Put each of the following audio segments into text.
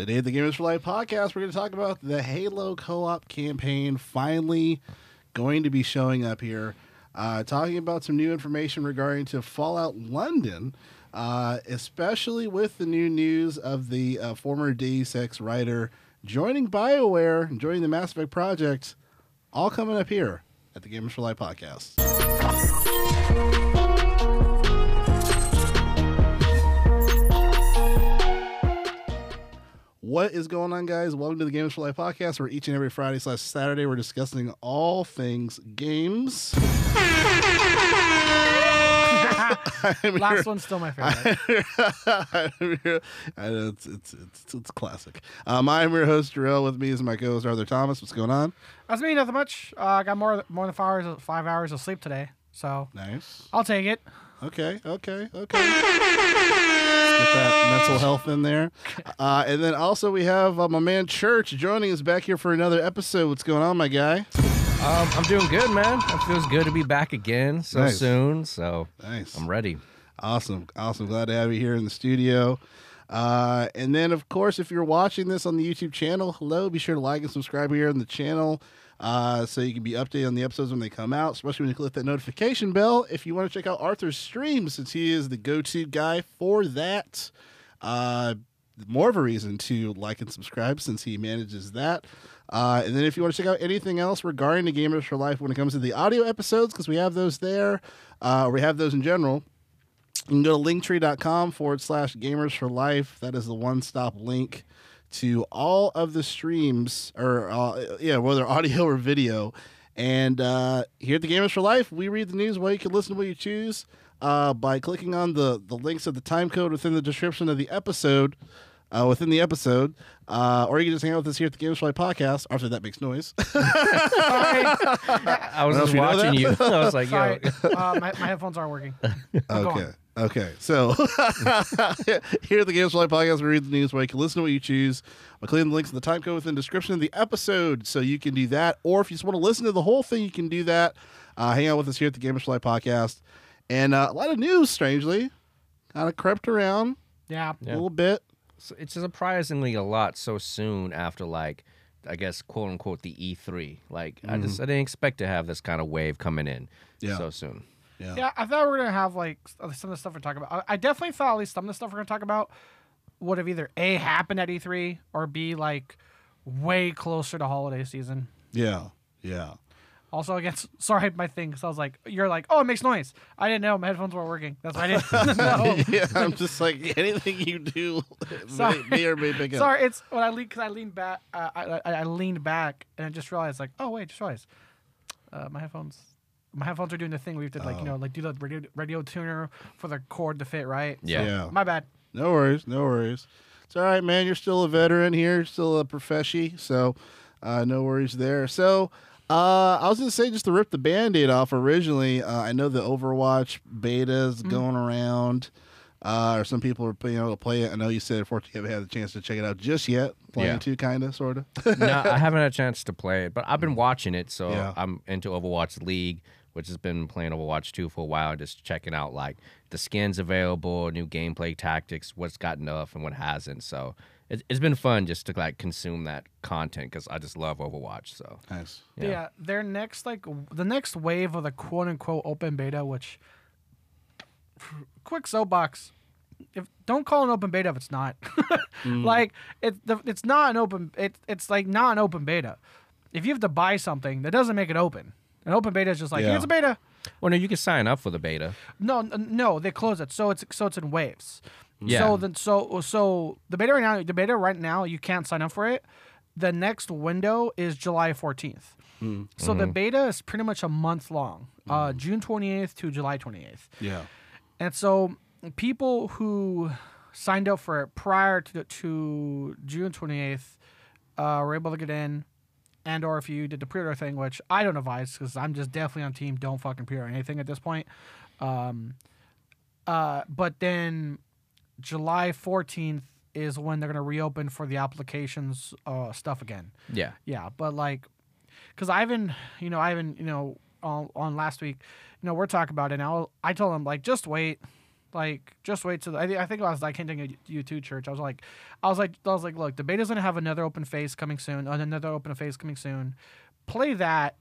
Today at the Gamers for Life podcast, we're going to talk about the Halo co op campaign finally going to be showing up here. Uh, talking about some new information regarding to Fallout London, uh, especially with the new news of the uh, former Deus Ex writer joining BioWare, and joining the Mass Effect project, all coming up here at the Gamers for Life podcast. What is going on, guys? Welcome to the Games for Life podcast, where each and every Friday slash Saturday we're discussing all things games. Last one's still my favorite. I know it's, it's it's it's classic. Um, I'm your host Jerrell. With me is my co-host Arthur Thomas. What's going on? That's me. Nothing much. Uh, I got more more than five hours five hours of sleep today, so Nice. I'll take it. Okay. Okay. Okay. Let's get that mental health in there. Uh, and then also we have uh, my man Church joining us back here for another episode. What's going on, my guy? Um, I'm doing good, man. It feels good to be back again so Nice. soon. So Nice. I'm ready. Awesome. Awesome. Glad to have you here in the studio. Uh, and then, of course, if you're watching this on the YouTube channel, hello, be sure to like and subscribe here on the channel uh, so you can be updated on the episodes when they come out, especially when you click that notification bell. If you want to check out Arthur's stream, since he is the go to guy for that, uh, more of a reason to like and subscribe since he manages that. Uh, and then if you want to check out anything else regarding the Gamers for Life when it comes to the audio episodes, because we have those there, uh, or we have those in general, you can go to linktree.com forward slash gamers for life. That is the one stop link to all of the streams, or uh, yeah, whether audio or video. And uh, here at the Gamers for Life, we read the news while you can listen to what you choose uh, by clicking on the, the links of the time code within the description of the episode. Uh, within the episode, uh, or you can just hang out with us here at the Gamers for Life podcast. After that makes noise. I was just watching you. I was like, sorry. yo, Uh, my, my headphones aren't working. Go Okay. On. Okay. So here at the Games for Life podcast, we read the news where you can listen to what you choose by clicking the links in the time code within the description of the episode. So you can do that. Or if you just want to listen to the whole thing, you can do that. Uh, hang out with us here at the Gamers for Life podcast. And uh, a lot of news, strangely, kind of crept around Yeah. a little bit. So it's surprisingly a lot so soon after like I guess quote unquote the E3. Like I just I didn't expect to have this kind of wave coming in Yeah. so soon. Yeah. Yeah, I thought we were gonna have like some of the stuff we're talking about. I, definitely thought at least some of the stuff we're gonna talk about would have either a happened at E3 or b like way closer to holiday season. Yeah. Yeah. Also, against sorry, my thing. So I was like, you're like, oh, it makes noise. I didn't know my headphones weren't working. That's why I didn't know. yeah. I'm just like, anything you do may, Sorry. may or may pick up. Sorry, it's when I leaned because I leaned back. Uh, I, I I leaned back and I just realized like, oh wait, just realized uh, my headphones. My headphones are doing the thing we have to like you know like do the radio, radio tuner for the cord to fit right. Yeah. Yeah. My bad. No worries, no worries. It's all right, man. You're still a veteran here, You're still a professional, so uh, no worries there. So uh, I was gonna say just to rip the band-aid off. Originally, uh, I know the Overwatch betas Mm-hmm. going around, uh, or some people are you know play it. I know you said unfortunately you haven't had the chance to check it out just yet. Playing Yeah. too, kind of, sort of. no, I haven't had a chance to play it, but I've been watching it, so Yeah. I'm into Overwatch League, which has been playing Overwatch 2 for a while, just checking out like the skins available, new gameplay tactics, what's got enough and what hasn't. So it, it's been fun just to like consume that content because I just love Overwatch. So nice. Yeah. their next like the next wave of the quote unquote open beta, which quick soapbox. If don't call an open beta if it's not. Mm. Like it's the, it's not an open. It, it's like not an open beta. If you have to buy something, that doesn't make it open. An open beta is just like Yeah. here's a beta. Well, no, you can sign up for the beta. No, n- no, they close it. So it's so it's in waves. Yeah. So then so so the beta right now, the beta right now, you can't sign up for it. The next window is July 14th. So the beta is pretty much a month long, uh, June 28th to July 28th. Yeah. And so people who signed up for it prior to, to June 28th uh, were able to get in. And or if you did the pre-order thing, which I don't advise because I'm just definitely on team don't fucking pre-order anything at this point. Um, uh, but then July 14th is when they're gonna reopen for the applications uh, stuff again. Yeah. Yeah, but like, because I Ivan, you know, I Ivan, you know, on, on last week, you know, we're talking about it now. I told him like, just wait, Like, just wait till the, I, thi- I think I was like hinting at you too, church. I was like, I was like, I was like, look, the beta's gonna have another open phase coming soon, another open phase coming soon. Play that,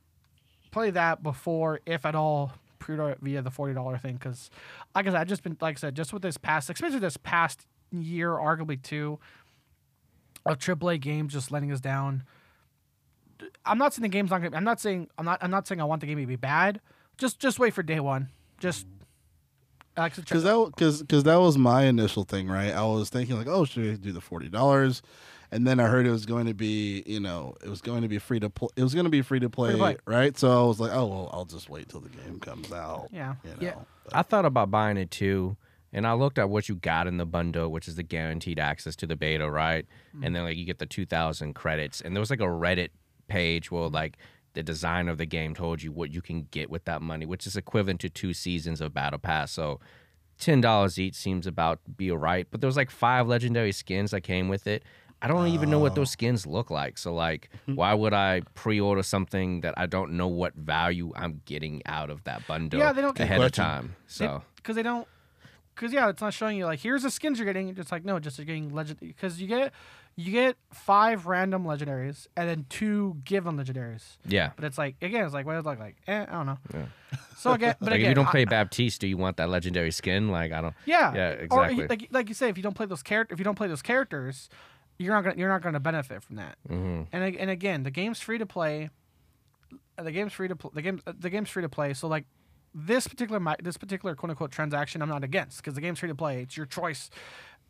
play that before, if at all, pre-order via the forty dollar thing. Because, like I said, I've just been like I said, just with this past, especially this past year, arguably two, of AAA games just letting us down. I'm not saying the game's not gonna. I'm not saying I'm not. I'm not saying I want the game to be bad. Just just wait for day one. Just like Because that because because that was my initial thing, right? I was thinking like, oh, should I do the forty dollars? And then I heard it was going to be, you know, it was going to be free to play. It was going to be free to play, play. right? So I was like, oh well, I'll just wait till the game comes out. Yeah. you know. Yeah. I thought about buying it too, and I looked at what you got in the bundle, which is the guaranteed access to the beta, right? Hmm. And then like you get the two thousand credits, and there was like a Reddit page where hmm. like the designer of the game told you what you can get with that money, which is equivalent to two seasons of Battle Pass. So ten dollars each seems about to be alright. But there was like five legendary skins that came with it. I don't even know what those oh. skins look like. So like, hmm. why would I pre-order something that I don't know what value I'm getting out of that bundle Yeah, they don't- ahead of time? So because they don't. Because yeah, it's not showing you like here's the skins you're getting. It's like no, just you're getting legend. Because you get you get five random legendaries and then two given legendaries. yeah. But it's like again, it's like what does it look like? Eh, I don't know. So again, but like again, if you don't I- play Baptiste, do you want that legendary skin? Like I don't. Yeah. Yeah, exactly. you- like like you say, if you don't play those character, if you don't play those characters, you're not gonna you're not gonna benefit from that. Mhm. And and again, the game's free to play. uh, The game's free to pl- the game uh, the game's free to play. So like this particular this particular quote unquote transaction, I'm not against because the game's free to play. It's your choice.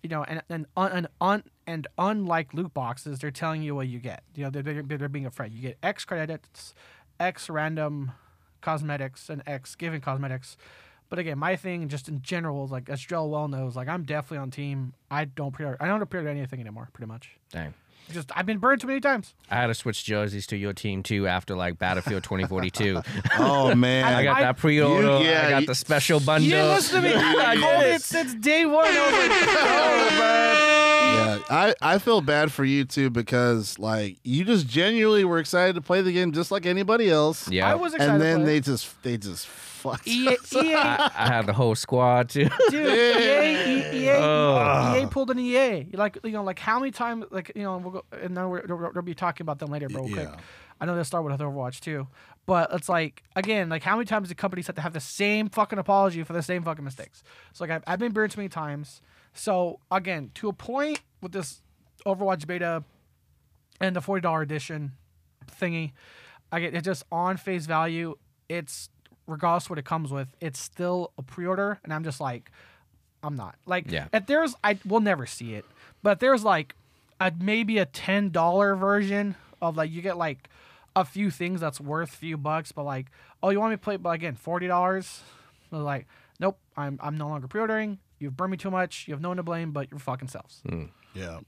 You know, and and un, and unlike loot boxes, they're telling you what you get. You know, they're, they're, they're being afraid. You get X credits, X random cosmetics, and X given cosmetics. But again, my thing just in general is like as Joel well knows, like I'm definitely on team. I don't pre I don't pre-order anything anymore, pretty much. Dang. Just I've been burned too many times. I had to switch jerseys to your team too after like Battlefield 2042. Oh man, I got I- that pre-order. You- yeah, I got you- the special bundle. You didn't listen to me. I called it since day one. I was like, oh, yeah, I, I feel bad for you too because like you just genuinely were excited to play the game just like anybody else. Yeah. I was excited. and to then play they it. just they just fucked. EA, EA, I, I had the whole squad too. dude, EA, EA, Oh. EA pulled an EA. Like you know, like how many times, like you know, we'll go, and then we're, we'll, we'll be talking about them later, bro. Quick. Yeah. I know they'll start with Overwatch too, but it's like again, like how many times do companies have to have the same fucking apology for the same fucking mistakes? So like I've, I've been burned too many times. So again, to a point with this Overwatch beta and the forty dollar edition thingy, I get it just on face value. It's regardless what it comes with, it's still a pre order, and I'm just like, I'm not like Yeah. if there's I will never see it, but if there's like a maybe a ten dollar version of like you get like a few things that's worth a few bucks, but like oh you want me to play but again forty dollars, like nope I'm I'm no longer pre-ordering. You've burned me too much. You have no one to blame but your fucking selves. Yeah.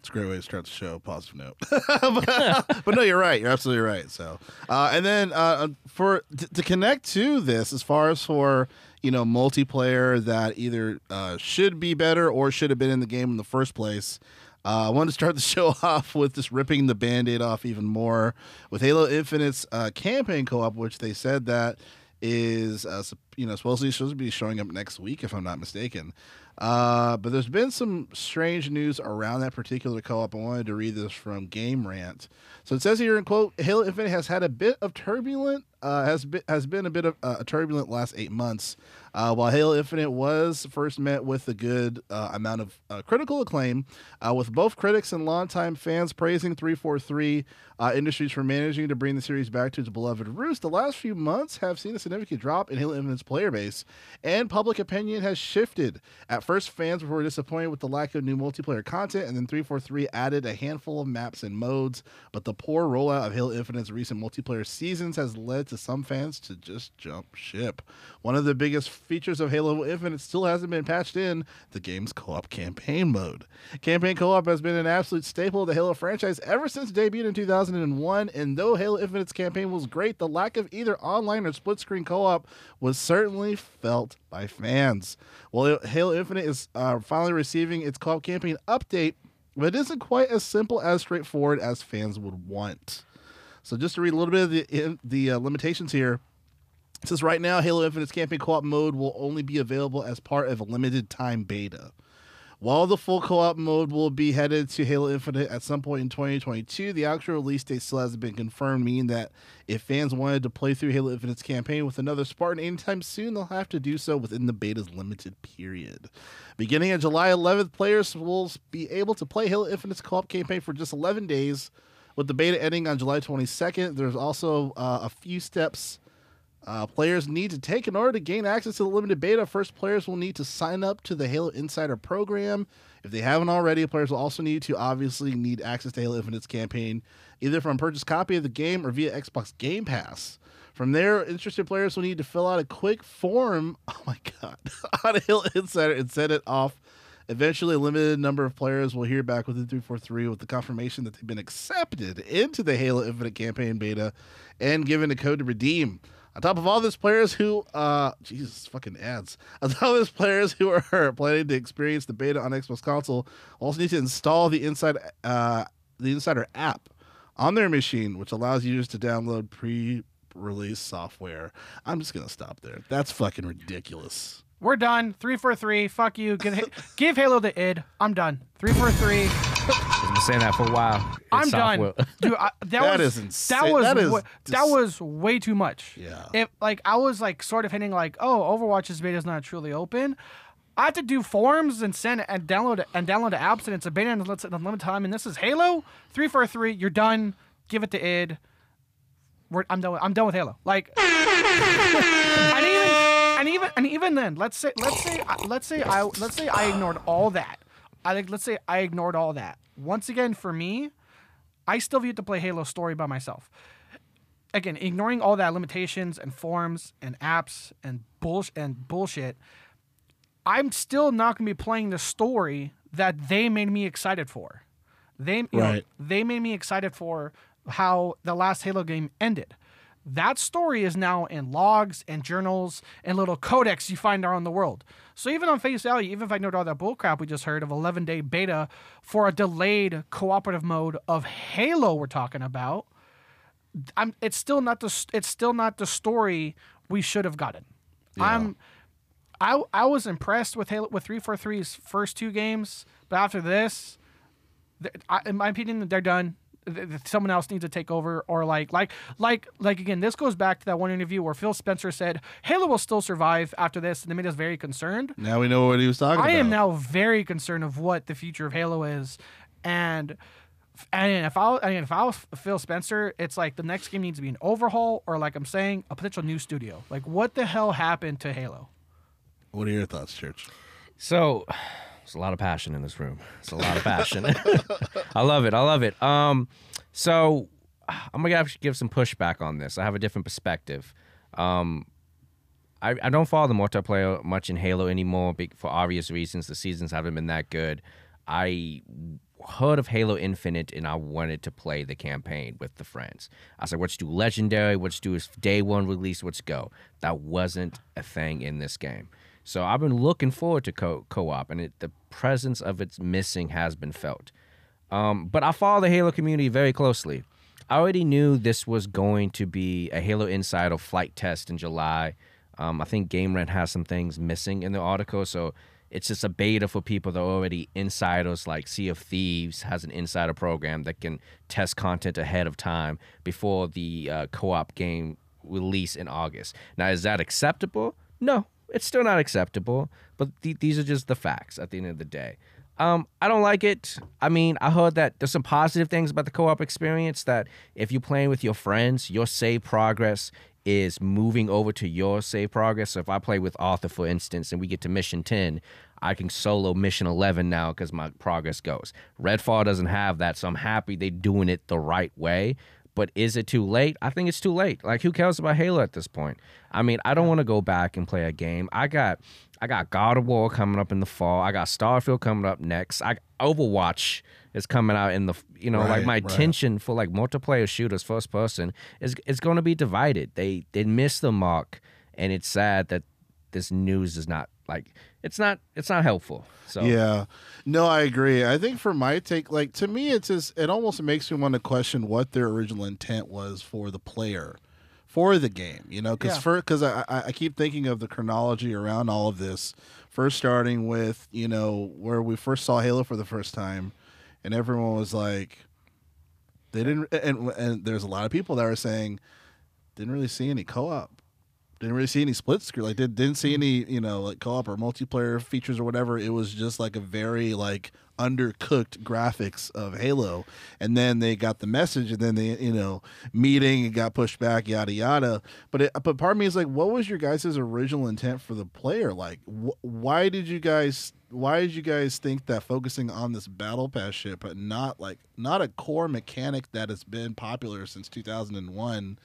It's a great way to start the show. Positive note, but, but no, you're right. You're absolutely right. So, uh, and then uh, for t- to connect to this, as far as for you know multiplayer that either uh, should be better or should have been in the game in the first place. Uh, I wanted to start the show off with just ripping the band-aid off even more with Halo Infinite's uh, campaign co-op, which they said that is uh, you know supposedly supposed to be showing up next week, if I'm not mistaken. Uh, but there's been some strange news around that particular co-op. I wanted to read this from Game Rant. So it says here in quote: Halo Infinite has had a bit of turbulent, uh, has been has been a bit of uh, a turbulent last eight months. Uh, while Halo Infinite was first met with a good uh, amount of uh, critical acclaim, uh, with both critics and longtime fans praising 343 uh, Industries for managing to bring the series back to its beloved roots, the last few months have seen a significant drop in Halo Infinite's player base, and public opinion has shifted. At first, fans were disappointed with the lack of new multiplayer content, and then 343 added a handful of maps and modes, but the poor rollout of Halo Infinite's recent multiplayer seasons has led to some fans to just jump ship. One of the biggest features of Halo Infinite still hasn't been patched in the game's co op campaign mode. Campaign co op has been an absolute staple of the Halo franchise ever since it debuted in 2001, and though Halo Infinite's campaign was great, the lack of either online or split screen co op was certainly felt by fans. Well, Halo Infinite is uh, finally receiving its co op campaign update, but it isn't quite as simple as straightforward as fans would want. So, just to read a little bit of the, the uh, limitations here. It says right now, Halo Infinite's campaign co-op mode will only be available as part of a limited time beta. While the full co-op mode will be headed to Halo Infinite at some point in 2022, the actual release date still hasn't been confirmed, meaning that if fans wanted to play through Halo Infinite's campaign with another Spartan anytime soon, they'll have to do so within the beta's limited period. Beginning on July 11th, players will be able to play Halo Infinite's co-op campaign for just 11 days, with the beta ending on July 22nd. There's also uh, a few steps uh, players need to take in order to gain access to the limited beta. First, players will need to sign up to the Halo Insider program. If they haven't already, players will also need to obviously need access to Halo Infinite's campaign, either from purchase copy of the game or via Xbox Game Pass. From there, interested players will need to fill out a quick form. Oh my god, on Halo Insider and send it off. Eventually, a limited number of players will hear back within 343 with the confirmation that they've been accepted into the Halo Infinite campaign beta and given a code to redeem. On top of all this, players who, uh, Jesus, fucking ads. On top of this, players who are planning to experience the beta on Xbox console also need to install the inside, uh, the Insider app on their machine, which allows users to download pre-release software. I'm just gonna stop there. That's fucking ridiculous. We're done. Three four three. Fuck you. Give, give Halo the id. I'm done. Three four three. I've been saying that for a while. It's I'm done, dude. I, that, That was is insane. that was That is wa- that was way too much. Yeah. If like I was like sort of hinting like, oh, Overwatch's beta is not truly open. I have to do forms and send and download and download the apps, and it's a beta and it's a limited time. And this is Halo three four three. You're done. Give it to id. We're, I'm done. With, I'm done with Halo. Like, and even and even then, let's say let's say let's say I let's say I ignored all that. I think let's say I ignored all that. Once again, for me, I still view it to play Halo story by myself. Again, ignoring all that limitations and forms and apps and bullshit and bullshit, I'm still not going to be playing the story that they made me excited for. They, you know, they made me excited for how the last Halo game ended. That story is now in logs and journals and little codex you find around the world. So even on face value, even if I ignored all that bullcrap we just heard of 11 day beta for a delayed cooperative mode of Halo we're talking about, I'm it's still not the it's still not the story we should have gotten. I'm I I was impressed with Halo with 343's first two games, but after this, th- I, in my opinion, they're done. Th- th- Someone else needs to take over, or like, like, like, like again. This goes back to that one interview where Phil Spencer said Halo will still survive after this, and it made us very concerned. Now we know what he was talking I about. I am now very concerned of what the future of Halo is, and and if I I mean, if I was Phil Spencer, it's like the next game needs to be an overhaul, or like I'm saying, a potential new studio. Like, what the hell happened to Halo? What are your thoughts, Church? So there's a lot of passion in this room. It's a lot of passion. I love it. I love it. Um, so I'm gonna give some pushback on this. I have a different perspective. Um, I, I don't follow the multiplayer much in Halo anymore for obvious reasons. The seasons haven't been that good. I heard of Halo Infinite and I wanted to play the campaign with the friends. I said, let's do Legendary, let's do day one release, let's go. That wasn't a thing in this game. So I've been looking forward to co- co-op, and it, the presence of its missing has been felt. Um, but I follow the Halo community very closely. I already knew this was going to be a Halo Insider flight test in July. Um, I think Game Rant has some things missing in the article, so it's just a beta for people that are already insiders. Like Sea of Thieves has an insider program that can test content ahead of time before the uh, co-op game release in August. Now, is that acceptable? No, it's still not acceptable. But th- these are just the facts at the end of the day. Um, I don't like it. I mean, I heard that there's some positive things about the co-op experience. That if you're playing with your friends, your save progress is moving over to your save progress. So if I play with Arthur, for instance, and we get to mission 10, I can solo mission 11 now because my progress goes. Redfall doesn't have that, so I'm happy they're doing it the right way. But is it too late? I think it's too late. Like who cares about Halo at this point? I mean, I don't want to go back and play a game. I got I got God of War coming up in the fall. I got Starfield coming up next. I Overwatch is coming out in the you know like my right. attention for like multiplayer shooters first person is is going to be divided. They they missed the mark and it's sad that this news is not like it's not it's not helpful. So Yeah. No, I agree. I think for my take, like to me, it's just it almost makes me want to question what their original intent was for the player for the game. You know, because Yeah. for because I, I I keep thinking of the chronology around all of this. First, starting with you know where we first saw Halo for the first time, and everyone was like, they didn't, and and there's a lot of people that were saying didn't really see any co-op didn't really see any split screen like did, didn't see mm-hmm. any you know like co-op or multiplayer features or whatever. It was just like a very like undercooked graphics of halo. And then they got the message and then they you know meeting and got pushed back yada yada. But it, but part of me is like what was your guys' original intent for the player? Like wh- why did you guys why did you guys think that focusing on this battle pass ship but not like not a core mechanic that has been popular since 2001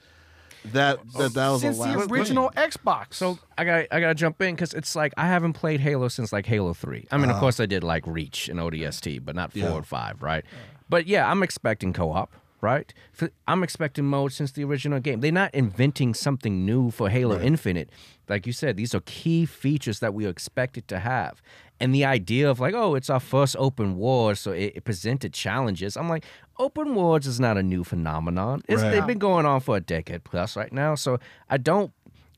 that that, that was Since the the original thing. Xbox. So I got I got to jump in because it's like I haven't played Halo since like Halo Three. I mean, of uh-huh. course I did like Reach and ODST, but not four Yeah. and five, right? But yeah, I'm expecting co-op, right? I'm expecting mode since the original game. They're not inventing something new for Halo Infinite. Like you said, these are key features that we are expected to have. And the idea of like, oh, it's our first open world, so it, it presented challenges. I'm like, open worlds is not a new phenomenon. It's, Right. They've been going on for a decade plus right now. So I don't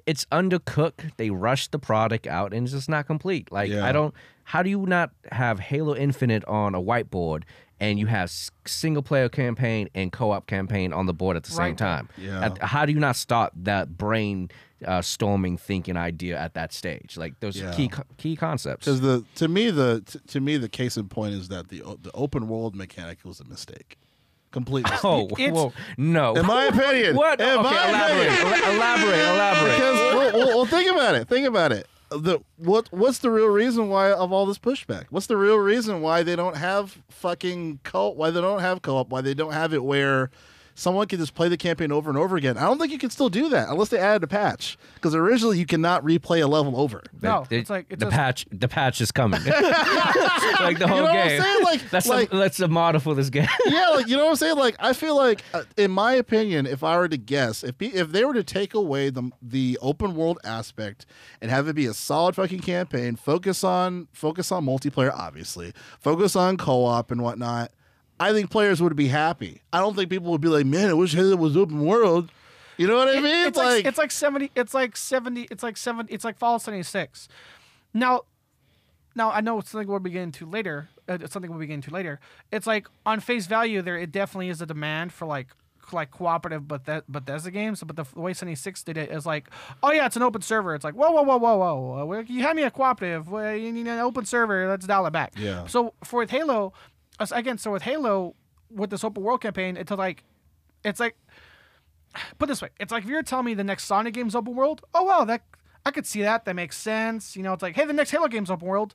it's undercooked. They rushed the product out and it's just not complete. Like Yeah. I don't. How do you not have Halo Infinite on a whiteboard and you have single player campaign and co op campaign on the board at the same time? Yeah. How do you not start that brain uh, storming thinking idea at that stage? Like those Yeah. key co- key concepts. Because the to me the t- to me the case in point is that the the open world mechanic was a mistake, complete. mistake. Oh It's- well, no. in my opinion. what? In okay, my elaborate, opinion. Elaborate, elaborate. Because well, well, well, think about it. Think about it. The what what's the real reason why of all this pushback? What's the real reason why they don't have fucking co why they don't have co-op? Why they don't have it where someone can just play the campaign over and over again? I don't think you can still do that unless they added a patch. Because originally you cannot replay a level over. No, The- it's like- it's the a- patch. The patch is coming. like the whole You know what I'm game. saying? Like- that's like- the, that's the model for this game. yeah, like you know what I'm saying. Like I feel like, uh, in my opinion, if I were to guess, if pe- if they were to take away the the open world aspect and have it be a solid fucking campaign, focus on focus on multiplayer, obviously, focus on co-op and whatnot, I think players would be happy. I don't think people would be like, man, I wish Halo was open world. You know what I It- mean? it's like, it's like seventy. It's like seventy. It's like seventy. It's like Fallout seventy six. Now, now I know it's something we'll be getting to later. Uh, it's something we'll be getting to later. It's like on face value, there it definitely is a demand for like like cooperative, but that Bethesda games. But the, the way seventy six did it is like, oh yeah, it's an open server. It's like whoa whoa whoa whoa whoa. You had me a cooperative. Well, you need an open server. Let's dial it back. Yeah. So for Halo, again, so with Halo, with this open world campaign, it's like, it's like put this way, it's like if you're telling me the next Sonic game's open world, oh wow, that I could see that. That makes sense. You know, it's like, hey, the next Halo game's open world.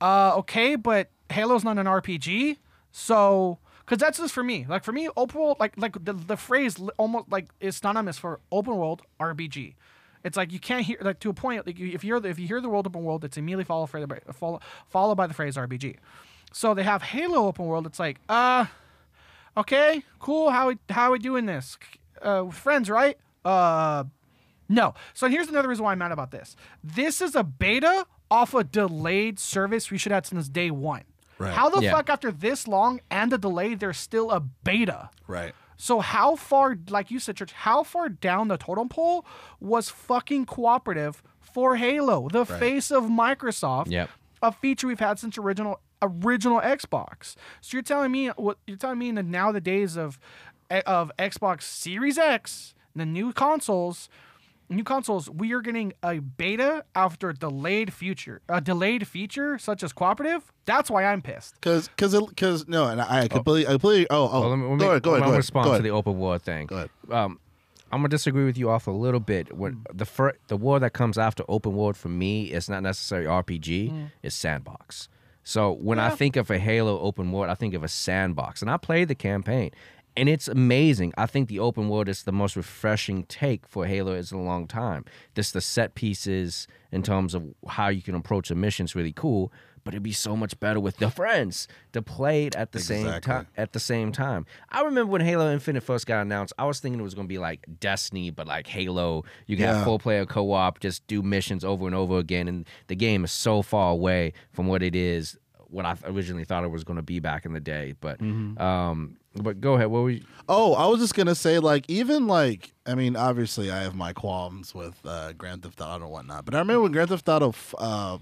Uh, okay, but Halo's not an RPG, so because that's just for me. Like for me, open world, like like the the phrase almost like is synonymous for open world RPG. It's like you can't hear like to a point. Like if you're if you hear the word open world, it's immediately followed by follow, followed by the phrase RPG. So they have Halo open world. It's like uh okay, cool. How we how are we doing this? Uh, friends, right? Uh, no. So here's another reason why I'm mad about this. This is a beta off a delayed service we should have since day one. Right. How the Yeah. fuck after this long and a delay, there's still a beta? right. So how far, like you said, Church, how far down the totem pole was fucking cooperative for Halo, the face of Microsoft? Yep. A feature we've had since original original Xbox. So you're telling me what you're telling me in the now the days of of Xbox Series X, the new consoles, new consoles, we are getting a beta after a delayed future, a delayed feature such as cooperative. That's why I'm pissed. Because because because no, and I completely I completely oh oh Well, let me, let me, go ahead go ahead let go me ahead respond go to the open world thing. Go ahead. Um, I'm gonna disagree with you off a little bit. When the fir- the world that comes after open world for me is not necessarily RPG. It's sandbox. So when I think of a Halo open world, I think of a sandbox, and I played the campaign, and it's amazing. I think the open world is the most refreshing take for Halo is in a long time. Just the set pieces in terms of how you can approach a mission is really cool. But it'd be so much better with the friends to play it at the same time at the same time. I remember when Halo Infinite first got announced, I was thinking it was going to be like Destiny, but like Halo. You can Yeah. have full player co op, just do missions over and over again. And the game is so far away from what it is what I originally thought it was going to be back in the day. But Mm-hmm. um, but go ahead. What were you? Oh, I was just gonna say, like, even like, I mean, obviously, I have my qualms with uh, Grand Theft Auto and whatnot, but I remember when Grand Theft Auto, f- uh,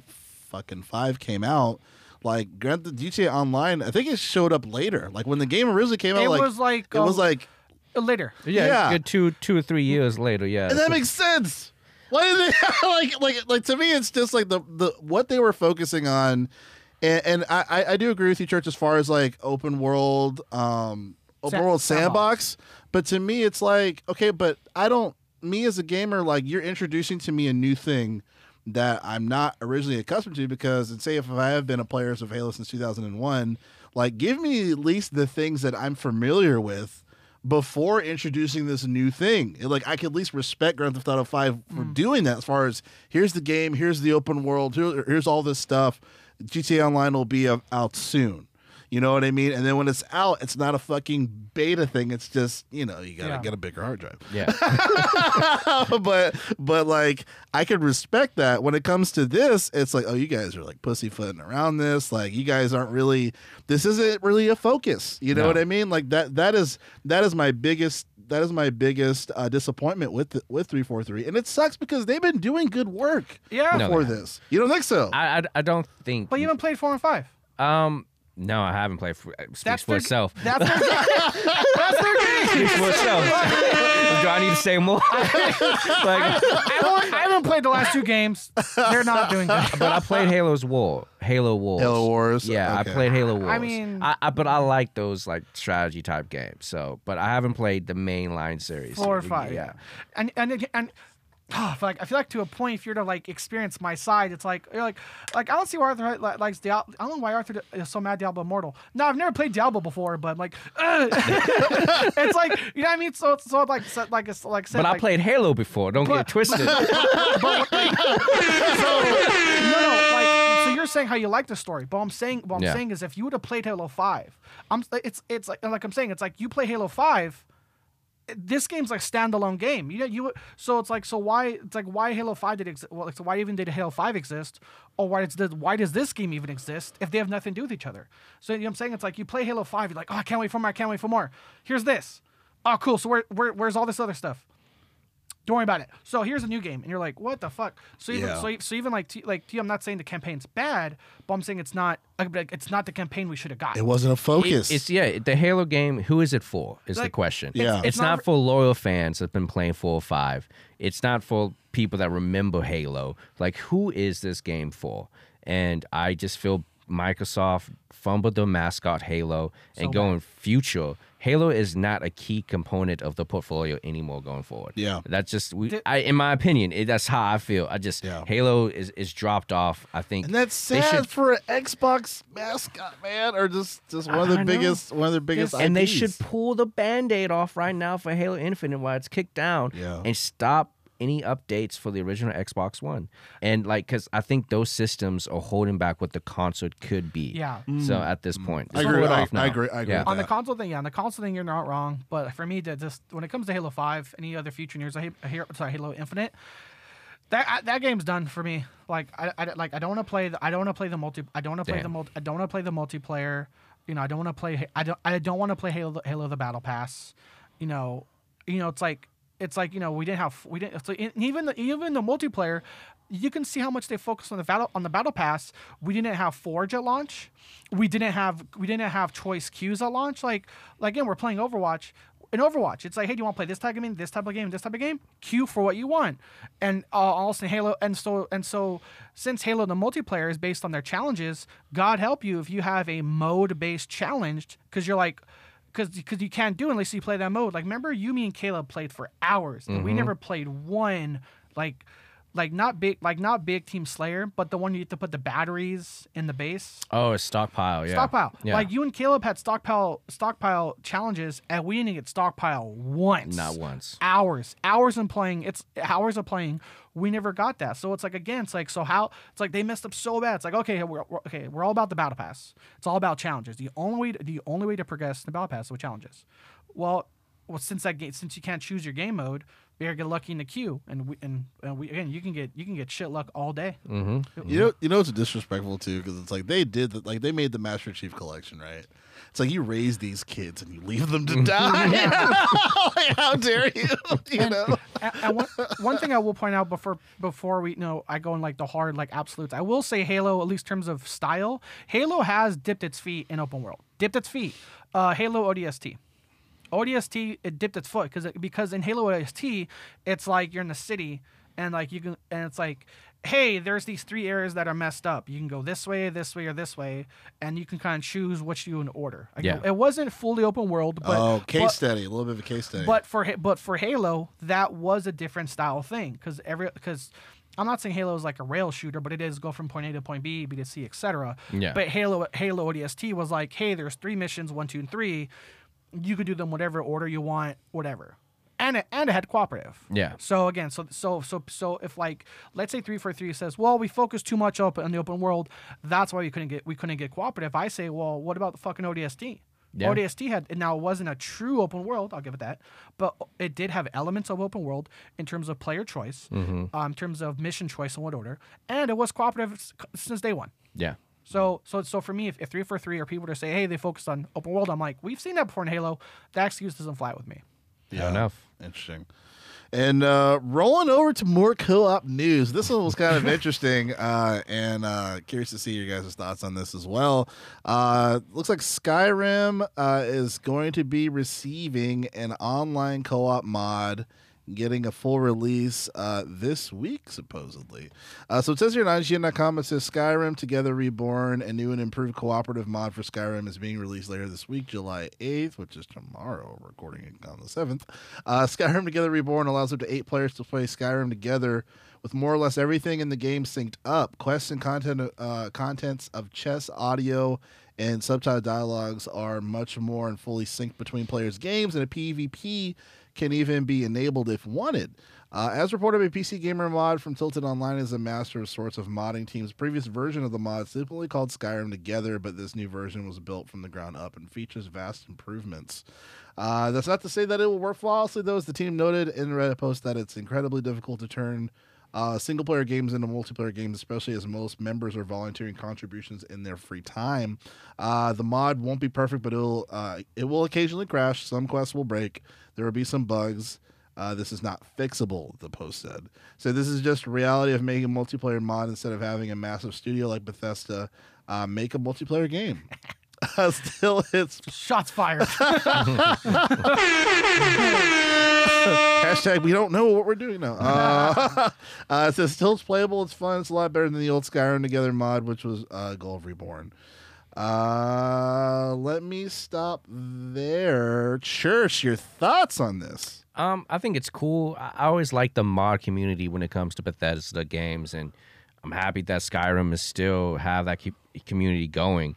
fucking five came out, like Grand Theft GTA Online, I think it showed up later. Like when the game originally came out, It like was like it was uh, like, later. Yeah, Yeah. good two two or three years later. Yeah, and that makes sense. Why did they like like like to me? It's just like the the what they were focusing on, and, and I I- do agree with you, Church, as far as like open world, um, open Sa- world sandbox. sandbox. But to me, it's like okay, but I don't. Me as a gamer, like you're introducing to me a new thing that I'm not originally accustomed to because, and say if I have been a player of Halo since 2001, like give me at least the things that I'm familiar with before introducing this new thing. Like I could at least respect Grand Theft Auto 5 for doing that as far as here's the game, here's the open world, here, here's all this stuff. GTA Online will be uh, out soon. You know what I mean? And then when it's out, it's not a fucking beta thing. It's just, you know, you got to Yeah. get a bigger hard drive. yeah. but but like I could respect that. When it comes to this, it's like, oh, you guys are like pussyfooting around this. Like you guys aren't really. This isn't really a focus. You know No. what I mean? Like that. That is that is my biggest. That is my biggest uh, disappointment with the, with three four three, and it sucks because they've been doing good work Yeah. No. before this. You don't think so? I, I I don't think. But you haven't played four and five. um. No, I haven't played. For, it uh, speaks That's for their, itself. That's their, that's their game. speaks for itself. Do I need to say more? like, I, haven't, I haven't played the last two games. They're not doing good. but I played Halo's War. Halo Wars. Halo Wars? Yeah, Okay. I played Halo Wars. mean- I, I, but I like those like strategy type games. So, but I haven't played the mainline series. Four or five. Yeah. And and and. Oh, I feel like I feel like to a point, if you're to like experience my side, it's like you're like like I don't see why Arthur li- likes Diablo. I don't know why Arthur is so mad Diablo Immortal. No, I've never played Diablo before, but like ugh. it's like you know what I mean. So it's so like so, like it's like said, But I like, played Halo before. Don't But- get it twisted. so no, no, like so you're saying how you like the story, but I'm saying what I'm Yeah. saying is if you would have played Halo Five, I'm it's it's like like I'm saying it's like you play Halo Five. This game's like standalone game. You know, you so it's like so why it's like why Halo Five did exist? Well, like, so why even did Halo Five exist, or why does the, why does this game even exist if they have nothing to do with each other? So you know what I'm saying it's like you play Halo Five, you're like, oh, I can't wait for more, I can't wait for more. Here's this. Oh, cool. So where, where where's all this other stuff? Don't worry about it. So here's a new game, and you're like, what the fuck? So even Yeah. so, so even like T, like T, I'm not saying the campaign's bad, but I'm saying it's not like, like, it's not the campaign we should have got. it wasn't a It- focus. it's yeah, the Halo game. Who is it for? Is the Like, question. Yeah. it's, it's not not for- for loyal fans that've been playing four or five. It's not for people that remember Halo. Like, who is this game for? And I just feel Microsoft fumbled the mascot Halo and So going future. Halo is not a key component of the portfolio anymore going forward. Yeah. that's just we. Did- I, in my opinion, it, that's how I feel. I just Yeah. Halo is is dropped off. I think, and that's sad should- for an Xbox mascot, man, or just just one of I the know. biggest one of their biggest. and they should pull the band-aid off right now for Halo Infinite while it's kicked down Yeah. and stop any updates for the original Xbox One. And like cuz I think those systems are holding back what the console could be. Yeah. So mm. at this mm. point, I agree- pull I- off. I agree- I agree Yeah. with on the console thing, yeah, on the console thing, you're not wrong. But for me, to just when it comes to Halo Five, any other future news, I hear, sorry, Halo Infinite, that I- that game's done for me. Like I, I like I don't want to play the I don't want to play the multi I don't want to play the multi I don't want to play the multiplayer. You know, I don't want to play I don't I don't want to play Halo Halo the Battle Pass. You know, you know it's like it's like you know we didn't have we didn't so even the, even the multiplayer. You can see how much they focused on the battle on the battle pass. We didn't have Forge at launch. We didn't have we didn't have choice queues at launch. Like, like again, we're playing Overwatch in Overwatch, it's like, hey, do you want to play this type of game, this type of game, this type of game? Queue for what you want. And uh, also Halo, and so and so, since Halo the multiplayer is based on their challenges, God help you if you have a mode-based challenge, because you're like, because because you can't do it unless you play that mode. Like, remember, you, me, and Caleb played for hours, and we mm-hmm. never played one like. Like not big, like not big Team Slayer, but the one you have to put the batteries in the base Oh, it's stockpile, yeah. stockpile. Yeah. Like you and Caleb had stockpile stockpile challenges, and we didn't get stockpile once. Not once. Hours, hours in playing. It's hours of playing. We never got that. So it's like again, it's like so how it's like they messed up so bad. It's like okay, we're, we're- okay, we're all about the battle pass. It's all about challenges. The only way to, the only way to progress in the battle pass is with challenges. Well, well since that game since you can't choose your game mode, You gotta get lucky in the queue, and we and, and we again you can get you can get shit luck all day. Mm-hmm. You know, you know, it's disrespectful too because it's like they did the, like they made the Master Chief collection, right? It's like you raise these kids and you leave them to die. like, how dare you? You know, and, and one, one thing I will point out before before we you know I go in like the hard like absolutes, I will say Halo, at least in terms of style, Halo has dipped its feet in open world. Dipped its feet. Uh, Halo ODST. ODST it dipped its foot because because in Halo ODST it's like you're in the city and like you can and it's like hey there's these three areas that are messed up you can go this way this way or this way and you can kind of choose which you in order Like, Yeah. it wasn't fully open world but oh, case but- study, a little bit of a case study. but for but for Halo, that was a different style thing because every because I'm not saying Halo is like a rail shooter, but it is go from point A to point B, B to C, etc. Yeah. But Halo Halo ODST was like, hey, there's three missions, one, two, and three. You could do them whatever order you want, whatever. And it, and it had cooperative. Yeah. So again, so so so so if like let's say three four three says, well, we focus too much up on the open world, that's why we couldn't get we couldn't get cooperative. I say, well, what about the fucking ODST? Yeah. ODST had now it wasn't a true open world, I'll give it that, but it did have elements of open world in terms of player choice, um, in terms of mission choice and what order, and it was cooperative since day one. Yeah. So, so, so for me, if, if three four three are people to say, hey, they focused on open world, I'm like, we've seen that before in Halo. That excuse doesn't fly with me. Fair enough. Interesting. And uh, rolling over to more co-op news. This one was kind of interesting, uh, and uh, curious to see your guys' thoughts on this as well. Uh, looks like Skyrim uh, is going to be receiving an online co-op mod, getting a full release uh, this week, supposedly. Uh, so it says here on IGN.com, it says Skyrim Together Reborn, a new and improved cooperative mod for Skyrim is being released later this week, July 8th, which is tomorrow, recording it on the 7th. Uh, Skyrim Together Reborn allows up to eight players to play Skyrim together with more or less everything in the game synced up. Quests and content, uh, contents of chess, audio, and subtitle dialogues are much more and fully synced between players' games, and a PvP can even be enabled if wanted. Uh, as reported by PC Gamer Mod from Tilted Online is a master of sorts of modding team's previous version of the mod simply called Skyrim Together, but this new version was built from the ground up and features vast improvements. Uh, that's not to say that it will work flawlessly, though, as the team noted in a Reddit post that it's incredibly difficult to turn uh, single player games into multiplayer games, especially as most members are volunteering contributions in their free time. Uh, the mod won't be perfect, but it'll uh, it will occasionally crash. Some quests will break. There will be some bugs. Uh, this is not fixable, the post said. So this is just reality of making a multiplayer mod instead of having a massive studio like Bethesda uh, make a multiplayer game. Uh, still, it's Shots fired. Hashtag we don't know what we're doing now. Uh, uh, it says still it's playable, it's fun, it's a lot better than the old Skyrim Together mod, which was uh, Goal of Reborn. Uh, let me stop there. Church, your thoughts on this? Um, I think it's cool. I I always like the mod community when it comes to Bethesda games, and I'm happy that Skyrim is still have that co- community going.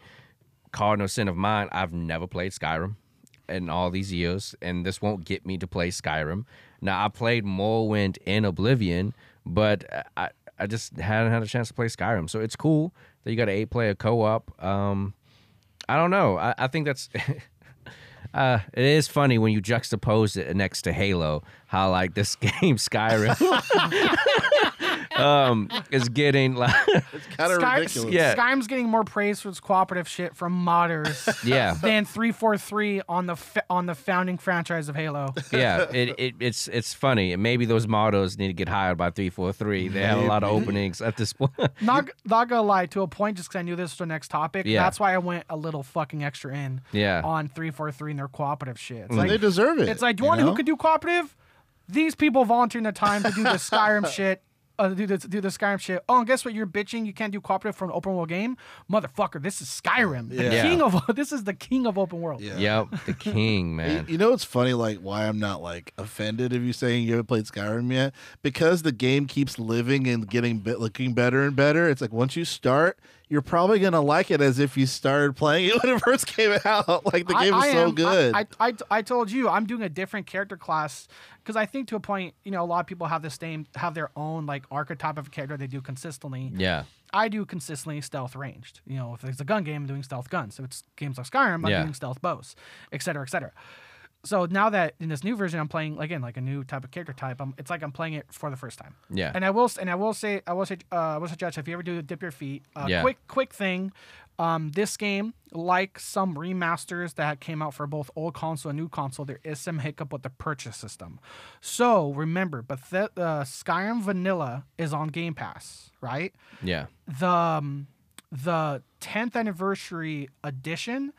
Cardinal sin of mine, I've never played Skyrim in all these years, and this won't get me to play Skyrim. Now I played Morrowind and Oblivion, but I I just hadn't had a chance to play Skyrim, so it's cool that you got an eight player co op. Um, I don't know. I, I think that's. Uh, it is funny when you juxtapose it next to Halo, how like this game Skyrim um, is getting like It's kind of Sky- ridiculous. Yeah. Skyrim's getting more praise for its cooperative shit from modders yeah than 343 on the fa- on the founding franchise of Halo. yeah it, it it's it's funny and maybe those models need to get hired by 343 they have a lot of openings at this point not, not gonna lie, to a point, just because I knew this was the next topic. Yeah. That's why I went a little fucking extra in Yeah. on 343 and their cooperative shit. It's like, they deserve it. It's like, do you want to know? who could do cooperative? These people volunteering their time to do the Skyrim shit. Uh, do the do the Skyrim shit. Oh, and guess what? You're bitching. You can't do cooperative for an open world game, motherfucker. This is Skyrim. The Yeah. king of this is the king of open world. Yeah. yep the king You, man you know what's funny? Like why I'm not like offended if you saying you haven't played Skyrim yet? Because the game keeps living and getting bit, looking better and better. It's like once you start, you're probably gonna like it as if you started playing it when it first came out. Like the I- game is so am- good. I, I, I, I told you I'm doing a different character class because I think to a point, you know, a lot of people have the same have their own like archetype of character they do consistently. yeah I do consistently stealth ranged. You know, if it's a gun game, I'm doing stealth guns. If it's games like Skyrim, I'm Yeah. doing stealth bows, et cetera, et cetera. So now that in this new version I'm playing again like a new type of character type, I'm, it's like I'm playing it for the first time. Yeah. And I will and I will say I will say uh, I will suggest if you ever do dip your feet, uh, Yeah. quick quick thing, um, this game like some remasters that came out for both old console and new console, there is some hiccup with the purchase system. So remember, but uh, Skyrim Vanilla is on Game Pass, right? Yeah. the um, the 10th anniversary edition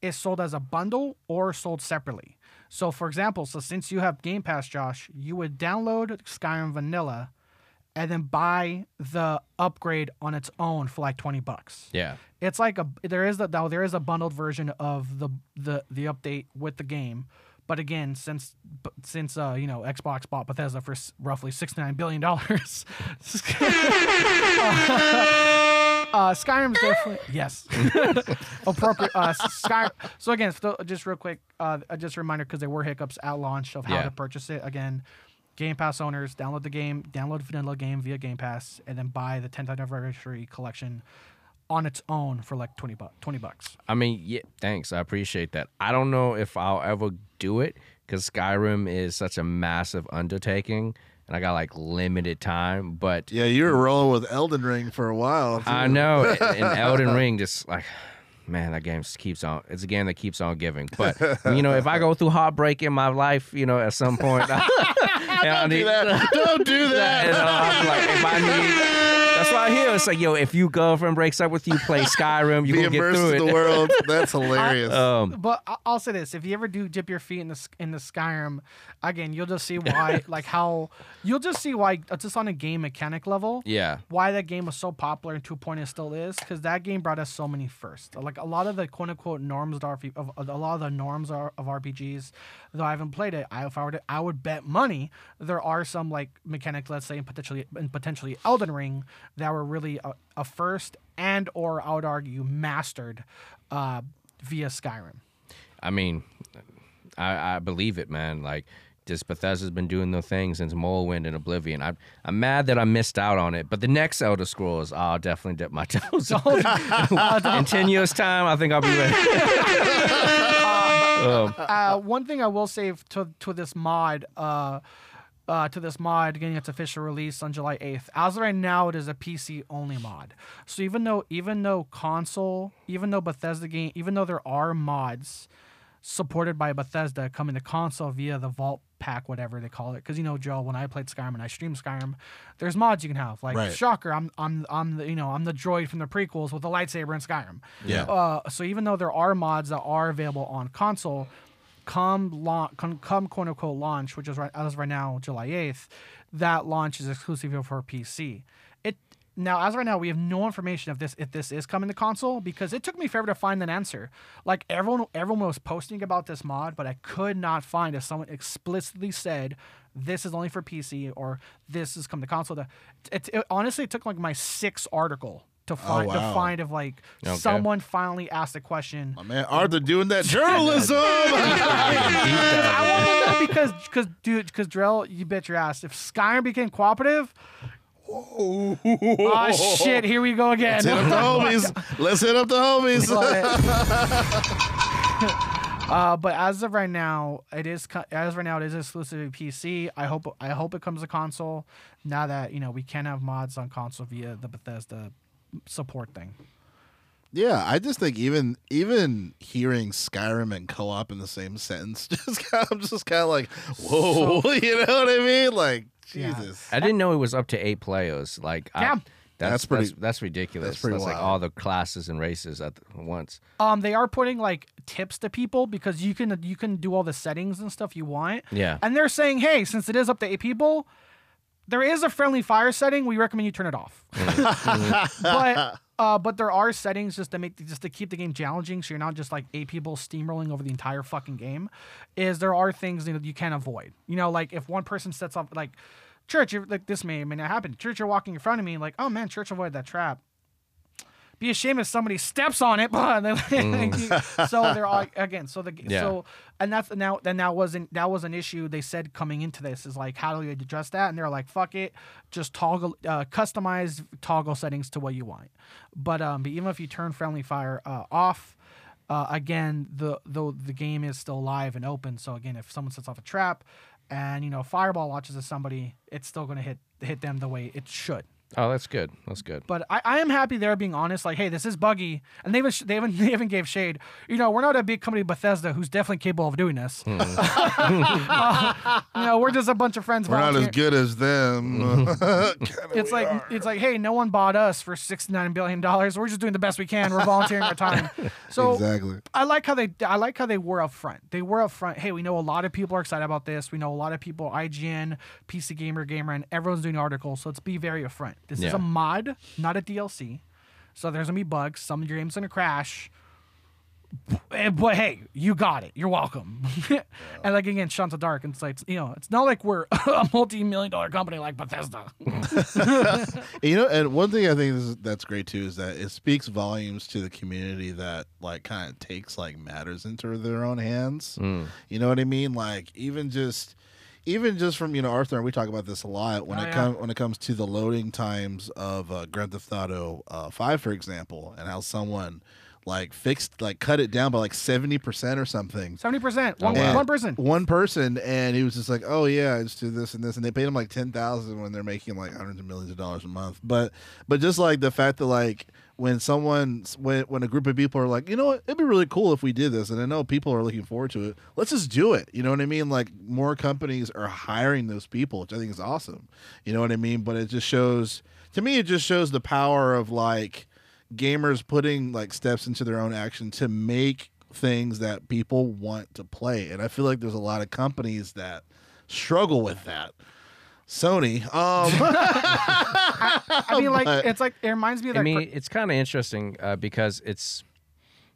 is sold as a bundle or sold separately. So for example, so since you have Game Pass, Josh, you would download Skyrim Vanilla and then buy the upgrade on its own for like 20 bucks. Yeah. It's like a there is a now there is a bundled version of the the the update with the game. But again, since since uh, you know Xbox bought Bethesda for s- roughly sixty nine billion dollars, uh, Skyrim's definitely yes appropriate. Uh, Sky. So again, so just real quick, uh, uh, just a reminder because there were hiccups at launch of how Yeah. to purchase it. Again, Game Pass owners download the game, download vanilla game via Game Pass, and then buy the 10th anniversary collection on its own for like 20 bucks. 20 bucks. I mean, yeah, thanks. I appreciate that. I don't know if I'll ever do it because Skyrim is such a massive undertaking and I got like limited time. But Yeah, you were rolling with Elden Ring for a while. too. I know, and Elden Ring just like, man, that game just keeps on. It's a game that keeps on giving. But you know, if I go through heartbreak in my life, you know, at some point, don't do that. Don't do that. You know, I'm like, if I need, that's why I hear it's like, yo, if your girlfriend breaks up with you, play Skyrim, you Be gonna get immersed through in it. the world. That's hilarious. Um, But I- I'll say this: if you ever do dip your feet in the s- in the Skyrim, again, you'll just see why, like how you'll just see why, uh, just on a game mechanic level, yeah, why that game was so popular and 2.0 it still is because that game brought us so many firsts. Like a lot of the quote unquote norms of, RP, of of- a lot of the norms are, of RPGs, though I haven't played it. I, if I were to, I would bet money there are some like mechanics, let's say, and potentially and potentially Elden Ring that were really a, a first and or I would argue mastered uh, via Skyrim. I mean, I, I believe it, man. Like, just Bethesda's been doing their thing since Morrowind and Oblivion. I'm I'm mad that I missed out on it, but the next Elder Scrolls, I'll definitely dip my toes. in. in ten years' time, I think I'll be ready. um, uh, one thing I will say to to this mod, uh, uh, to this mod getting its official release on July eighth. As of right now, it is a PC only mod. So even though even though console, even though Bethesda game, even though there are mods supported by Bethesda coming to console via the Vault Pack, whatever they call it. Because you know, Joe, when I played Skyrim and I streamed Skyrim, there's mods you can have. Like Right. Shocker, I'm I'm I'm the you know I'm the droid from the prequels with the lightsaber in Skyrim. Yeah. Uh, so even though there are mods that are available on console, come launch, come, quote unquote launch, which is right as of right now, July eighth, that launch is exclusive for PC. It now as of right now we have no information if this if this is coming to console because it took me forever to find an answer. Like everyone everyone was posting about this mod, but I could not find if someone explicitly said this is only for PC or this is coming to console. To, it, it honestly it took like my sixth article to find wow. to find if like Okay. someone finally asked a question. My man Arthur doing that journalism. I want to know because, because, dude, because Jerrell, you bet your ass. If Skyrim became cooperative, oh shit, here we go again. Let's hit up the homies. Let's hit up the homies. uh, but as of right now, it is as of right now it is exclusive to PC. I hope I hope it comes to console. Now that you know we can have mods on console via the Bethesda support thing. Yeah, I just think even even hearing Skyrim and co-op in the same sentence, just kind of, I'm just kind of like, whoa, you know what I mean? Like, Yeah. Jesus. I didn't know it was up to eight players. Like, Yeah. that's, That's that's pretty- That's, that's ridiculous. that's pretty like wild. all the classes and races at once. Um, they are putting like tips to people because you can you can do all the settings and stuff you want. Yeah. And they're saying, hey, since it is up to eight people, there is a friendly fire setting. We recommend you turn it off. but uh, but there are settings just to make just to keep the game challenging, so you're not just like eight people steamrolling over the entire fucking game. Is there are things that you can't avoid. You know, like if one person sets up like church, you're, like this may or may not happen. Church, you're walking in front of me, like oh man, church avoided that trap be ashamed if somebody steps on it. But so they're all, again. So the Yeah. so and that's now then that wasn't that was an issue. They said coming into this is like how do you address that? And they're like fuck it, just toggle uh, customize toggle settings to what you want. But um, but even if you turn friendly fire uh, off. Uh, again, the though the game is still live and open, so again, if someone sets off a trap, and you know fireball launches at somebody, it's still going to hit hit them the way it should. Oh, that's good. That's good. But I, I am happy they're being honest. Like, hey, this is buggy, and they even they even they even gave shade. You know, we're not a big company, Bethesda, who's definitely capable of doing this. Uh, you know, we're just a bunch of friends. We're not as good as them. It's like are. it's like, hey, no one bought us for sixty nine billion dollars. We're just doing the best we can. We're volunteering our time. So exactly. I like how they I like how they were upfront. They were upfront. Hey, we know a lot of people are excited about this. We know a lot of people, IGN, PC Gamer, Gamer, and everyone's doing articles. So let's be very upfront. This is a mod, not a DLC. So there's gonna be bugs. Some of your game's gonna crash. Eh, But hey, you got it. You're welcome. and like again, Shanta the Dark, and it's like you know, it's not like we're a multi-million dollar company like Bethesda. You know, and one thing I think is, that's great too is that it speaks volumes to the community that like kind of takes like matters into their own hands. You know what I mean? Like even just even just from you know Arthur and we talk about this a lot when Oh, it yeah. comes when it comes to the loading times of uh, Grand Theft Auto uh, Five, for example, and how someone like fixed like cut it down by like seventy percent or something. Seventy percent. One wow. one person. One person, and he was just like, "Oh yeah, I just do this and this," and they paid him like ten thousand when they're making like hundreds of millions of dollars a month. But, but just like the fact that like when someone when when a group of people are like, you know what, it'd be really cool if we did this, and I know people are looking forward to it. Let's just do it. You know what I mean? Like more companies are hiring those people, which I think is awesome. You know what I mean? But it just shows to me, it just shows the power of like gamers putting like steps into their own action to make things that people want to play. And I feel like there's a lot of companies that struggle with that. Sony, um, I mean, like But- it's like it reminds me of that. I mean, cr- it's kind of interesting uh, because it's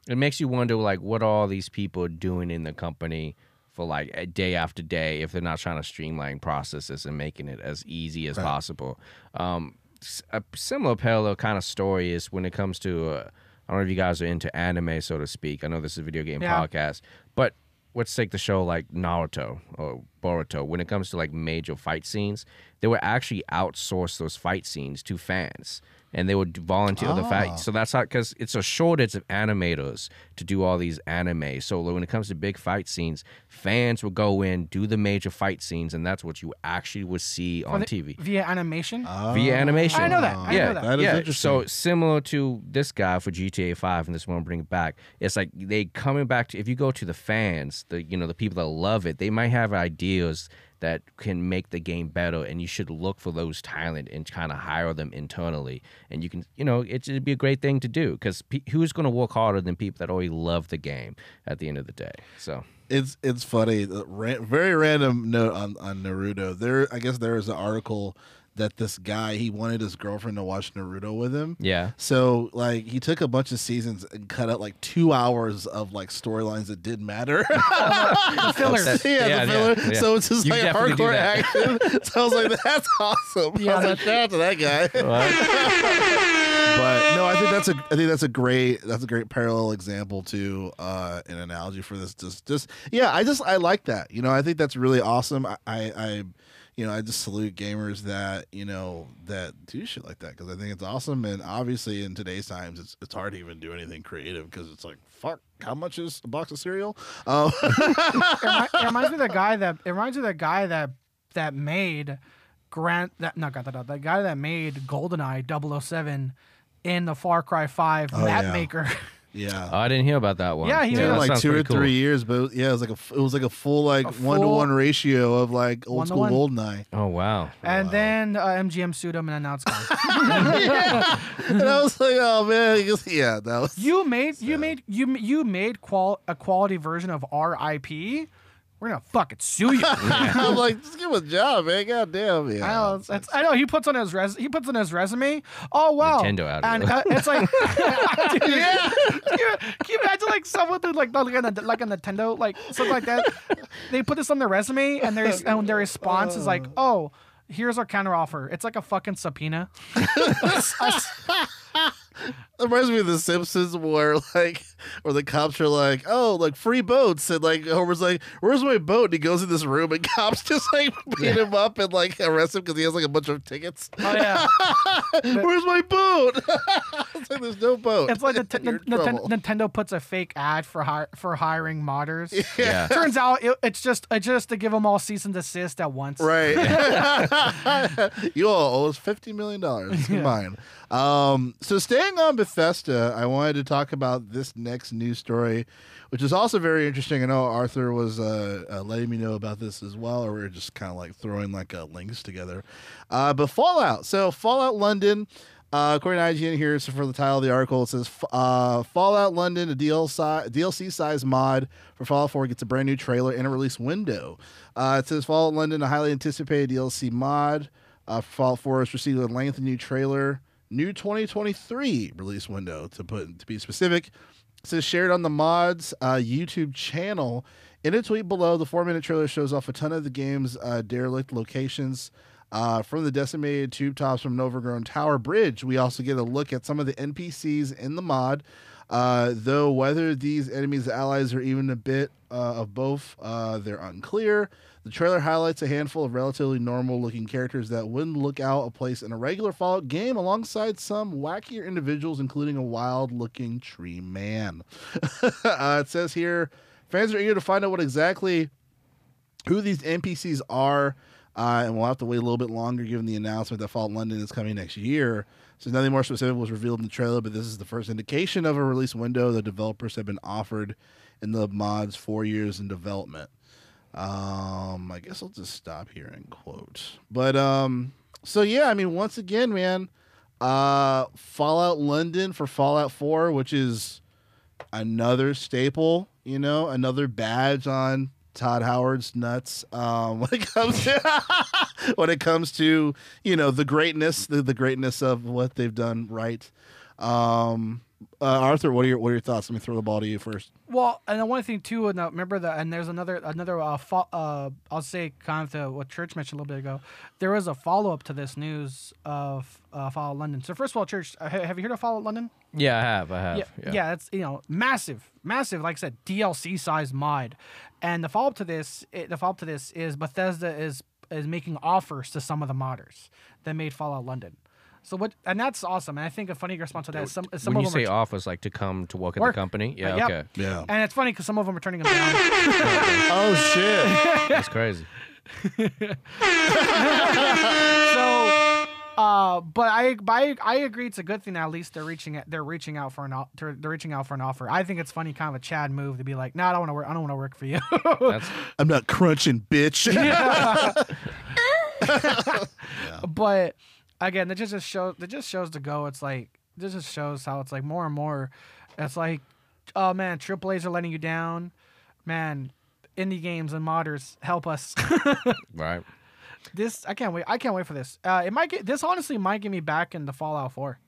it makes you wonder like what are all these people doing in the company for like day after day if they're not trying to streamline processes and making it as easy as possible. Um, s- a similar parallel kind of story is when it comes to uh, I don't know if you guys are into anime, so to speak. I know this is a video game Yeah. podcast, but let's take the show like Naruto or Boruto. When it comes to like major fight scenes, they would actually outsource those fight scenes to fans, and they would volunteer the Ah. fight. So that's how because it's a shortage of animators to do all these anime. So when it comes to big fight scenes, fans would go in, do the major fight scenes, and that's what you actually would see on the- TV via animation. via animation. I know that. I yeah, know that. That is yeah. interesting. So similar to this guy for GTA Five, and this one bring it back. It's like they coming back to if you go to the fans, the you know the people that love it, they might have ideas that can make the game better, and you should look for those talent and kind of hire them internally. And you can, you know, it, it'd be a great thing to do because who's going to work harder than people that already love the game at the end of the day? So it's it's funny. Uh, the ra- very random note on on Naruto. There, I guess there is an article that this guy he wanted his girlfriend to watch Naruto with him. yeah, So like he took a bunch of seasons and cut out like two hours of like storylines that didn't matter. the fillers. That's- yeah, Yeah, the yeah, filler. yeah. So it's just You like hardcore action. so I was like, that's awesome. Yeah, I was like, shout out to that guy. but no, I think that's a I think that's a great that's a great parallel example to uh an analogy for this. Just just yeah, I just I like that. You know, I think that's really awesome. I I, I you know, I just salute gamers that you know that do shit like that because I think it's awesome. And obviously, in today's times, it's it's hard to even do anything creative because it's like fuck. How much is a box of cereal? Um, it, reminds me of the guy that it reminds me of the guy that that made Grant that not got that the guy that made GoldenEye 007 in the Far Cry 5 Oh, map yeah. maker. yeah. oh, I didn't hear about that one. Yeah, he yeah, did that like sounds two or pretty cool. three years, but yeah, it was like a f- it was like a full like A one to one full- ratio of like old One to school one. Goldeneye. Oh wow. and then uh, MGM sued him and now it's gone. and I was like, oh man, he yeah, that was you made you made you you made qual a quality version of RIP. We're gonna fucking sue you. I'm like, just give him a job, man. God damn, yeah. I know. It's, it's- I know. He puts on his res. He puts on his resume. Oh wow. Nintendo out And uh, it's like, Dude, yeah. Can you, can you imagine like someone who like like a, like a Nintendo like something like that? They put this on their resume, and their and their response is like, oh. Here's our counteroffer. It's like a fucking subpoena. It reminds me of The Simpsons, where like where the cops are like, "Oh, like free boats," and like Homer's like, "Where's my boat?" And he goes in this room, and cops just like beat him up and like arrest him because he has like a bunch of tickets. Oh yeah, Where's my boat? it's like there's no boat. it's like the, You're Nintendo. Nintendo puts a fake ad for hi- for hiring modders. Yeah. Turns out it, it's just it's just to give them all cease and desist at once. Right. you all owe us fifty million dollars combined. Um, so staying on Bethesda, I wanted to talk about this next news story, which is also very interesting. I know Arthur was uh, uh, letting me know about this as well, or we are just kind of like throwing like uh, links together. Uh, but Fallout. So Fallout London. Uh, according to IGN here, so for the title of the article, it says uh, Fallout London, a DLC, DLC size mod for Fallout 4 gets a brand new trailer and a release window. Uh, it says Fallout London, a highly anticipated DLC mod uh, Fallout 4 has received a lengthy new trailer, new 2023 release window to put to be specific. Says shared on the mods uh, YouTube channel. In a tweet below, the four minute trailer shows off a ton of the game's uh, derelict locations. Uh, from the decimated tube tops from an overgrown tower bridge, we also get a look at some of the NPCs in the mod. Uh, though whether these enemies allies are even a bit uh, of both, uh, they're unclear. The trailer highlights a handful of relatively normal looking characters that wouldn't look out of place in a regular Fallout game, alongside some wackier individuals, including a wild looking tree man. uh, it says here fans are eager to find out what exactly who these NPCs are, uh, and we'll have to wait a little bit longer given the announcement that Fallout London is coming next year. So nothing more specific was revealed in the trailer, but this is the first indication of a release window the developers have been offered in the mod's four years in development. Um, I guess I'll just stop here and quote. But um, so yeah, I mean, once again, man, uh, Fallout London for Fallout Four, which is another staple, you know, another badge on Todd Howard's nuts um, when it comes to when it comes to you know the greatness the, the greatness of what they've done right. Um, uh, Arthur, what are your what are your thoughts? Let me throw the ball to you first. Well, and the one thing too, and uh, remember that, and there's another another uh, fo- uh I'll say kind of to what Church mentioned a little bit ago. There was a follow up to this news of uh, Fallout London. So first of all, Church, uh, have you heard of Fallout London? Yeah, I have. I have. yeah, Yeah. yeah, it's you know massive, massive. Like I said, DLC size mod, and the follow up to this, it, the follow up to this is Bethesda is is making offers to some of the modders that made Fallout London. So what, and that's awesome. And I think a funny response to that is some is some when you them say are, office, like to come to work at the company. Yeah. Uh, yep. Okay. Yeah. and it's funny because some of them are turning them down. Oh shit. That's crazy. so uh but I, but I I agree it's a good thing that at least they're reaching at they're reaching out for an o- they're they're reaching out for an offer. I think it's funny kind of a Chad move to be like, "No, nah, I don't want to work I don't want to work for you." That's I'm not crunching, bitch. but again, that just just shows that just shows the go. It's like this just shows how it's like more and more it's like oh man, triple A's are letting you down. Man, indie games and modders help us. right. this I can't wait. I can't wait for this. Uh, it might get this honestly might get me back into Fallout Four.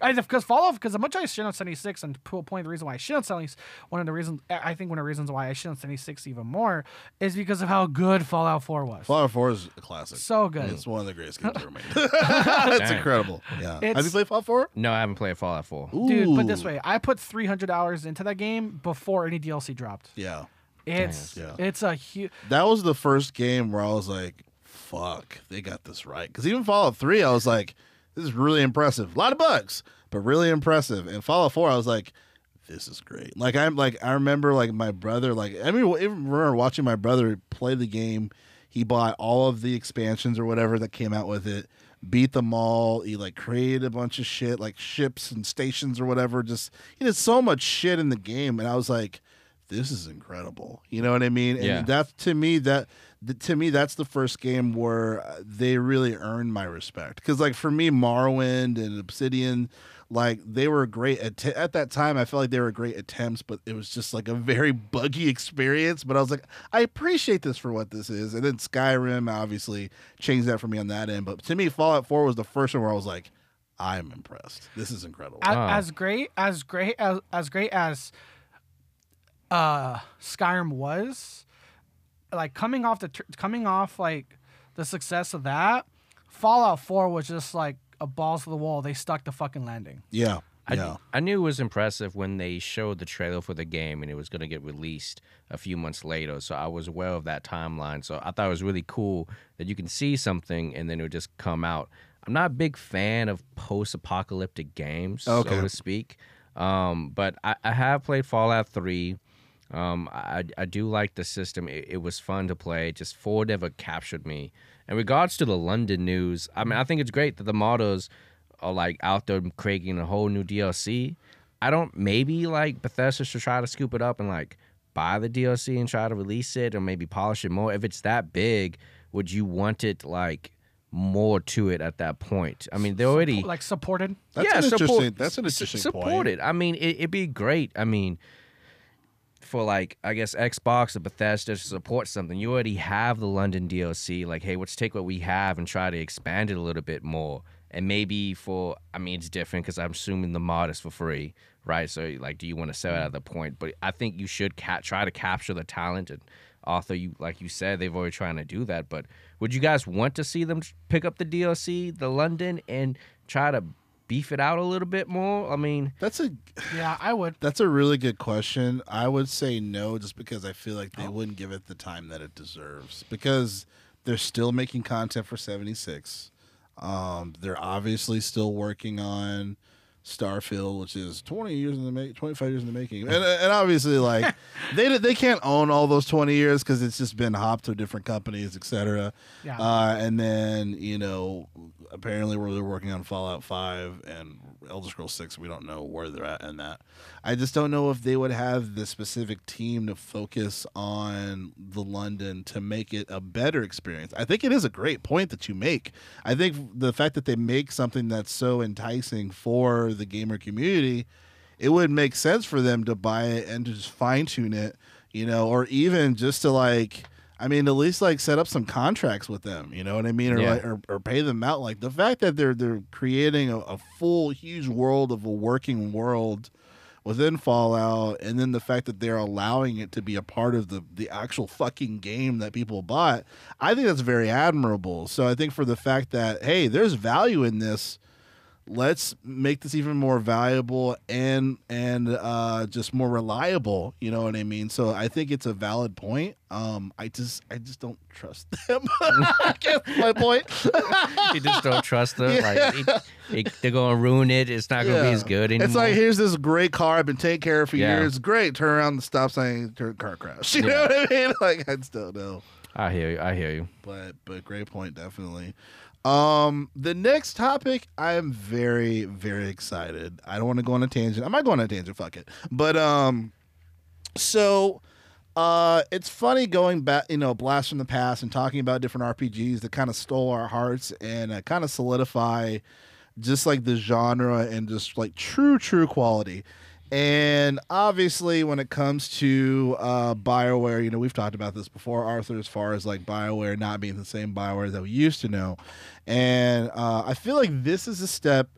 Because Fallout, because as much as I shit on seventy six, and to a point, the reason why I shit on seventy six one of the reasons I think one of the reasons why I shit on seventy six even more is because of how good Fallout Four was. Fallout 4 is a classic. So good. It's one of the greatest games ever made. it's Dang. incredible. Yeah. Have you played Fallout 4? No, I haven't played Fallout 4. Dude, put this way, I put three hundred hours into that game before any DLC dropped. Yeah. It's Yeah. it's a huge. That was the first game where I was like, fuck, they got this right. Because even Fallout 3, I was like, this is really impressive. A lot of bugs, but really impressive. And Fallout 4, I was like, this is great. Like I'm like I remember like my brother like I mean even remember watching my brother play the game. He bought all of the expansions or whatever that came out with it, beat them all. He like created a bunch of shit like ships and stations or whatever. Just he did so much shit in the game, and I was like, this is incredible. You know what I mean? And Yeah. that to me that th- to me that's the first game where uh, they really earned my respect. Because like for me Morrowind and Obsidian like they were great at, at that time i felt like they were great attempts but it was just like a very buggy experience. But i was like i appreciate this for what this is. And then skyrim obviously changed that for me on that end. But to me fallout 4 was the first one where i was like i'm impressed. This is incredible. As, Wow. as great as great as as great as uh Skyrim was like coming off the coming off like the success of that Fallout 4 was just like a balls to the wall they stuck the fucking landing yeah I, Yeah. I knew it was impressive when they showed the trailer for the game and it was going to get released a few months later. So I was aware of that timeline. So I thought it was really cool that you can see something and then it would just come out. I'm not a big fan of post apocalyptic games, Okay. so to speak. Um, but I, I have played Fallout 3. Um, I, I do like the system. It, it was fun to play. Just Ford never captured me. In regards to the London news, I mean, I think it's great that the modders are like out there creating a whole new DLC. I don't maybe like Bethesda should try to scoop it up and like buy the DLC and try to release it or maybe polish it more. If it's that big, would you want it like more to it at that point? I mean, they're already like supported. That's yeah, an support- interesting. That's an s- interesting support point. it. I mean, it, it'd be great. I mean, for like I guess Xbox or Bethesda to support something, you already have the London DLC. Like, hey, let's take what we have and try to expand it a little bit more. And maybe for I mean, it's different because I'm assuming the mod is for free, right? So like, do you want to sell it at mm-hmm. the point? But I think you should ca- try to capture the talent and author. You like you said, they've already trying to do that. But would you guys want to see them pick up the DLC, the London, and try to beef it out a little bit more? I mean, That's a Yeah, I would. that's a really good question. I would say no, just because I feel like Oh. they wouldn't give it the time that it deserves. Because they're still making content for seventy six. Um, they're obviously still working on Starfield, which is twenty years in the make, twenty five years in the making, and and obviously like they they can't own all those twenty years because it's just been hopped to different companies, etc. Yeah. Uh, and then you know, apparently we're they're working on Fallout Five and Elder Scrolls Six. We don't know where they're at in that. I just don't know if they would have the specific team to focus on the London to make it a better experience. I think it is a great point that you make. I think the fact that they make something that's so enticing for the gamer community, it would make sense for them to buy it and to just fine tune it, you know, or even just to like. I mean, at least like set up some contracts with them. You know what I mean, or Yeah. like, or, or pay them out. Like the fact that they're they're creating a, a full huge world of a working world within Fallout, and then the fact that they're allowing it to be a part of the the actual fucking game that people bought, I think that's very admirable. So I think for the fact that hey, there's value in this, let's make this even more valuable and and uh, just more reliable. You know what I mean? So I think it's a valid point. Um, I just I just don't trust them. My point. you just don't trust them. Like it, it, they're gonna ruin it. It's not gonna be as good anymore. It's like here's this great car I've been taking care of for Yeah. years. Great, turn around the stop sign, turn car crash. You know what I mean? Like I still know, I hear you. I hear you. but but great point, definitely. Um, the next topic, I am very very excited. I don't want to go on a tangent. I might go on a tangent. Fuck it. But um, so. Uh, it's funny going back, you know, blast from the past and talking about different RPGs that kind of stole our hearts and uh, kind of solidify just like the genre and just like true true quality and obviously when it comes to uh bioware you know we've talked about this before arthur as far as like bioware not being the same bioware that we used to know and uh i feel like this is a step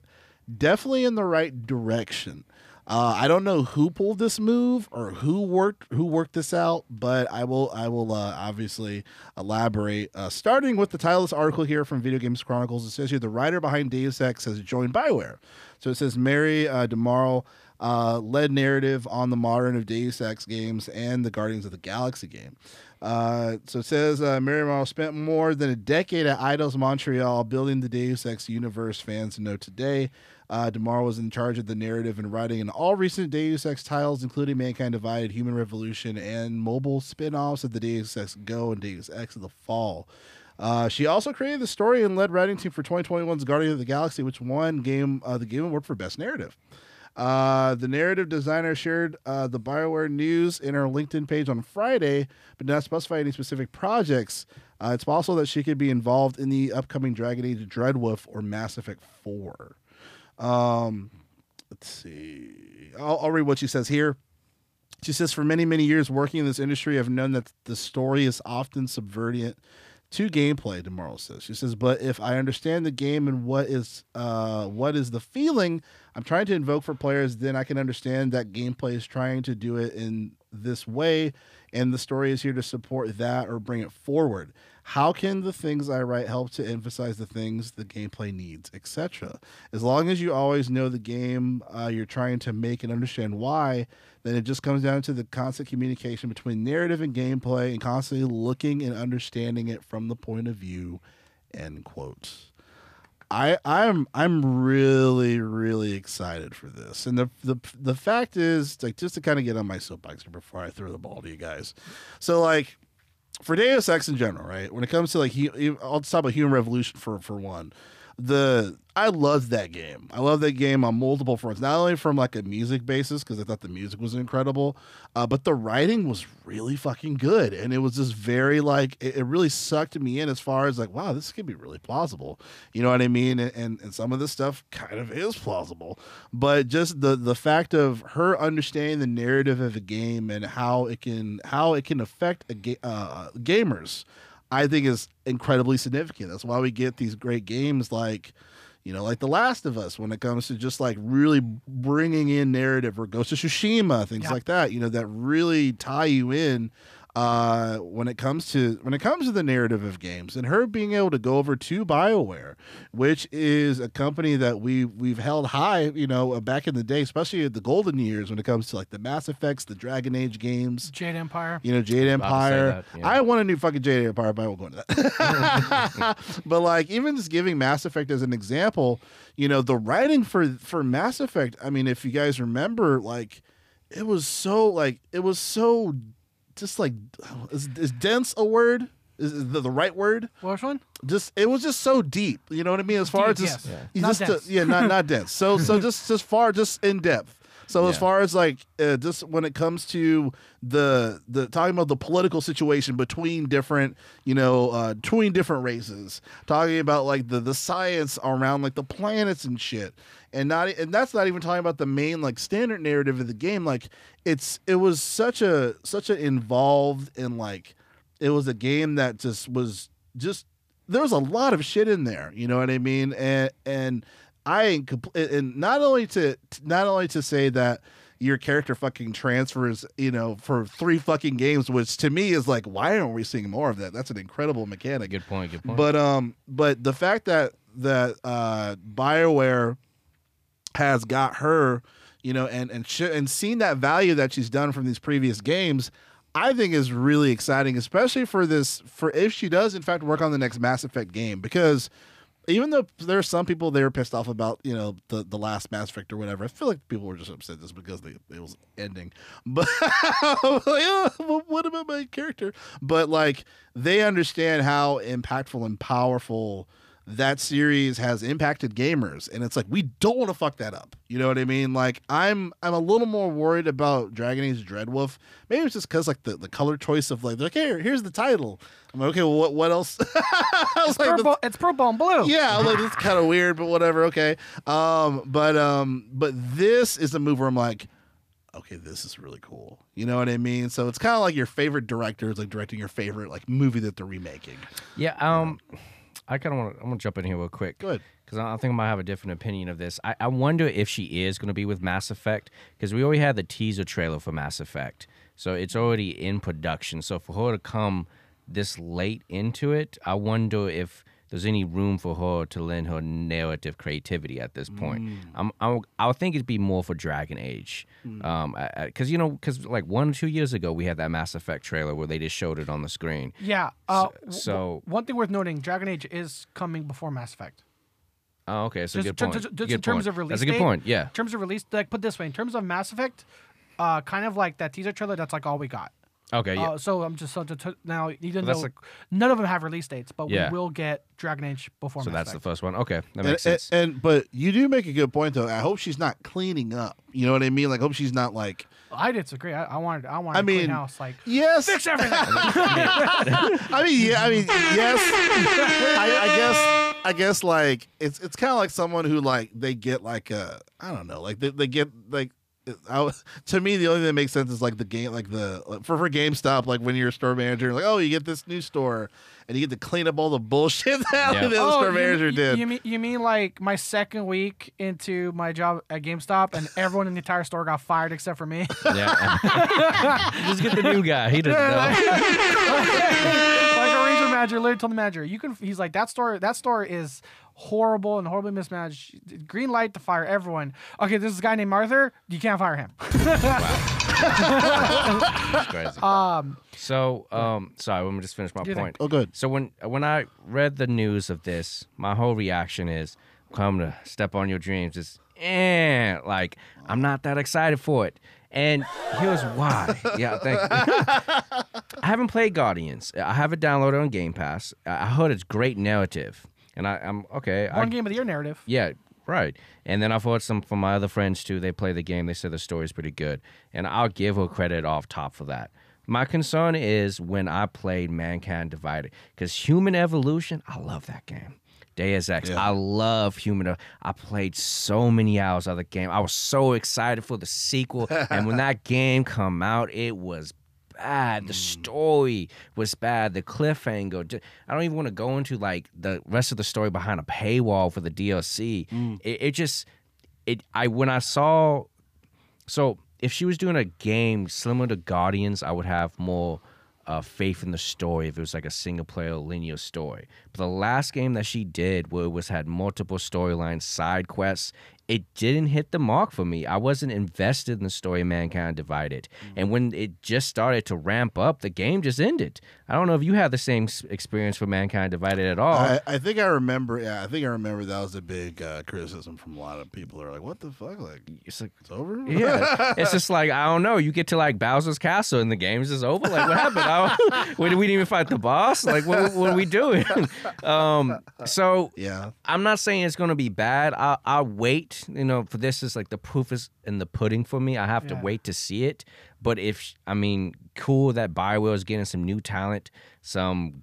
definitely in the right direction uh, I don't know who pulled this move or who worked who worked this out, but I will I will uh, obviously elaborate. Uh, starting with the title of this article here from Video Games Chronicles, it says here the writer behind Deus Ex has joined Bioware. So it says Mary uh, DeMarle uh, led narrative on the modern of Deus Ex games and the Guardians of the Galaxy game. Uh, so it says uh, Mary DeMarle spent more than a decade at Eidos Montreal building the Deus Ex universe fans know today. Uh, DeMar was in charge of the narrative and writing in all recent Deus Ex titles, including Mankind Divided, Human Revolution, and mobile spin offs of the Deus Ex Go and Deus Ex of the Fall. Uh, she also created the story and led writing team for 2021's Guardian of the Galaxy, which won game uh, the Game Award for Best Narrative. Uh, the narrative designer shared uh, the Bioware news in her LinkedIn page on Friday, but did not specify any specific projects. Uh, it's possible that she could be involved in the upcoming Dragon Age Dreadwolf or Mass Effect 4. Um, let's see. I'll, I'll read what she says here. She says, For many, many years working in this industry, I've known that the story is often subverting to gameplay, DeMarle says. She says, But if I understand the game and what is uh, what is the feeling I'm trying to invoke for players, then I can understand that gameplay is trying to do it in this way, and the story is here to support that or bring it forward. How can the things I write help to emphasize the things the gameplay needs, etc.? As long as you always know the game uh, you're trying to make and understand why, then it just comes down to the constant communication between narrative and gameplay and constantly looking and understanding it from the point of view. End quote. I I'm I'm really really excited for this, and the the the fact is like just to kind of get on my soapbox before I throw the ball to you guys. So like for Deus Ex in general, right? When it comes to like he, I'll just talk about Human Revolution for for one. The I loved that game. I love that game on multiple fronts. Not only from like a music basis because I thought the music was incredible, uh, but the writing was really fucking good, and it was just very like it, it, really sucked me in as far as like wow, this could be really plausible. You know what I mean? And, and and some of this stuff kind of is plausible, but just the the fact of her understanding the narrative of a game and how it can how it can affect a ga- uh, gamers I think is incredibly significant. That's why we get these great games like, you know, like The Last of Us when it comes to just like really bringing in narrative or Ghost of Tsushima, things Yeah. like that, you know, that really tie you in uh, when it comes to when it comes to the narrative of games and her being able to go over to BioWare, which is a company that we we've held high, you know, uh, back in the day, especially at the golden years when it comes to like the Mass Effects, the Dragon Age games, Jade Empire. you know, Jade about Empire. that, yeah. I want a new fucking Jade Empire, but I won't go into that. but like, even just giving Mass Effect as an example, you know, the writing for for Mass Effect. I mean, if you guys remember, like, it was so like it was so just like is, is dense a word? Is is the, the right word? Which one? Just it was just so deep. You know what I mean? As far Deep, as just, yes. you Not just uh, dense. yeah, not not dense. So so just just far just in depth. So as far as like uh, just when it comes to the the talking about the political situation between different you know uh, between different races, talking about like the the science around like the planets and shit, and not and that's not even talking about the main like standard narrative of the game. Like it's it was such a such an involved and like it was a game that just was just there was a lot of shit in there you know what i mean and and i am compl- and not only to not only to say that your character fucking transfers you know for three fucking games which to me is like why aren't we seeing more of that that's an incredible mechanic Good point. Good point. but um, but the fact that that uh, Bioware has got her, you know, and and sh- and seen that value that she's done from these previous games, I think is really exciting, especially for this for if she does in fact work on the next Mass Effect game because. Even though there are some people they were pissed off about, you know, the, the last Mass Effect or whatever, I feel like people were just upset just because they, it was ending. But like, oh, what about my character? But like they understand how impactful and powerful that series has impacted gamers and it's like we don't want to fuck that up you know what i mean like i'm i'm a little more worried about dragon age dreadwolf maybe it's just because like the, the color choice of like, like here here's the title i'm like okay well what, what else I was like, Purple, it's purple and blue. yeah, I'm like it's kind of weird, but whatever. Okay, um, but um, but this is a move where I'm like, okay, this is really cool. You know what I mean? So it's kind of like your favorite director is like directing your favorite like movie that they're remaking. yeah. Um, I kind of want to. I'm gonna jump in here real quick. Good. because I I think I might have a different opinion of this. I, I wonder if she is going to be with Mass Effect because we already had the teaser trailer for Mass Effect, so it's already in production. So for her to come this late into it, I wonder if there's any room for her to lend her narrative creativity at this point. I'm, I'm, I think it'd be more for Dragon Age, um, because you know, because like one or two years ago we had that Mass Effect trailer where they just showed it on the screen. Yeah. Uh, w- so- one thing worth noting: Dragon Age is coming before Mass Effect. Oh, okay, So Just, good point. just- just Good in terms point. of release that's a good date, point. Yeah. In terms of release, like put this way, in terms of Mass Effect, uh, kind of like that teaser trailer. That's like all we got. Okay. Yeah. Uh, so I'm just so to, to, now even that's though like- none of them have release dates, but Yeah. we will get Dragon Age before. so Mass that's the first one. Okay, that And, makes and, sense. and but you do make a good point though. I hope she's not cleaning up. You know what I mean? Like, I hope she's not like. I disagree. I, I wanted. I wanted I a clean mean, house. Like Yes, fix everything. I mean, yeah, I mean, yes. I, I guess, I guess, like it's it's kind of like someone who like they get like a I don't know, like they, they get like I, to me, the only thing that makes sense is like the game, like the for for GameStop, like when you're a store manager, like oh, you get this new store, and you get to clean up all the bullshit that Yeah. the Oh, store you- manager you, did. You mean you mean like my second week into my job at GameStop, and everyone in the entire store got fired except for me? Yeah. Just get the new guy. He doesn't know. like a regional manager literally told the manager, "You can." He's like, "That store, that store is horrible and horribly mismanaged. Green light to fire everyone. Okay, this is a guy named Arthur. You can't fire him." Crazy. Um, So, um, sorry, let me just finish my Do your thing. point. oh, good. So when when I read the news of this, my whole reaction is, "Come to step on your dreams." Is eh, like I'm not that excited for it, and here's why. Yeah, thank you. I haven't played Guardians. I have it downloaded on Game Pass. I I heard it's great narrative, and I, I'm okay. I, one game of the year narrative. yeah, right. And then I've heard some from my other friends too. They play the game. They said the story's pretty good, and I'll give her credit off top for that. My concern is when I played Mankind Divided, because Human Revolution, I love that game. Deus Ex, Yeah. I love Human. I played so many hours of the game. I was so excited for the sequel, and when that game come out, it was bad. The story was bad. The cliffhanger. I don't even want to go into like the rest of the story behind a paywall for the DLC. It, it just it. I when I saw so if she was doing a game similar to Guardians, I would have more uh, faith in the story if it was like a single player linear story. But the last game that she did, where it was had multiple storylines, side quests, it didn't hit the mark for me. I wasn't invested in the story of Mankind Divided. And when it just started to ramp up, the game just ended. I don't know if you had the same experience for Mankind Divided at all. I, I think I remember. Yeah, I think I remember that was a big uh, criticism from a lot of people. They're like, "What the fuck? Like, it's like it's over?" Yeah, it's just like I don't know. You get to like Bowser's castle and the game's just over. Like what happened? I, we we didn't even fight the boss. Like what, what are we doing? um, so yeah. I'm not saying it's gonna be bad. I I'll wait. You know, for this is like the proof is in the pudding for me. I have to wait to see it. But if I mean, cool that Bioware is getting some new talent, some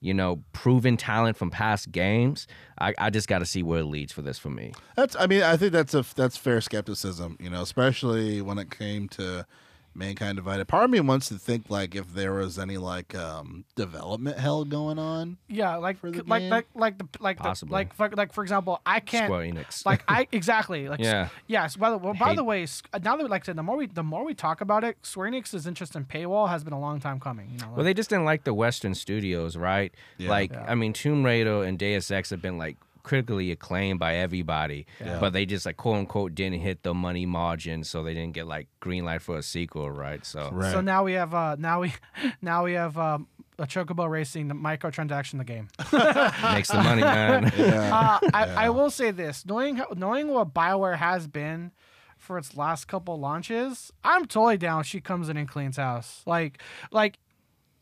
you know proven talent from past games. I I just got to see where it leads for this for me. That's. I mean, I think that's a that's fair skepticism. You know, especially when it came to mankind divided. Part of me wants to think like if there was any like um development hell going on. Yeah, like For the like game? like like the like the, Possibly. like for, like for example, I can't Square Enix. like I exactly like Yeah. yes. By the well, by hate- the way, now that like I said, the more we the more we talk about it, Square Enix's interest in paywall has been a long time coming. You know, Well, they just didn't like the Western studios, right? Yeah. Like, Yeah. I mean, Tomb Raider and Deus Ex have been like critically acclaimed by everybody, Yeah. but they just like quote unquote didn't hit the money margin, so they didn't get like green light for a sequel, right? So Right. So now we have uh now we now we have um, a chocobo racing the microtransaction the game. makes the money, man. Yeah. Uh, I, I will say this: knowing how, knowing what Bioware has been for its last couple launches, I'm totally down. She comes in and cleans house, like like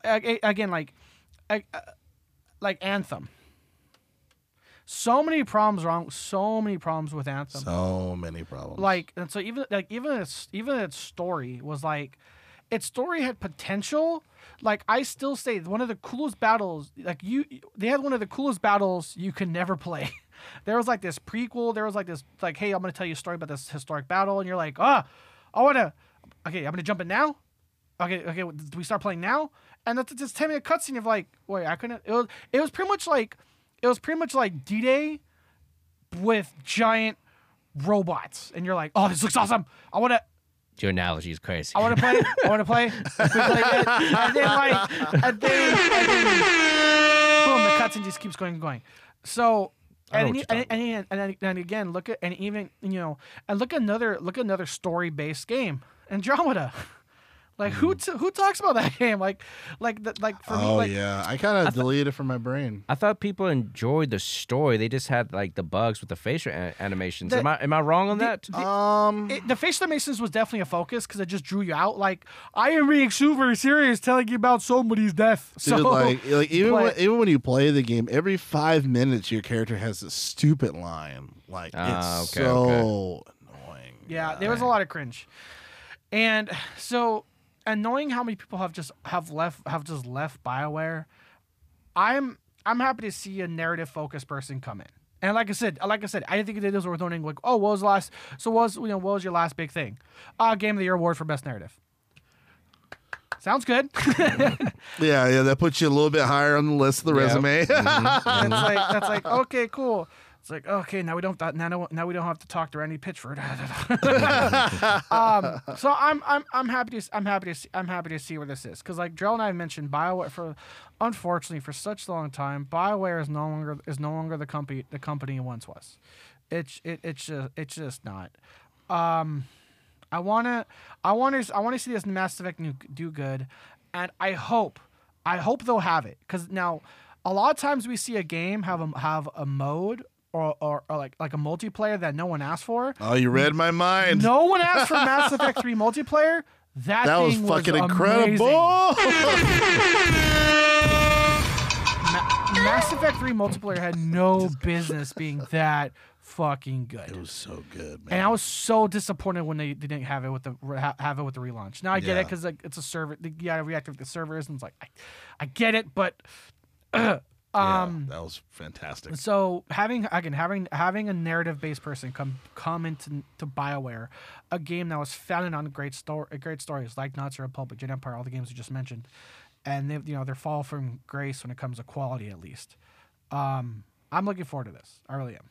a- a- again, like a- a- like Anthem. So many problems wrong. So many problems with Anthem. So many problems. like and so even like even its even its story was like its story had potential. Like i still say one of the coolest battles like you they had one of the coolest battles you can never play. There was like this prequel. There was like this like hey i'm gonna tell you a story about this historic battle. And you're like ah i wanna okay i'm gonna jump in now. Okay okay do we start playing now? And that's this 10 minute cutscene of like wait i couldn't it was it was pretty much like it was pretty much like d-day with giant robots, and you're like, "Oh, this looks awesome! I want to, Your analogy is crazy. I want to play, I want to play." We play it, and then like, and then, and then boom, the cutscene just keeps going and going. So. And, what and, and, and, and, and, and again, look at and even you know, and look at another look at another story based game, Andromeda. Like who t- who talks about that game? Like like the, like for me, oh like yeah, I kind of deleted it from my brain. I thought people enjoyed the story. They just had like the bugs with the facial a- animations. The- am I am I wrong on that? Um, it, the facial animations was definitely a focus because it just drew you out. Like I am being super serious, telling you about somebody's death. Dude, so like, like even but- when, even when you play the game, every five minutes your character has a stupid line. Like Ah, it's okay, so okay. annoying. yeah, there was a lot of cringe, and so and knowing how many people have just have left have just left Bioware, I'm I'm happy to see a narrative focused person come in. And like I said, like I said, I didn't think it was worth noting. Like, oh, what was the last? So what was you know what was your last big thing? Uh, Game of the Year award for best narrative. Sounds good. Yeah, yeah, that puts you a little bit higher on the list of the Yep. resume. that's like that's like okay, cool. It's like okay, now we don't now now we don't have to talk to Randy Pitchford. um, so I'm I'm I'm happy to I'm happy to see, I'm happy to see where this is because like Joe and I mentioned Bioware for unfortunately for such a long time Bioware is no longer is no longer the company the company it once was. It's it, it's just it's just not. Um, I wanna I wanna I wanna see this Mass Effect do good, and I hope I hope they'll have it because now a lot of times we see a game have a have a mode or, or, or like like a multiplayer that no one asked for. oh, you read my mind. No one asked for Mass Effect 3 multiplayer. That, that was fucking amazing. incredible. Ma- Mass Effect 3 multiplayer had no business being that fucking good. it was so good, man. And I was so disappointed when they didn't have it with the ha- have it with the relaunch. Now I get Yeah. it because like it's a server. You gotta reactivate the servers, and it's like I, I get it, but Yeah, um, that was fantastic. so having again having having a narrative based person come come into to Bioware, a game that was founded on great story, great stories like Knights of the Republic, Jade Empire, all the games we just mentioned, and they you know they're fall from grace when it comes to quality at least. Um, I'm looking forward to this. I really am.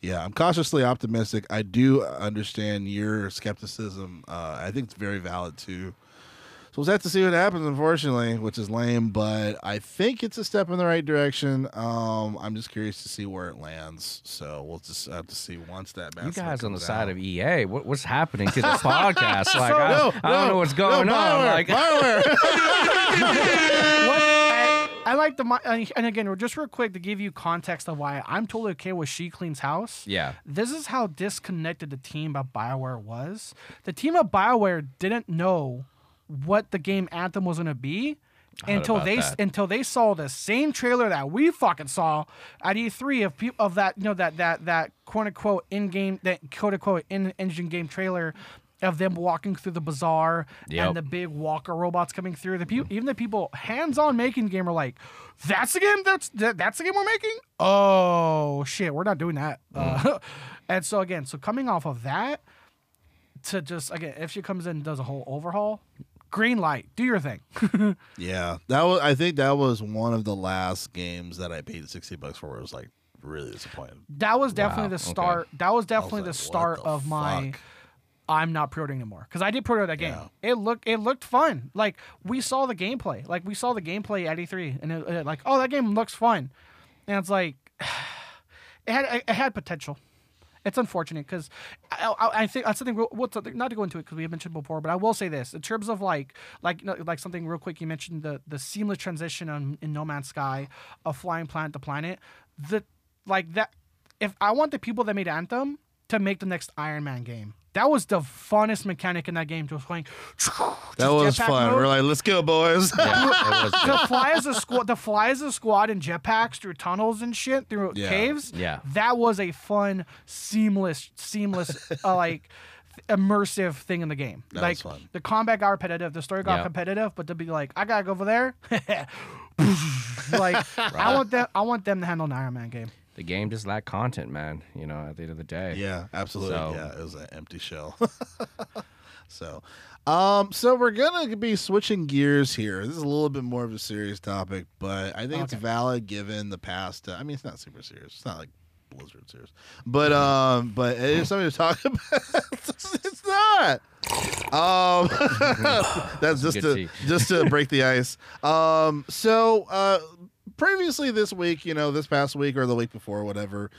Yeah, I'm cautiously optimistic. I do understand your skepticism. Uh, I think it's very valid too. So we'll have to see what happens, unfortunately, which is lame, but I think it's a step in the right direction. Um, I'm just curious to see where it lands. So we'll just have to see once that. You guys on the comes side out. of EA, what, what's happening to this podcast? Like, So- I, No, I don't no, know what's no, going on. Bioware, Like, Bioware. what I, I like the mi- and and again just real quick to give you context of why I'm totally okay with She Cleans House. yeah, This is how disconnected the team at Bioware was. The team at Bioware didn't know what the game Anthem was gonna be until they that. until they saw the same trailer that we fucking saw at E3 of people of that you know that that that quote unquote in game that quote unquote in engine game trailer of them walking through the bazaar Yep. and the big walker robots coming through. The people, even the people hands-on making the game are like, "That's the game. That's that, that's the game we're making." Oh shit, we're not doing that. Uh, and so again, so coming off of that to just again, if she comes in and does a whole overhaul, green light, do your thing. Yeah, that was. I think that was one of the last games that I paid sixty bucks for. Where it was like really disappointed. That was definitely Wow, the okay. start. That was definitely like, the start the of my. I'm not pre-ordering anymore because I did pre-order that game. It looked it looked fun. Like we saw the gameplay. Like we saw the gameplay at E3, and it, it- like oh that game looks fun, and it's like it had it had potential. It's unfortunate because I, I, I think that's something. Real, what's not to go into it because we have mentioned before, but I will say this in terms of like like like something real quick. You mentioned the the seamless transition on, in No Man's Sky of flying planet to planet. The like that. If I want the people that made Anthem to make the next Iron Man game, that was the funnest mechanic in that game. Just going. That was fun. We're like, let's go, boys. yeah, it was to fly as a squad, to fly as a squad in jetpacks through tunnels and shit through Yeah. caves. Yeah. that was a fun, seamless, seamless, uh, like immersive thing in the game. That like was fun. the combat got repetitive, the story got Yeah. competitive, but to be like, I gotta go over there. like I want them, I want them to handle an Iron Man game. The game just lacked content, man. You know, at the end of the day. Yeah, absolutely. So- Yeah, it was an empty shell. so, um, so we're gonna be switching gears here. This is a little bit more of a serious topic, but I think it's valid given the past. Uh, I mean, it's not super serious. It's not like Blizzard serious, but um, but it is something to talk about. it's not. Um, that's just to tea. just to break the ice. Um, so uh, previously this week, you know, this past week or the week before, whatever.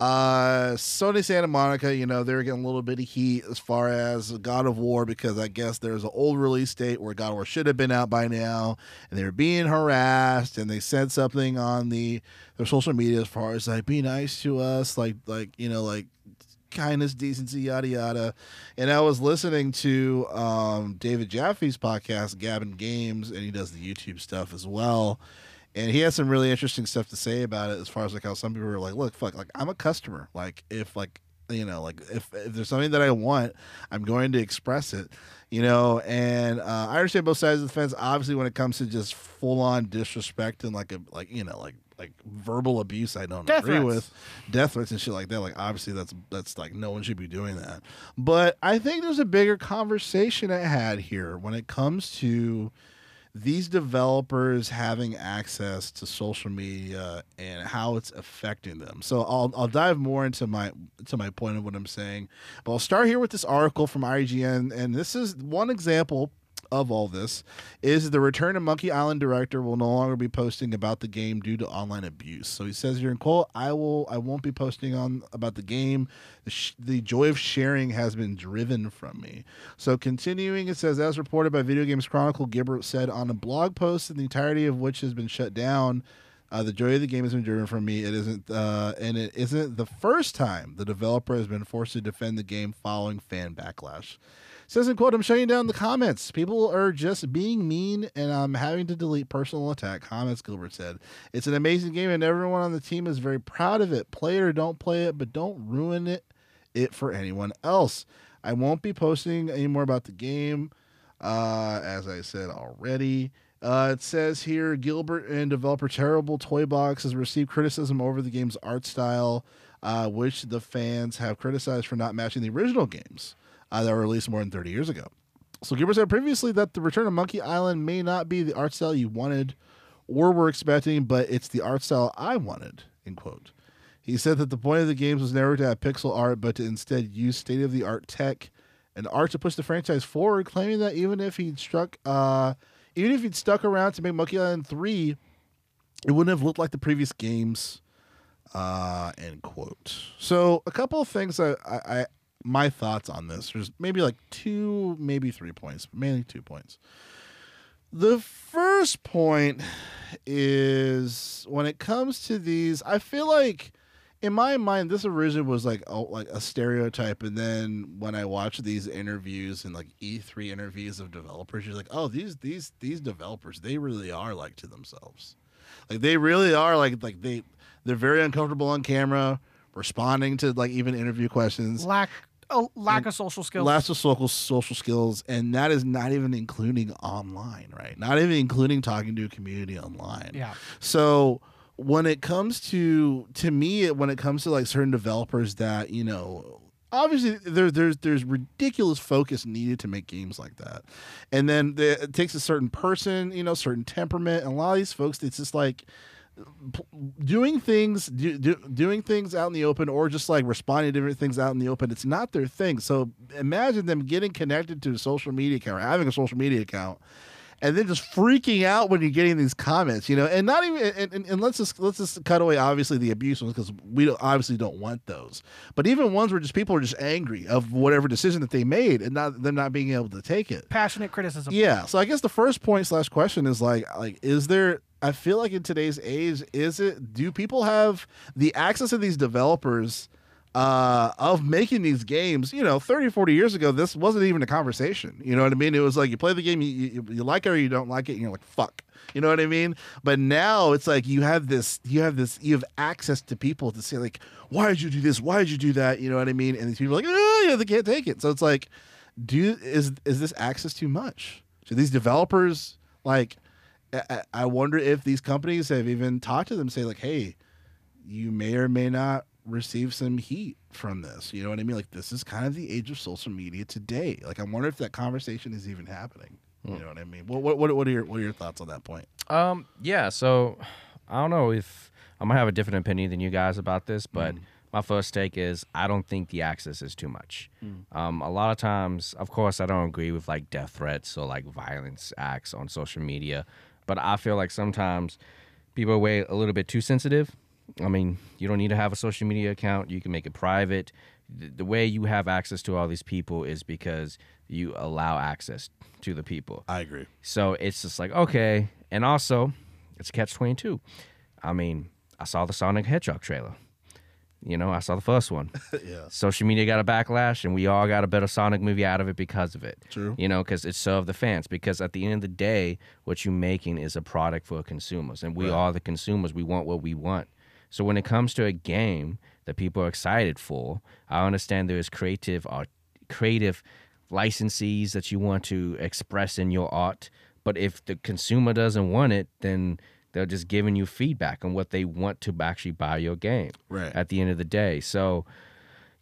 Uh, Sony Santa Monica, you know, they're getting a little bit of heat as far as God of War because I guess there's an old release date where God of War should have been out by now, and they were being harassed, and they said something on the their social media as far as like be nice to us, like like you know like kindness, decency, yada yada. And I was listening to um, David Jaffe's podcast, Gavin Games, and he does the YouTube stuff as well. And he has some really interesting stuff to say about it, as far as like how some people are like, "Look, fuck, like I'm a customer. Like if like you know, like if if there's something that I want, I'm going to express it." You know, and uh, I understand both sides of the fence. Obviously, when it comes to just full on disrespect and like a like you know like like verbal abuse I don't Death agree threats. with, death threats and shit like that. Like obviously that's that's like no one should be doing that. But I think there's a bigger conversation I had here when it comes to these developers having access to social media and how it's affecting them. So I'll I'll dive more into my to my point of what I'm saying. But I'll start here with this article from IGN and this is one example of all this is the return of Monkey Island director will no longer be posting about the game due to online abuse. So he says here in quote, "I will I won't be posting on about the game. The, sh- the joy of sharing has been driven from me." So continuing, it says as reported by Video Games Chronicle, Gilbert said on a blog post, the entirety of which has been shut down. Uh, the joy of the game has been driven from me. It isn't, uh, and it isn't the first time the developer has been forced to defend the game following fan backlash. Says in quote, I'm shutting down the comments. People are just being mean, and I'm having to delete personal attack comments, Gilbert said. It's an amazing game, and everyone on the team is very proud of it. Play it or don't play it, but don't ruin it, it for anyone else. I won't be posting anymore about the game, uh, as I said already. Uh, it says here Gilbert and developer Terrible Toy Box has received criticism over the game's art style, uh, which the fans have criticized for not matching the original games uh, that were released more than 30 years ago. So Gilbert said previously that the return of Monkey Island may not be the art style you wanted or were expecting, but it's the art style I wanted, end quote. He said that the point of the games was never to have pixel art, but to instead use state of the art tech and art to push the franchise forward, claiming that even if he'd struck uh even if he'd stuck around to make Monkey Island 3, it wouldn't have looked like the previous games. Uh end quote. So a couple of things I, I, I my thoughts on this. There's maybe like two, maybe three points, mainly two points. The first point is when it comes to these, I feel like in my mind this originally was like oh, like a stereotype and then when I watch these interviews and like E3 interviews of developers you're like oh these these these developers they really are like to themselves. Like they really are like like they they're very uncomfortable on camera responding to like even interview questions Lack a lack of social skills. Lots of social social skills, and that is not even including online, right? Not even including talking to a community online. yeah. So when it comes to to me, when it comes to like certain developers that you know. Obviously, there, there's there's ridiculous focus needed to make games like that, and then the, it takes a certain person, you know, certain temperament, and a lot of these folks, it's just like doing things do, do, doing things out in the open or just like responding to different things out in the open it's not their thing so imagine them getting connected to a social media account or having a social media account and then just freaking out when you're getting these comments you know and not even and, and, and let's just let's just cut away obviously the abuse ones because we don't, obviously don't want those but even ones where just people are just angry of whatever decision that they made and not them not being able to take it Passionate criticism. yeah. So I guess the first point slash question is like like is there I feel like in today's age, is it do people have the access of these developers uh of making these games? You know 30 40 years ago this wasn't even a conversation. You know what i mean? It was like you play the game you, you, you like it or you don't like it and you're like fuck. You know what i mean? But now it's like you have this you have this you have access to people to say like why did you do this? Why did you do that? You know what i mean? And these people are like oh yeah they can't take it. So it's like do is is this access too much? Should these developers like I, I wonder if these companies have even talked to them say like hey you may or may not receive some heat from this. You know what i mean? Like this is kind of the age of social media today. Like i wonder if that conversation is even happening. You know what i mean? What, what, what, what are your what are your thoughts on that point? Um, yeah. So I don't know if I'm gonna have a different opinion than you guys about this, but my first take is I don't think the access is too much. Um, a lot of times, of course, I don't agree with like death threats or like violence acts on social media, but I feel like sometimes people are way a little bit too sensitive. I mean, you don't need to have a social media account. You can make it private. The, the way you have access to all these people is because you allow access to the people. i agree So it's just like, okay. And also, it's a catch 22. I mean, I saw the Sonic Hedgehog trailer. You know, I saw the first one. yeah Social media got a backlash, and we all got a better Sonic movie out of it because of it. True. You know, because it served the fans. Because at the end of the day, what you're making is a product for consumers, and we Right. are the consumers. We want what we want. So when it comes to a game that people are excited for, I understand there is creative art, creative licensees that you want to express in your art. But if the consumer doesn't want it, then They're just giving you feedback on what they want to actually buy your game Right. at the end of the day. So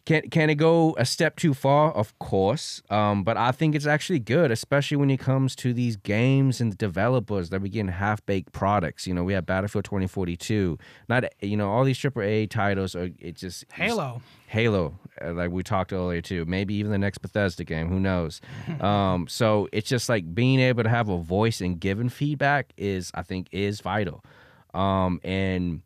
can can it go a step too far? Of course, um, but I think it's actually good, especially when it comes to these games and the developers that we getting half baked products. You know, we have Battlefield 2042. Not you know all these AAA titles are it just Halo. Halo, uh, like we talked earlier too. Maybe even the next Bethesda game. Who knows? um, so it's just like being able to have a voice and giving feedback is, I think, is vital. Um, and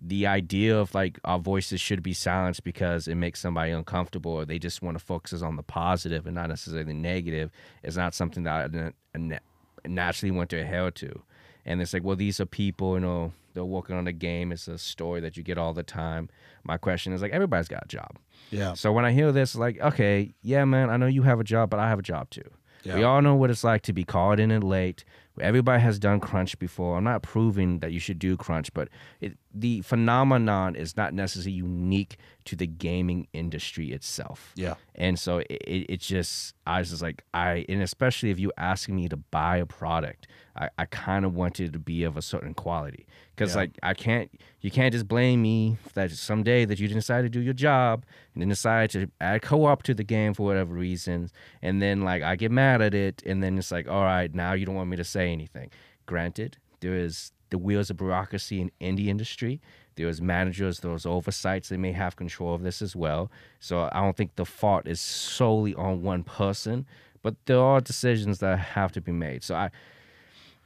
the idea of like our voices should be silenced because it makes somebody uncomfortable or they just want to focus on the positive and not necessarily the negative is not something that I, naturally went to hell to. And it's like, well, these are people, you know, they're working on a game. It's a story that you get all the time. My question is like, everybody's got a job. Yeah. So when I hear this, like, okay, yeah, man, I know you have a job, but I have a job too. Yeah. We all know what it's like to be called in and late. Everybody has done crunch before. I'm not proving that you should do crunch, but it, the phenomenon is not necessarily unique to the gaming industry itself. Yeah. And so it, it, just, I was just like, I, and especially if you asking me to buy a product, I, I kind of wanted it to be of a certain quality. Cause Yeah. like, I can't, you can't just blame me that someday that you didn't decide to do your job and then decide to add co-op to the game for whatever reasons. And then like, I get mad at it. And then it's like, all right, now you don't want me to say anything. Granted, there is the wheels of bureaucracy in indie industry. There's managers, those oversights, they may have control of this as well. So I don't think the fault is solely on one person, but there are decisions that have to be made. So I,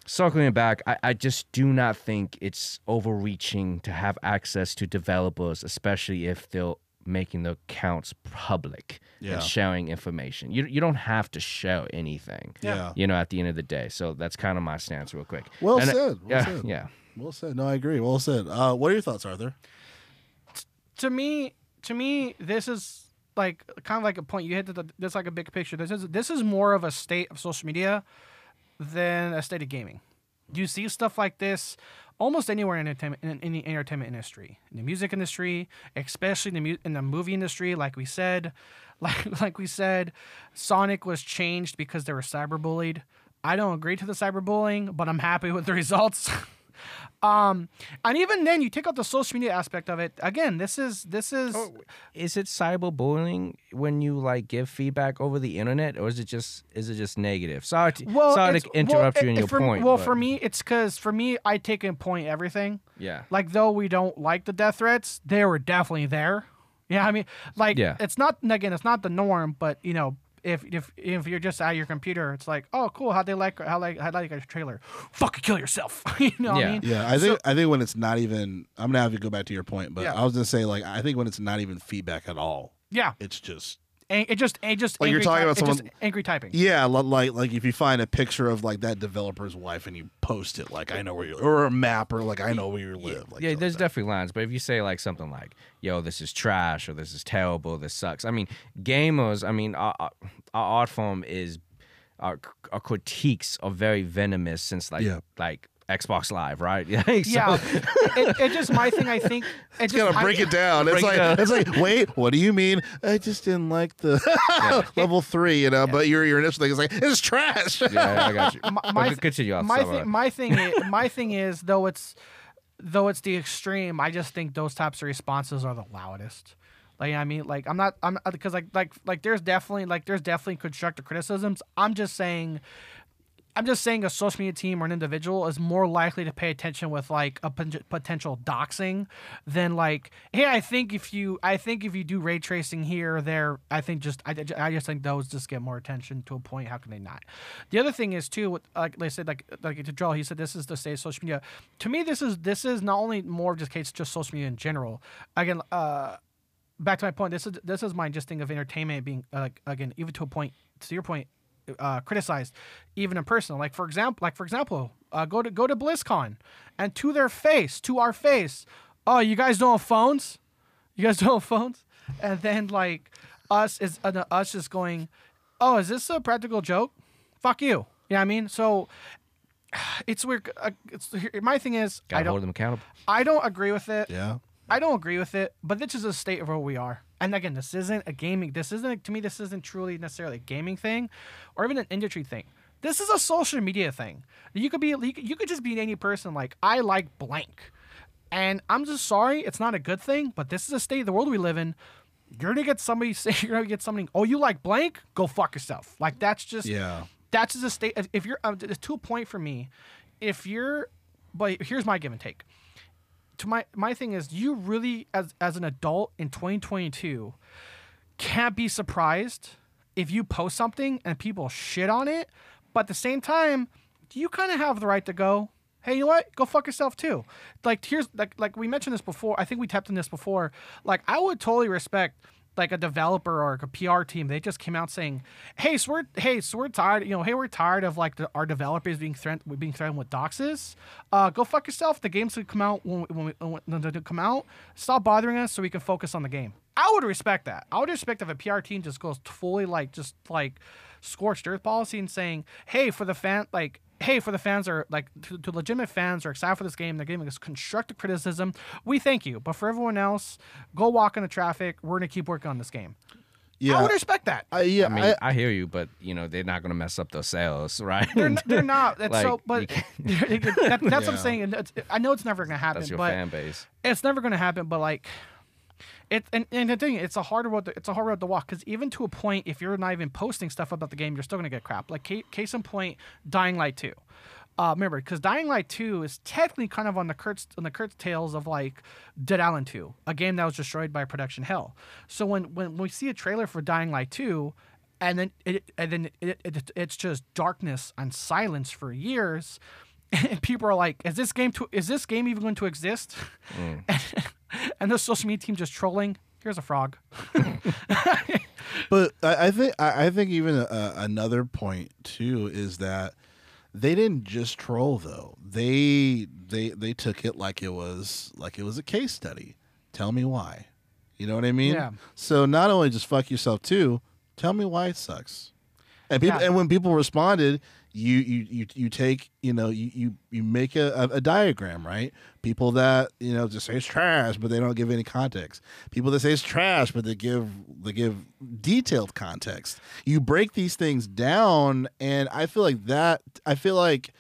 circling back, I, I just do not think it's overreaching to have access to developers, especially if they're making the accounts public Yeah. and sharing information. You you don't have to show anything. Yeah. You know, at the end of the day. So that's kind of my stance, real quick. Well And, said, well yeah, said. yeah. Well said. No, I agree. Well said. Uh, what are your thoughts, Arthur? to me, to me, this is like kind of like a point you hit. The, this like a big picture. This is this is more of a state of social media than a state of gaming. You see stuff like this almost anywhere in entertainment in, in the entertainment industry, in the music industry, especially in the mu- in the movie industry. Like we said, like like we said, Sonic was changed because they were cyberbullied. I don't agree to the cyberbullying, but I'm happy with the results. Um, and even then, you take out the social media aspect of it. Again, this is this is Is it cyberbullying when you like give feedback over the internet, or is it just is it just negative? Sorry, to, well. sorry to interrupt well, you in your for, point. Well, but- for me, it's because for me, I take in point everything. yeah, Like though we don't like the death threats, they were definitely there. Yeah, I mean, like Yeah. it's not again, it's not the norm, but you know. If, if if you're just at your computer, it's like, oh, cool. How they like how like how like a trailer? Fucking kill yourself. you know what Yeah. I mean? Yeah, I think I think when it's not even, I'm gonna have to go back to your point, but Yeah. I was gonna say like I think when it's not even feedback at all, Yeah. it's just An- It just it just Like you're talking type- about it someone- angry typing. yeah, like like if you find a picture of like that developer's wife and you post it, like I know where you, or a map, or like I know where you live. Like yeah, there's like definitely lines. But if you say like something like, "Yo, this is trash," or "This is terrible," "This sucks," I mean, gamers. I mean, our, our- our art form is our, our critiques are very venomous since like Yeah. like Xbox Live, right? Yeah, so- Yeah, it, it's just my thing. I think it It's just, gotta I- break it down. It's Break it like down. it's like wait, what do you mean? I just didn't like the level three, you know. But your your initial thing is like it's trash. yeah, I got you. My- my continue. My sum it thing, my thing, is, my thing is though it's though it's the extreme. I just think those types of responses are the loudest. Like I mean, like I'm not, I'm uh, because like like like there's definitely like there's definitely constructive criticisms. I'm just saying. I'm just saying a social media team or an individual is more likely to pay attention with like a potential doxing than like, hey, I think if you, I think if you do ray tracing here or there, I think just, I, I just think those just get more attention to a point. How can they not? The other thing is too, like they said, like like to Joel, he said this is the state of social media. To me, this is this is not only more of just case just social media in general. Again, uh, back to my point. This is this is my just thing of entertainment being uh, like again even to a point. To your point, uh, criticized, even in person. Like for example, like for example, uh, go to go to BlizzCon, and to their face, to our face, oh, you guys don't have phones, you guys don't have phones, and then like us is uh, us just going, oh, is this a practical joke? Fuck you. You know what I mean? So it's weird. Uh, it's, my thing is, I Gotta don't, hold them accountable. I don't agree with it. yeah. I don't agree with it, but this is a state of where we are. And again, this isn't a gaming. This isn't to me. This isn't truly necessarily a gaming thing, or even an industry thing. This is a social media thing. You could be you could, you could just be any person like I like blank. And I'm just sorry, it's not a good thing, but this is a state of the world we live in. You're gonna get somebody say you're gonna get something. Oh, you like blank? Go fuck yourself. Like that's just Yeah. that's just a state. If you're uh, to a point for me, if you're, but here's my give and take. To my my thing is, you really as as an adult in 2022 can't be surprised if you post something and people shit on it, but at the same time, do you kind of have the right to go. Hey, you know what? Go fuck yourself too. Like here's like like we mentioned this before. I think we tapped on this before. Like I would totally respect like a developer or a PR team. They just came out saying, "Hey, so we're hey, so we're tired. You know, hey, we're tired of like the, our developers being threatened being threatened with doxes. Uh, go fuck yourself. The game's gonna come out when when, we, when come out. Stop bothering us so we can focus on the game. I would respect that. I would respect if a PR team just goes fully like just like scorched earth policy and saying, "Hey, for the fan like." Hey, for the fans are like to, to legitimate fans are excited for this game. They're giving us constructive criticism. We thank you, but for everyone else, go walk in the traffic. We're gonna keep working on this game. Yeah, I would respect that. I, yeah. I mean, I, I, hear you, but you know they're not going to mess up those sales, right? They're, n- they're not. That's Like, so. But that, that's what I'm saying. I know it's never gonna happen. That's your but fan base. it's never going to happen but like it and, and the thing it's a hard road to, it's a hard road to walk because even to a point if you're not even posting stuff about the game you're still going to get crap like case, case in point dying light 2 uh, remember because dying light 2 is technically kind of on the Kurt's on the Kurt's tails of like dead island 2 a game that was destroyed by production hell so when when we see a trailer for dying light 2 and then it and then it, it, it's just darkness and silence for years and people are like, "Is this game to? Is this game even going to exist?" and, and the social media team just trolling. Here's a frog. But I, I think I, I think even uh, another point too is that they didn't just troll though. They they they took it like it was like it was a case study. Tell me why. You know what I mean? Yeah. So not only just fuck yourself too. Tell me why it sucks. And people Yeah. and when people responded, you you you you take you know you you, you make a, a, diagram right. People that you know just say it's trash, but they don't give any context. People that say it's trash, but they give they give detailed context. You break these things down, and I feel like that. I feel like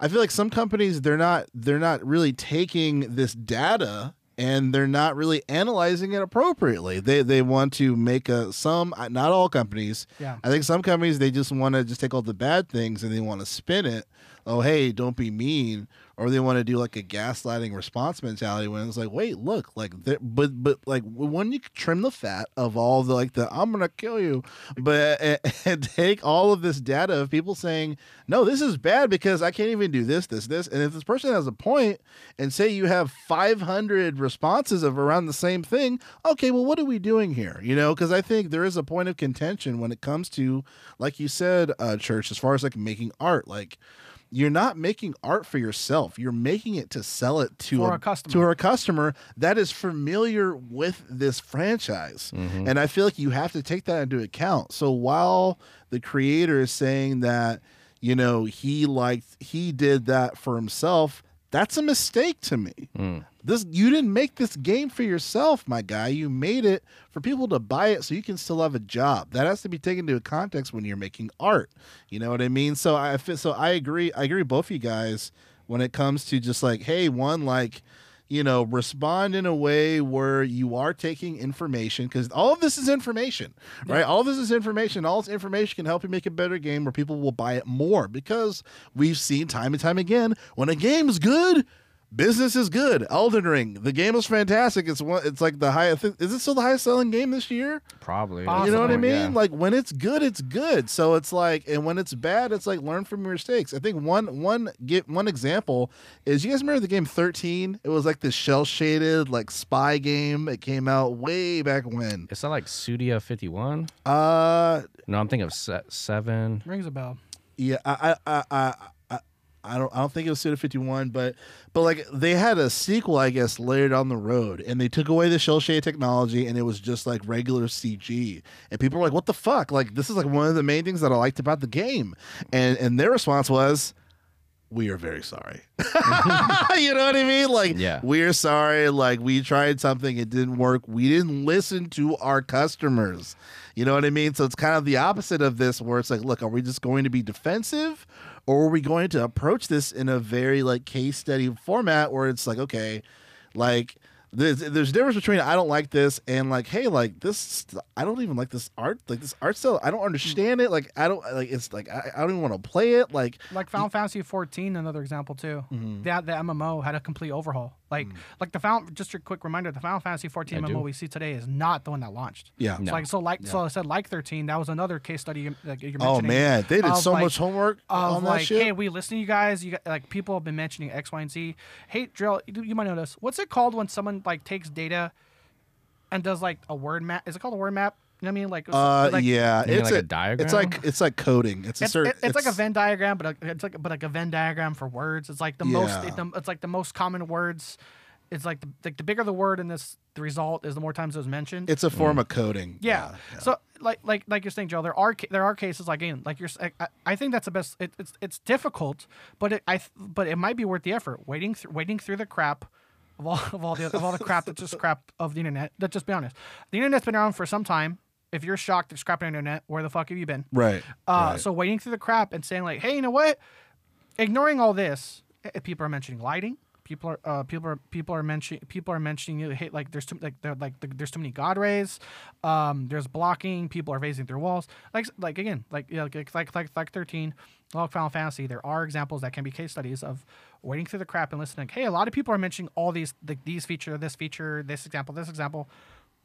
I feel like some companies they're not they're not really taking this data and they're not really analyzing it appropriately. They they want to make a some uh, not all companies. Yeah. I think some companies they just want to just take all the bad things and they want to spin it. Oh hey, don't be mean, or they want to do like a gaslighting response mentality when it's like, wait, look, like, but but like when you trim the fat of all the like the I'm gonna kill you, but and, and take all of this data of people saying, no, this is bad because I can't even do this, this, this, and if this person has a point, and say you have 500 responses of around the same thing, okay, well, what are we doing here? You know, because I think there is a point of contention when it comes to, like you said, uh, church, as far as like making art, like you're not making art for yourself. You're making it to sell it to For a, a customer. to a customer that is familiar with this franchise. Mm-hmm. And I feel like you have to take that into account. So while the creator is saying that, you know, he liked he did that for himself, that's a mistake to me. Mm. This you didn't make this game for yourself, my guy. You made it for people to buy it so you can still have a job. That has to be taken into context when you're making art. You know what I mean? So I so I agree. I agree both of you guys when it comes to just like, hey, one like you know, respond in a way where you are taking information because all of this is information, right? All of this is information. All this information can help you make a better game where people will buy it more because we've seen time and time again when a game's good, business is good. Elden Ring, the game is fantastic. It's one. It's like the highest. Is it still the highest selling game this year? Probably. Possibly. You know what I Yeah. mean? Like when it's good, it's good. So it's like, and when it's bad, it's like learn from your mistakes. I think one one get one example is you guys remember the game Thirteen? It was like this shell shaded like spy game. It came out way back when. Is that like Suda 51? Uh, No, I'm thinking of se- 7. Rings a bell. yeah, I I I. I don't. I don't think it was Suda Fifty One, but but like they had a sequel, I guess, later down the road, and they took away the shell shade technology, and it was just like regular CG, and people were like, "What the fuck?" Like this is like one of the main things that I liked about the game, and and their response was, we are very sorry. you know what I mean? Like, Yeah. we're sorry. Like, we tried something, it didn't work. We didn't listen to our customers. You know what I mean? So it's kind of the opposite of this, where it's like, look, are we just going to be defensive, or are we going to approach this in a very like case study format, where it's like, okay, like. There's, there's a difference between I don't like this and like hey like this I don't even like this art like this art style I don't understand it like I don't like it's like I, I don't even want to play it like Like Final Fantasy 14, another example too. Mm-hmm. That the MMO had a complete overhaul. Like Mm. like the Final just a quick reminder, the Final Fantasy 14 I MMO do. we see today is not the one that launched. yeah So like so like so I said like 13, that was another case study you- like you're Oh man, they did of, so like- much homework of on that shit. hey, we listen to you guys. You got, like people have been mentioning X, Y, and Z. Hey, Jerrell, you, you might know this. What's it called when someone like takes data and does like a word map? Is it called a word map? You know what I mean? Like, uh, like, yeah, it's like a a, diagram? It's like it's like coding. It's a It's, certain. it- it's, like a Venn diagram, but a, it's like but like a Venn diagram for words. It's like the most. It, the, it's like the most common words. It's like the, like the bigger the word in this, the result is the more times it was mentioned. It's a form of coding. Yeah. So like like like you're saying, Joe, there are there are cases like again, like you're. I think that's the best. It, it's it's difficult, but it I but it might be worth the effort. Waiting through waiting through the crap. Of all, of all the of all the crap that's just crap of the internet. Let's just be honest. The internet's been around for some time. If you're shocked there's crap on the internet, where the fuck have you been? Right. Uh, right. So waiting through the crap and saying like, hey, you know what? Ignoring all this, eh, people are mentioning lighting. People are uh, people are people are mentioning people are mentioning you hey, like there's too like they're like there's too many god rays. Um, there's blocking. People are phasing through walls. Like like again like yeah, like like like like thirteen. Like Final Fantasy, there are examples that can be case studies of waiting through the crap and listening. Hey, a lot of people are mentioning all these like these feature, this feature, this example, this example.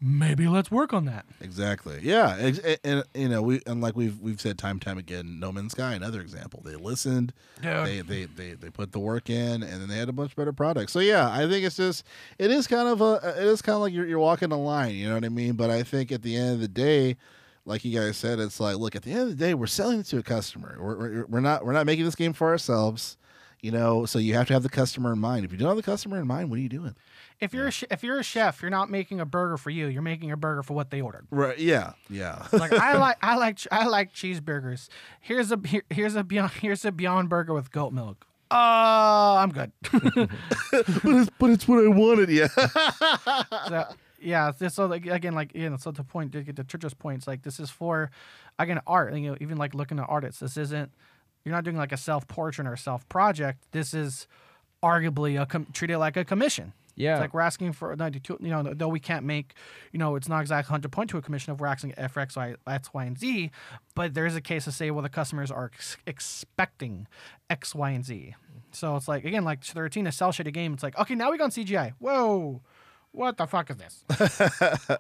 Maybe let's work on that. Exactly. Yeah. And, and, you know, we and like we've we've said time and time again, No Man's Sky, another example. They listened, Dude. they, they they they put the work in, and then they had a much better product. So yeah, I think it's just it is kind of a it is kind of like you're you're walking a line. You know what I mean? But I think at the end of the day. Like you guys said, it's like, look. At the end of the day, we're selling it to a customer. We're, we're, we're not we're not making this game for ourselves, you know. So you have to have the customer in mind. If you don't have the customer in mind, what are you doing? If you're a sh- if you're a chef, you're not making a burger for you. You're making a burger for what they ordered. Right? Yeah. Yeah. Like I like I like I like cheeseburgers. Here's a here, here's a beyond here's a Beyond Burger with goat milk. Uh, I'm good. but it's but it's what I wanted. Yeah. so, yeah. So like again, like you know, so the point to get to Trisha's points, like this is for again art. You know, even like looking at artists, this isn't. You're not doing like a self portrait or self project. This is arguably a com- treat it like a commission. Yeah. It's like we're asking for 92, you know, though we can't make, you know, it's not exactly 100 point to a commission if we're asking for X, Y, X, Y, and Z, but there is a case to say, well, the customers are ex- expecting X, Y, and Z. So it's like, again, like 13, a cell shaded game. It's like, okay, now we got CGI. Whoa, what the fuck is this?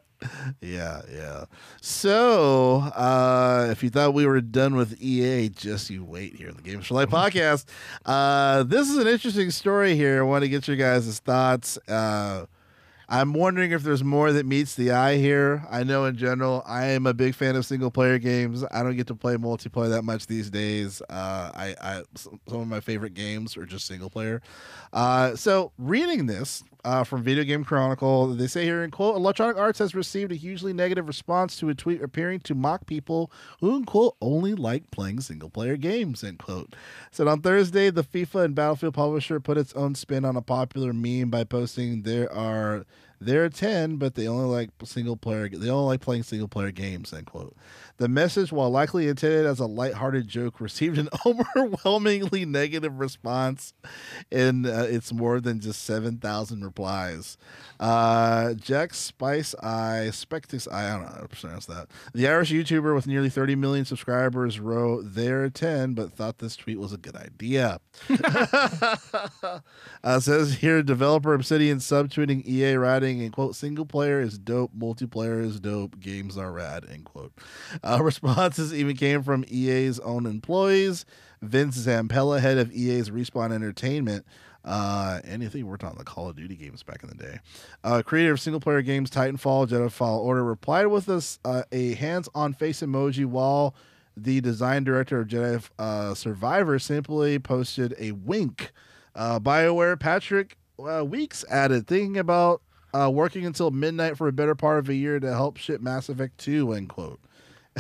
Yeah, yeah. So, uh, if you thought we were done with EA, just you wait here in the Games for Life podcast. Uh, this is an interesting story here. I want to get your guys' thoughts. Uh, I'm wondering if there's more that meets the eye here. I know in general, I am a big fan of single player games. I don't get to play multiplayer that much these days. Uh, I, I some of my favorite games are just single player. Uh, so reading this uh, from Video Game Chronicle, they say here in quote, Electronic Arts has received a hugely negative response to a tweet appearing to mock people who in quote only like playing single player games. End quote. Said on Thursday, the FIFA and Battlefield publisher put its own spin on a popular meme by posting there are there are ten, but they only like single player. They only like playing single player games. End quote. The message, while likely intended as a lighthearted joke, received an overwhelmingly negative response, and uh, it's more than just seven thousand replies. Uh, Jack Spice Eye, Spectix Eye, I don't know how to pronounce that. The Irish YouTuber with nearly 30 million subscribers wrote, There are 10, but thought this tweet was a good idea. uh, says here, developer Obsidian subtweeting EA writing, and quote, single player is dope, multiplayer is dope, games are rad, end quote. Uh, responses even came from EA's own employees. Vince Zampella, head of EA's Respawn Entertainment, uh, and I we worked on the Call of Duty games back in the day. Uh, creator of single player games Titanfall, Jedi Fallen Order, replied with us uh, a hands on face emoji while the design director of Jedi uh, Survivor simply posted a wink. Uh, BioWare Patrick uh, Weekes added, thinking about uh, working until midnight for a better part of a year to help ship Mass Effect 2, end quote.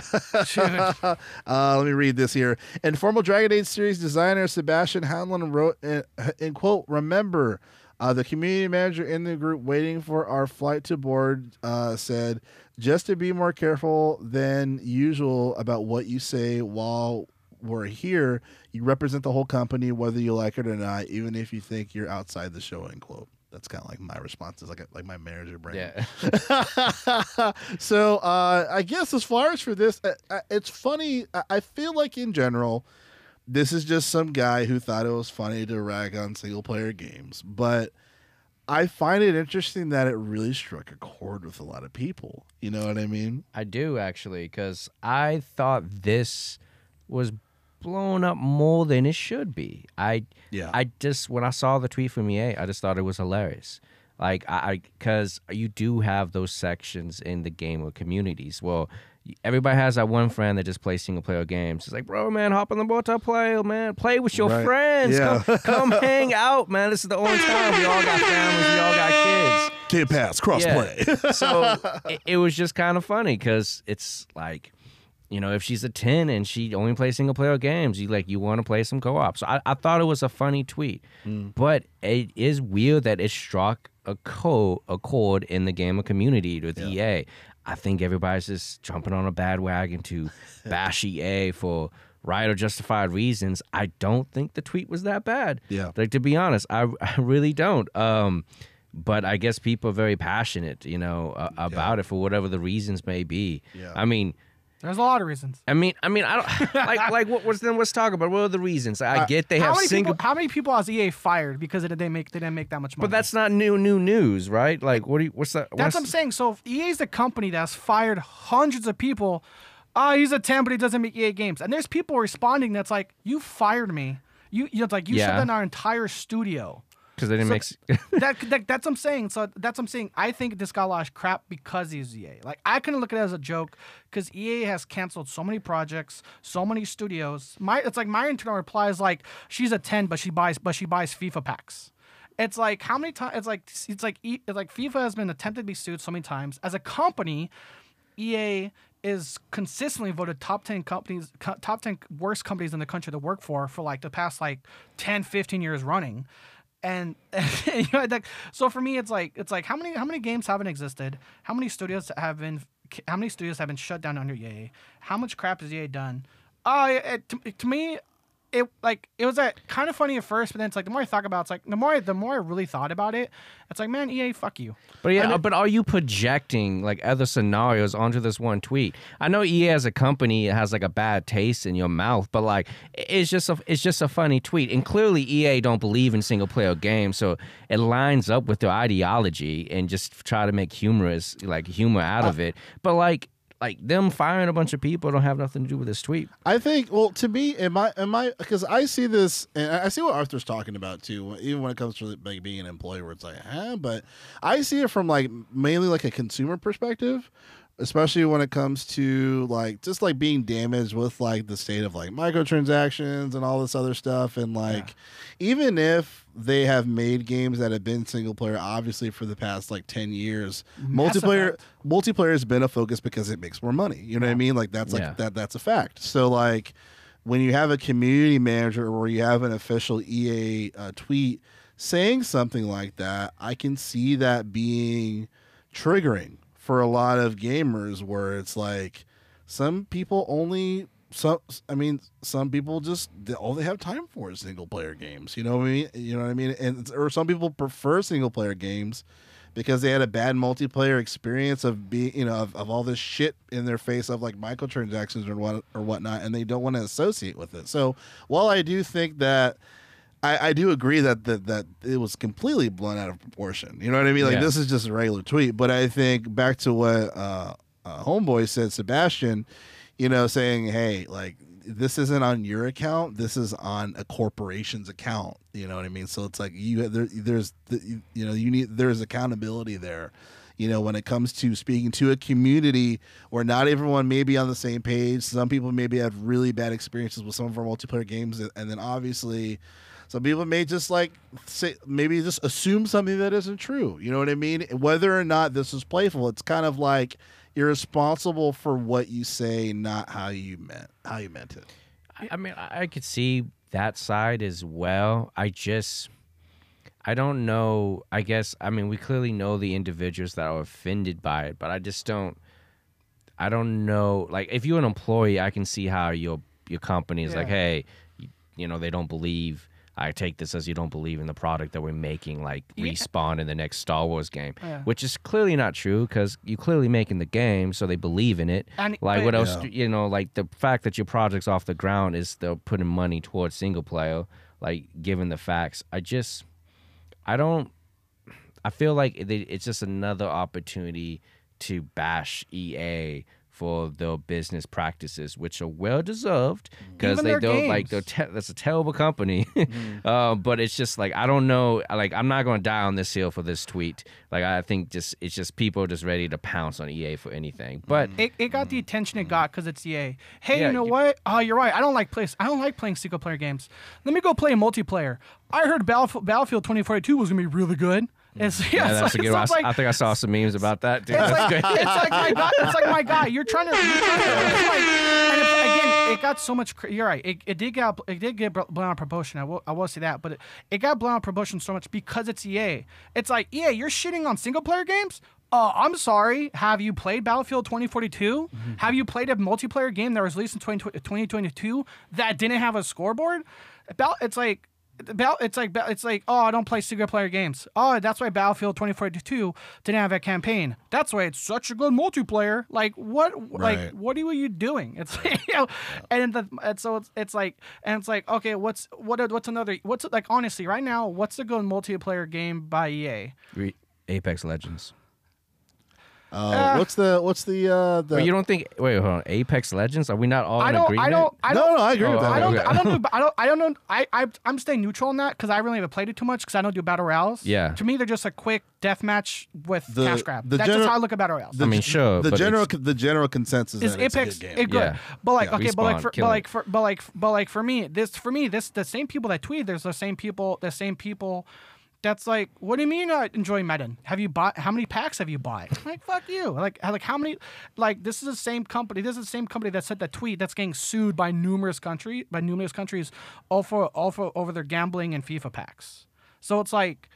Uh, let me read this here. Informal Dragon Age series designer Sebastian Hanlon wrote in, in quote, "Remember, uh, the community manager in the group waiting for our flight to board uh, said, just to be more careful than usual about what you say while we're here. You represent the whole company, whether you like it or not, even if you think you're outside the show." End quote. That's kind of like my response. Is like like my manager brain. Yeah. so uh, I guess as far as for this, uh, uh, it's funny. I- I feel like in general, this is just some guy who thought it was funny to rag on single player games, but I find it interesting that it really struck a chord with a lot of people. You know what I mean? I do actually, because I thought this was blown up more than it should be. I Yeah. I just when I saw the tweet from EA, I just thought it was hilarious. Like I, because you do have those sections in the game of communities. Well, everybody has that one friend that just plays single player games. It's like, bro, man, hop on the multiplayer, man, play with your Right. friends, Yeah. come, come hang out, man. This is the only time we all got families, we all got kids. Kid Pass Yeah. so it, it was just kind of funny because it's like, you know, if she's a 10 and she only plays single player games, you like, you want to play some co op. So I, I thought it was a funny tweet. But it is weird that it struck a, co- a chord in the gamer community with EA. I think everybody's just jumping on a bad wagon to bash EA for right or justified reasons. I don't think the tweet was that bad. Yeah. Like to be honest, I, I really don't. Um, but I guess people are very passionate, you know, uh, about it for whatever the reasons may be. Yeah. I mean, There's a lot of reasons. I mean, I mean, I don't like like what was then. Let's talk about what are the reasons. I get they have single, people? How many people has EA fired because it, they make they didn't make that much money? but that's not new new news, right? Like, what do you? What's that? That's what's, what I'm saying. So if EA is the company that's fired hundreds of people. Ah, he's a 10, but he doesn't make EA games. And there's people responding that's like, you fired me. You, you know, it's like you shut Yeah. down our entire studio. Because they didn't So- make. that, that that's what I'm saying. So that's what I'm saying. I think this got a lot of crap because he's EA. Like I couldn't look at it as a joke because EA has canceled so many projects, so many studios. My it's like my internal reply is like she's a 10, but she buys but she buys FIFA packs. It's like how many times? It's like it's like it's like FIFA has been attempted to be sued so many times. As a company, EA is consistently voted top 10 companies top 10 worst companies in the country to work for for like the past like 10 15 years running and you know, like, so for me it's like it's like how many how many games haven't existed? How many studios have been how many studios have been shut down under EA how much crap has EA done? Uh it, to, to me it like it was uh, that kind of funny at first but then it's like the more I thought about it, it's like the more I, the more I really thought about it it's like man EA fuck you But yeah, uh, but are you projecting like other scenarios onto this one tweet? I know EA as a company has like a bad taste in your mouth, but like it's just a it's just a funny tweet, and clearly EA don't believe in single player games, so it lines up with their ideology and just try to make humorous like humor out uh, of it. But like like them firing a bunch of people don't have nothing to do with this tweet. I think, well, to me, am I, am I, because I see this, and I see what Arthur's talking about too, even when it comes to like being an employee, where it's like, huh, but I see it from like mainly like a consumer perspective, especially when it comes to like just like being damaged with like the state of like microtransactions and all this other stuff, and like even if they have made games that have been single player, obviously for the past like ten years, Mass multiplayer multiplayer has been a focus because it makes more money. You know what I mean? Like that's like Yeah. that that's a fact. So like when you have a community manager or you have an official EA uh, tweet saying something like that, I can see that being triggering for a lot of gamers where it's like some people only some I mean some people just all they have time for is single player games. You know what I mean? You know what I mean? And or some people prefer single player games because they had a bad multiplayer experience of being you know of, of all this shit in their face of like microtransactions or what or whatnot and they don't want to associate with it so while i do think that I, I do agree that, that that it was completely blown out of proportion. You know what I mean? Like Yeah. this is just a regular tweet, but I think back to what uh, uh, Homeboy said, Sebastian, you know, saying, "Hey, like this isn't on your account. This is on a corporation's account." You know what I mean? So it's like you there, there's the, you know you need there's accountability there. You know, when it comes to speaking to a community where not everyone may be on the same page, some people maybe have really bad experiences with some of our multiplayer games, and then obviously some people may just like say maybe just assume something that isn't true. You know what I mean? Whether or not this is playful, it's kind of like you're responsible for what you say, not how you meant how you meant it. I I mean, I I could see that side as well. I just, I don't know. I guess, I mean, we clearly know the individuals that are offended by it, but I just don't, I don't know. Like, if you're an employee, I can see how your your company is like, hey, you, you know, they don't believe. I take this as you don't believe in the product that we're making, like Yeah. respawn in the next Star Wars game, Yeah. which is clearly not true because you clearly making the game, so they believe in it. And- Like but- what else? Yeah. You know, like the fact that your project's off the ground is they're putting money towards single player. Like given the facts, I just, I don't. I feel like it, it's just another opportunity to bash EA for their business practices, which are well deserved because they don't like they're te- that's a terrible company. uh, but it's just like I don't know. Like I'm not going to die on this hill for this tweet. Like I think just it's just people just ready to pounce on EA for anything. But It, it got the attention it got because it's EA. Hey, Yeah, you know you- what? Oh, you're right. I don't like place. I don't like playing single player games. Let me go play multiplayer. I heard Battlefield, Battlefield 2042 was gonna be really good. It's, yeah, yeah, that's a good one. I, like- I think I saw some memes about that. Dude. It's like, it's like my God. It's like my God. You're trying to. You're trying to and it, again, it got so much. You're right. It, it did get it did get blown out promotion. I will I will say that, but it, it got blown out promotion so much because it's EA. It's like EA. You're shitting on single player games. Uh, I'm sorry. Have you played Battlefield 2042? Have you played a multiplayer game that was released in 20, 2022 that didn't have a scoreboard? About it's like it's like it's like oh I don't play single player games. Oh that's why Battlefield 2042 didn't have a campaign. That's why it's such a good multiplayer. Like what like what are you doing? It's you know, and the and so it's it's like and it's like okay what's what what's another what's like honestly right now what's a good multiplayer game by EA? Apex Legends. Uh, what's the what's the uh the But you don't think? Wait, hold on. Apex Legends? Are we not all I in don't agreement? I don't I no don't no I agree Oh, with that. I don't, Okay. I don't do, I don't, I don't know. I, I, I'm staying neutral on that because I really haven't played it too much because I don't do battle royales. Yeah. To me, they're just a quick death match with The- cash grab. the That's general- just how I look at battle royales. I mean, sure, the but general the general consensus is that it's a Apex good it good? Yeah. But like, Yeah. okay, but like, Respawn, for, kill but it. like, for, but like, but like for me, this for me, this the same people that tweet. There's the same people, the same people. That's like, what do you mean uh, you're not enjoying Madden? Have you bought? How many packs have you bought? like, fuck you. Like, like how many? Like, this is the same company. This is the same company that sent that tweet that's getting sued by numerous country by numerous countries, all for all for over their gambling and FIFA packs. So it's like,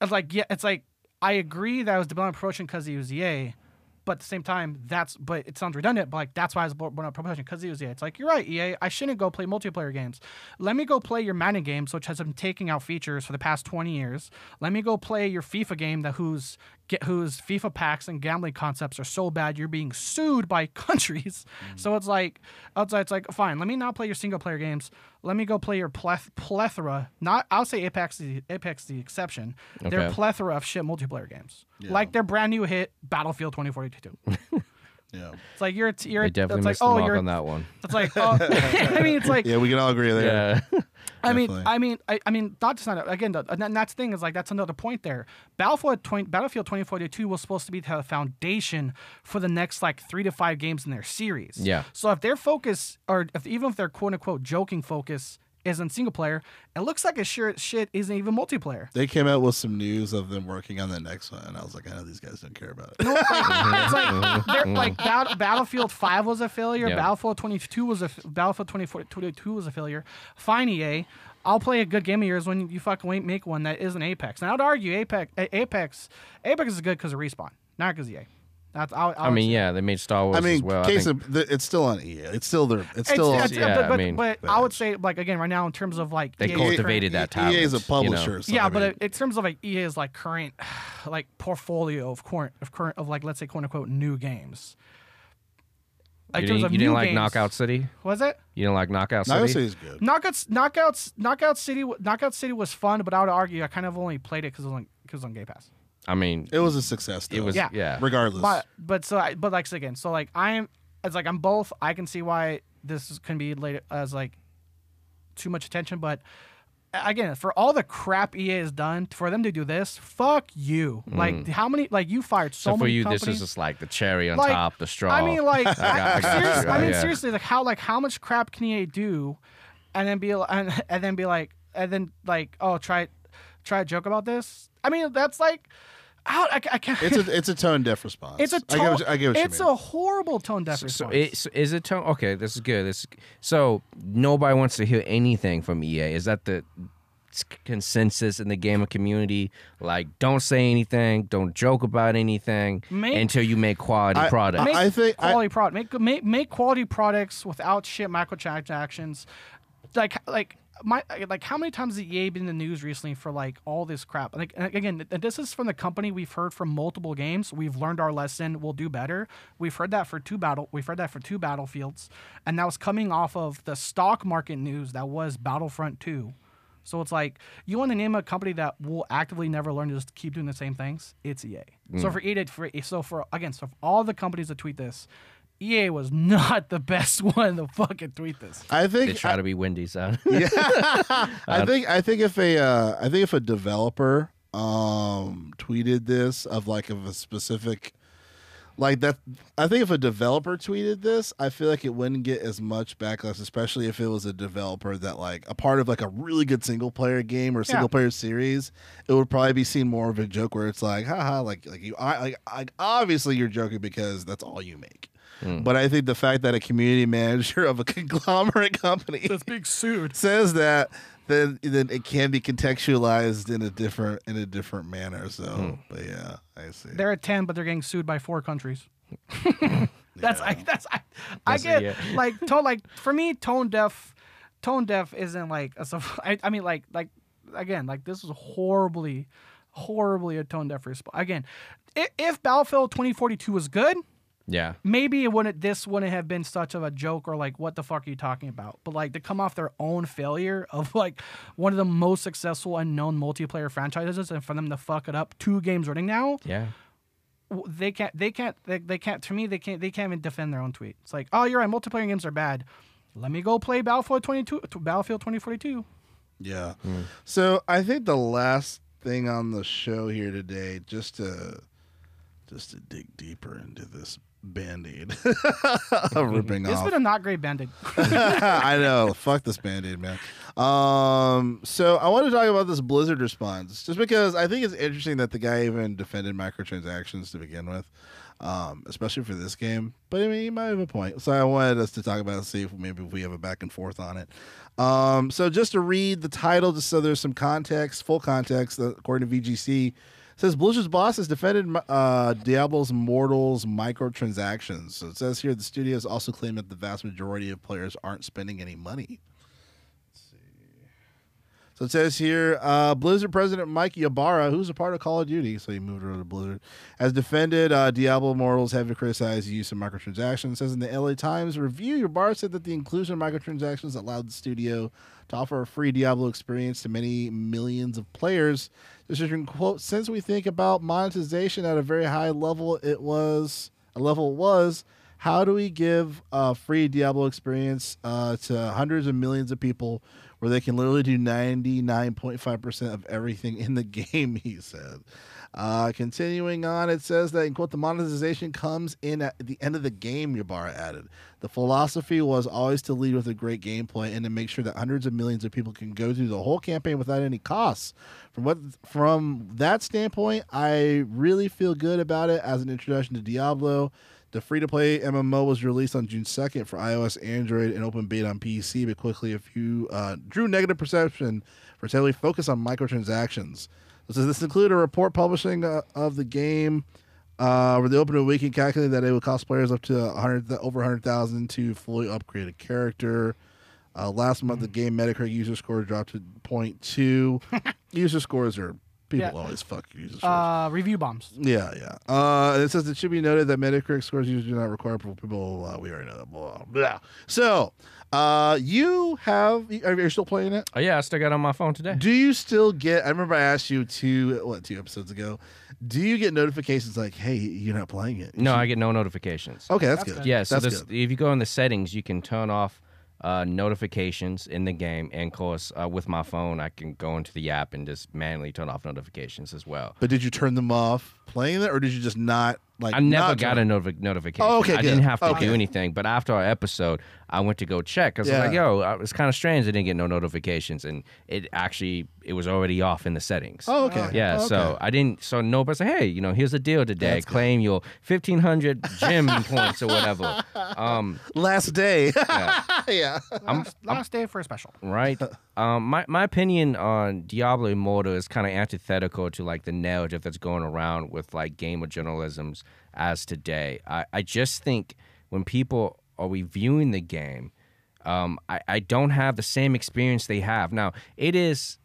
it's like yeah, it's like I agree that I was developing promotion because he was EA, but at the same time, that's but it sounds redundant. But like that's why I was born up promotion because he was EA. It's like you're right, EA. I shouldn't go play multiplayer games. Let me go play your Madden games, which has been taking out features for the past 20 years. Let me go play your FIFA game that whose get whose FIFA packs and gambling concepts are so bad you're being sued by countries. Mm-hmm. So it's like outside, it's like fine. Let me not play your single player games. Let me go play your pleth- plethora. Not I'll say Apex the Apex the exception. Their Okay. plethora of shit multiplayer games, like their brand new hit Battlefield 2042. Yeah. It's like you're you're They definitely it's like oh you're on that one. it's like oh I mean it's like Yeah, we can all agree there. Yeah. I mean, I mean, I, I mean, not just not again. The, and that's the thing is like that's another point there. Battlefield 20, Battlefield 2042 was supposed to be the foundation for the next like three to five games in their series. Yeah. So if their focus, or if even if their quote unquote joking focus isn't single player, it looks like a sure shit isn't even multiplayer. They came out with some news of them working on the next one, and I was like, I know these guys don't care about it. it's like they're, like Bat- Battlefield Five was a failure. Yeah. Battlefield Twenty Two was a f- Battlefield 2042 was a failure. Fine, EA. I'll play a good game of yours when you fucking make one that isn't Apex. And I'd argue Apex, Apex, Apex is good because of respawn, not because EA. That's I'll, I mean, yeah, they made Star Wars I mean, as well. I case think- of, it's still on EA. It's still their. It's It's, still. it's, Yeah, but, I mean- but I would say like again right now in terms of like They EA cultivated current- that EA is a talent, you know? publisher. so, yeah, I but mean, in terms of like EA's like current, like portfolio of current of current of like let's say quote unquote new games. Like, you in didn't, you didn't like games- Knockout City? Was it? You didn't like Knockout City? Knockout City? City is good. Knockouts, knockouts, knockout city, knockout city was fun, but I would argue I kind of only played it because it was on because it was on Game Pass. I mean, It was a success. Though. it was Yeah. yeah. regardless. But but so I, but like so again, so like I am it's like I'm both. I can see why this can be laid as like too much attention, but again, for all the crap EA has done, for them to do this, fuck you. Mm. Like how many like you fired so, So for many you, companies. this is just like the cherry on Like, top, the straw. I mean, like, I got- I I, got serious- I mean, Yeah. seriously, like how, like how much crap can EA do, and then be, and, and then be like, and then like, oh, try, try a joke about this. I mean, that's like, How, I, I can't. It's a it's a tone deaf response. It's a I get tone. what, I get what it's you mean. a horrible tone deaf So, response. it, so is it tone? Okay, this is good. This so nobody wants to hear anything from EA. Is that the consensus in the gamer community? Like, don't say anything, don't joke about anything Make- until you make quality I- product. make I think- I- quality product. Make, make make quality products without shit microtransactions. Like like my like how many times has EA been in the news recently for like all this crap? Like again, this is from the company we've heard from multiple games. We've learned our lesson. We'll do better. We've heard that for two battle. We've heard that for two battlefields, and that was coming off of the stock market news that was Battlefront Two. So it's like you want to name a company that will actively never learn to just keep doing the same things. It's EA. So mm. for EA, for so for again, so for all the companies that tweet this, EA was not the best one to fucking tweet this. I they think try to be Wendy's out. I think I think if a uh, I think if a developer um tweeted this of like of a specific like that I think if a developer tweeted this, I feel like it wouldn't get as much backlash, especially if it was a developer that like a part of like a really good single player game or single player series. It would probably be seen more of a joke where it's like, haha, like like you I like, like obviously you're joking because that's all you make. Mm. But I think the fact that a community manager of a conglomerate company That's being sued. says that, then then it can be contextualized in a different in a different manner. So, hmm. but yeah, I see. They're at ten, but they're getting sued by four countries. that's I that's I, I That's- get yeah. like tone like for me tone deaf tone deaf isn't like a, suff- I, I mean like like again like this was horribly horribly a tone deaf response again if, if Battlefield 2042 was good yeah. maybe it wouldn't this wouldn't have been such of a joke or like what the fuck are you talking about but like to come off their own failure of like one of the most successful and known multiplayer franchises and for them to fuck it up two games running now Yeah. they can't they can't they, they can't to me they can't they can't even defend their own tweet it's like oh you're right multiplayer games are bad let me go play battlefield 22 battlefield 2042 yeah. Hmm. So I think the last thing on the show here today, just to just to dig deeper into this band-aid ripping it's off. been a not great bandit I know. Fuck this band-aid, man. Um, so I want to talk about this Blizzard response, just because I think it's interesting that the guy even defended microtransactions to begin with, um, especially for this game. But I mean, he might have a point. So I wanted us to talk about it, see if maybe if we have a back and forth on it. Um, so just to read the title, just so there's some context, full context, according to VGC. Says Blizzard's boss has defended uh, Diablo Immortal's microtransactions. So it says here the studios also claim that the vast majority of players aren't spending any money. So it says here, uh, Blizzard president Mike Ybarra, who's a part of Call of Duty, so he moved over to Blizzard, has defended uh, Diablo Immortals, heavily criticized use of microtransactions. It says in the LA Times review, Ybarra said that the inclusion of microtransactions allowed the studio to offer a free Diablo experience to many millions of players. Is quote, since we think about monetization at a very high level, it was a level was. How do we give a free Diablo experience uh, to hundreds of millions of people where they can literally do 99.5% of everything in the game, he said. Uh, continuing on, it says that, in quote, the monetization comes in at the end of the game, Ybarra added. The philosophy was always to lead with a great gameplay and to make sure that hundreds of millions of people can go through the whole campaign without any costs. From what from that standpoint, I really feel good about it as an introduction to Diablo. The free to play MMO was released on June 2nd for iOS, Android, and open beta on PC, but quickly a few uh, drew negative perception for its heavily focus on microtransactions. So this included a report publishing uh, of the game uh, where they opened a wiki calculating that it would cost players up to 100, over 100,000 to fully upgrade a character. Uh, last month, the game Metacritic user score dropped to 0.2. user scores are people Yeah. always fuck user scores. uh review bombs Yeah, yeah. Uh, it says it should be noted that Metacritic scores usually do not require people. Uh, we already know that. Blah, blah. So, uh, you have. Are you still playing it? Oh yeah, I still got it on my phone today. Do you still get? I remember I asked you two what two episodes ago. Do you get notifications like, "Hey, you're not playing it"? You No, should- I get no notifications. Okay, that's, That's good. good. Yeah, so that's this, good. if you go in the settings, you can turn off uh, notifications in the game, and of course, uh, with my phone, I can go into the app and just manually turn off notifications as well. But did you turn them off playing it, or did you just not Like I never not got a notifi- notification. Oh, okay, I didn't have to Okay. do anything. But after our episode, I went to go check. Because I was Yeah. like, "Yo, uh, it's kind of strange. I didn't get no notifications, and it actually it was already off in the settings." Oh, okay. Yeah, Oh, so. I didn't. So nobody said, "Hey, you know, here's the deal today. That's good. Claim your fifteen hundred gym points or whatever." Um, last day. yeah. yeah. Last, last day for a special. right? um, my my opinion on Diablo Immortal is kind of antithetical to like the narrative that's going around with like game of journalisms as today. I, I just think when people are reviewing the game, um, I, I don't have the same experience they have. Now it is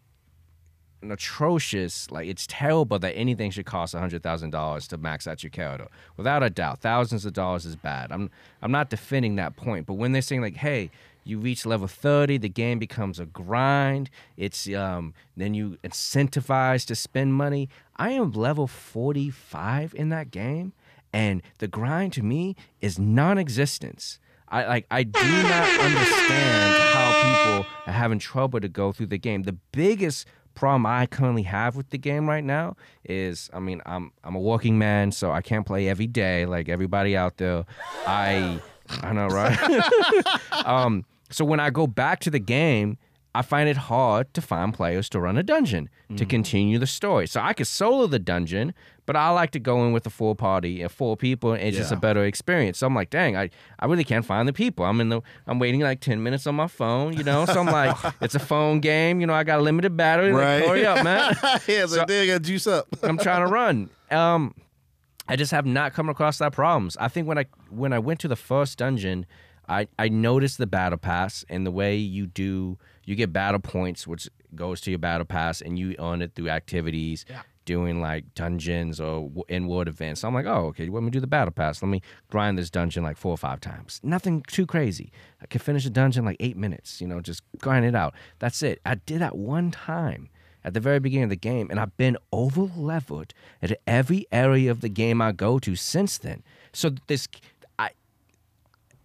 an atrocious, like it's terrible that anything should cost hundred thousand dollars to max out your character. Without a doubt, thousands of dollars is bad. I'm I'm not defending that point, but when they're saying like, hey, you reach level thirty, the game becomes a grind. It's um then you incentivize to spend money. I am level forty five in that game, and the grind to me is non-existence. I like I do not understand how people are having trouble to go through the game. The biggest problem I currently have with the game right now is I mean I'm I'm a working man, so I can't play every day like everybody out there. I I know right. um, so when I go back to the game, I find it hard to find players to run a dungeon to continue the story. So I could solo the dungeon, but I like to go in with a full party and four people, and it's just a better experience. So I'm like, dang, I, I really can't find the people. I'm in the I'm waiting like ten minutes on my phone, you know. So I'm like, it's a phone game, you know. I got a limited battery. Like, Right. hurry up, man. yeah, so, So- they got juice up. I'm trying to run. Um, I just have not come across that problems. I think when I when I went to the first dungeon, I I noticed the battle pass and the way you do you get battle points, which goes to your battle pass, and you earn it through activities. Yeah. Doing like dungeons or in world events. So I'm like, oh, okay, let me do the battle pass. Let me grind this dungeon like four or five times. Nothing too crazy. I could finish a dungeon like eight minutes, you know, just grind it out. That's it. I did that one time at the very beginning of the game, and I've been over leveled at every area of the game I go to since then. So this,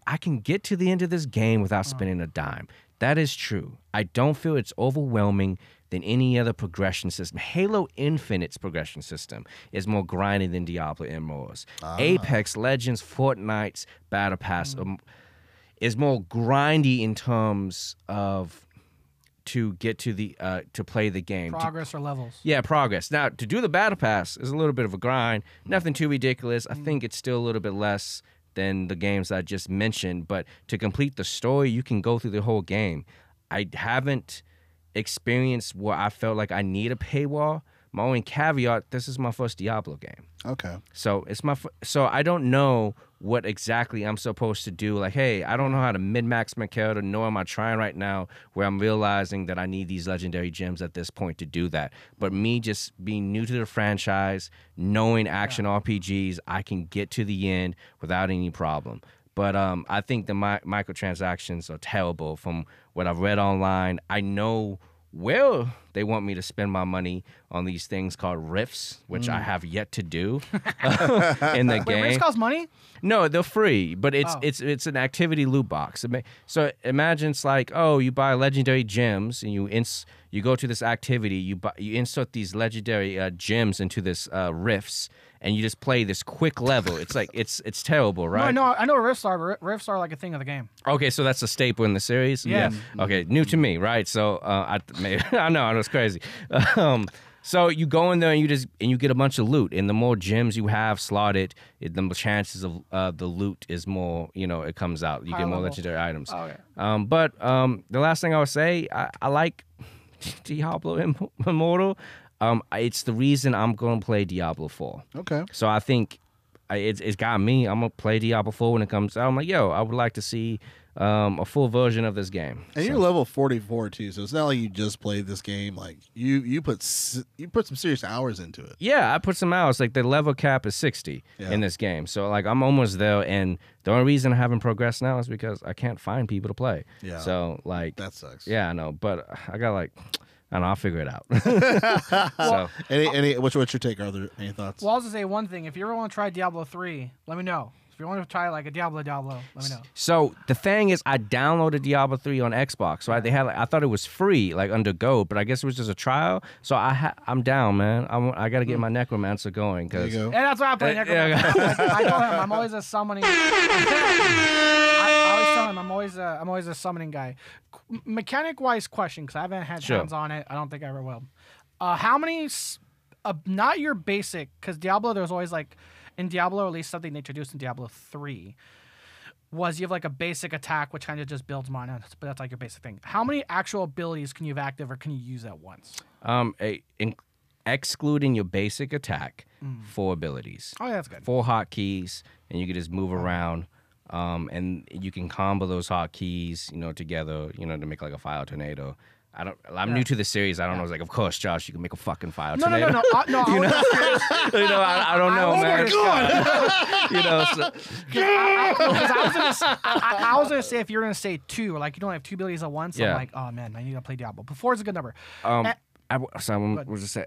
I, can get to the end of this game without spending a dime. That is true. I don't feel it's overwhelming than any other progression system. Halo Infinite's progression system is more grinding than Diablo Immortals. Apex Legends, Fortnite's Battle Pass um, is more grindy in terms of to get to the uh, to play the game. To- Progress or levels. yeah, progress. Now, to do the battle pass is a little bit of a grind. Nothing too ridiculous. I think it's still a little bit less than the games I just mentioned, but to complete the story, you can go through the whole game. I haven't experienced where I felt like I need a paywall. My only caveat: this is my first Diablo game. Okay. So it's my f- so I don't know what exactly I'm supposed to do. Like, hey, I don't know how to min max my character, nor am I trying right now where I'm realizing that I need these legendary gems at this point to do that. But me just being new to the franchise, knowing action RPGs, I can get to the end without any problem. But um, I think the mi- microtransactions are terrible from what I've read online. I know where they want me to spend my money on these things called rifts, which I have yet to do in the Wait, game. Rift cost money? No, they're free, but it's Oh. it's it's an activity loot box. So imagine it's like, oh, you buy legendary gems and you ins you go to this activity, you buy you insert these legendary uh, gems into this uh, rifts, and you just play this quick level. It's like it's it's terrible, right? No, I know, I know rifts are, but ri- rifts are like a thing of the game. Okay, so that's a staple in the series. Yeah. Okay, new to me, right? So uh, I maybe I know I was crazy. Um, so you go in there and you just and you get a bunch of loot, and the more gems you have slotted, it, the chances of uh, the loot is more. You know, it comes out. You High get more level. legendary items. Oh, okay. Um, but um, the last thing I would say, I, I like Diablo Im- Immortal. Um, it's the reason I'm going to play Diablo 4. Okay. So I think I- it's, it's got me. I'm gonna play Diablo 4 when it comes out. I'm like, yo, I would like to see um, a full version of this game. And So- you're level 44 too, so it's not like you just played this game. Like you, you put you put some serious hours into it. yeah, I put some hours. Like the level cap is 60 Yeah. in this game. So like I'm almost there. And the only reason I haven't progressed now is because I can't find people to play. Yeah. So like, That sucks. yeah, I know. But I got like, I. I'll figure it out. so Any, any, what's, what's your take? Are there any thoughts? Well, I'll just say one thing. If you ever want to try Diablo 3, let me know. You want to try like a Diablo Diablo, let me know. So the thing is, I downloaded Diablo three on Xbox. Right? They had like I thought it was free, like under Go, but I guess it was just a trial. So I ha- I'm down, man. I'm, I got to get my Necromancer going There you because go. And that's why I play Uh, Necromancer. I, I told him I'm always a summoning. I, I always tell him I'm always a I'm always a summoning guy. Mechanic wise question because I haven't had Sure. hands on it. I don't think I ever will. Uh, how many? s- Uh, not your basic because Diablo. There's always like in Diablo, or at least something they introduced in Diablo three. Was you have like a basic attack which kind of just builds mana, but that's like your basic thing. How many actual abilities can you have active or can you use at once? um, a, in, excluding your basic attack, Mm. four abilities, Oh yeah, that's good. four hotkeys, and you can just move around. Um, and you can combo those hotkeys, you know, together, you know, to make like a fire tornado. I don't. I'm Yeah. new to the series. I don't know. It's like, of course, Josh, you can make a fucking file. No, no, no, no, uh, no. I was just curious. you know, I, I don't know, Oh man. my God. you know, so, I, I, 'cause I was gonna, s- I, I- I was gonna say if you're gonna say two, like you don't have two abilities at once, Yeah. I'm like, oh man, I need to play Diablo. But four is a good number. um, Eh, I, w- so I'm, Good. was just say,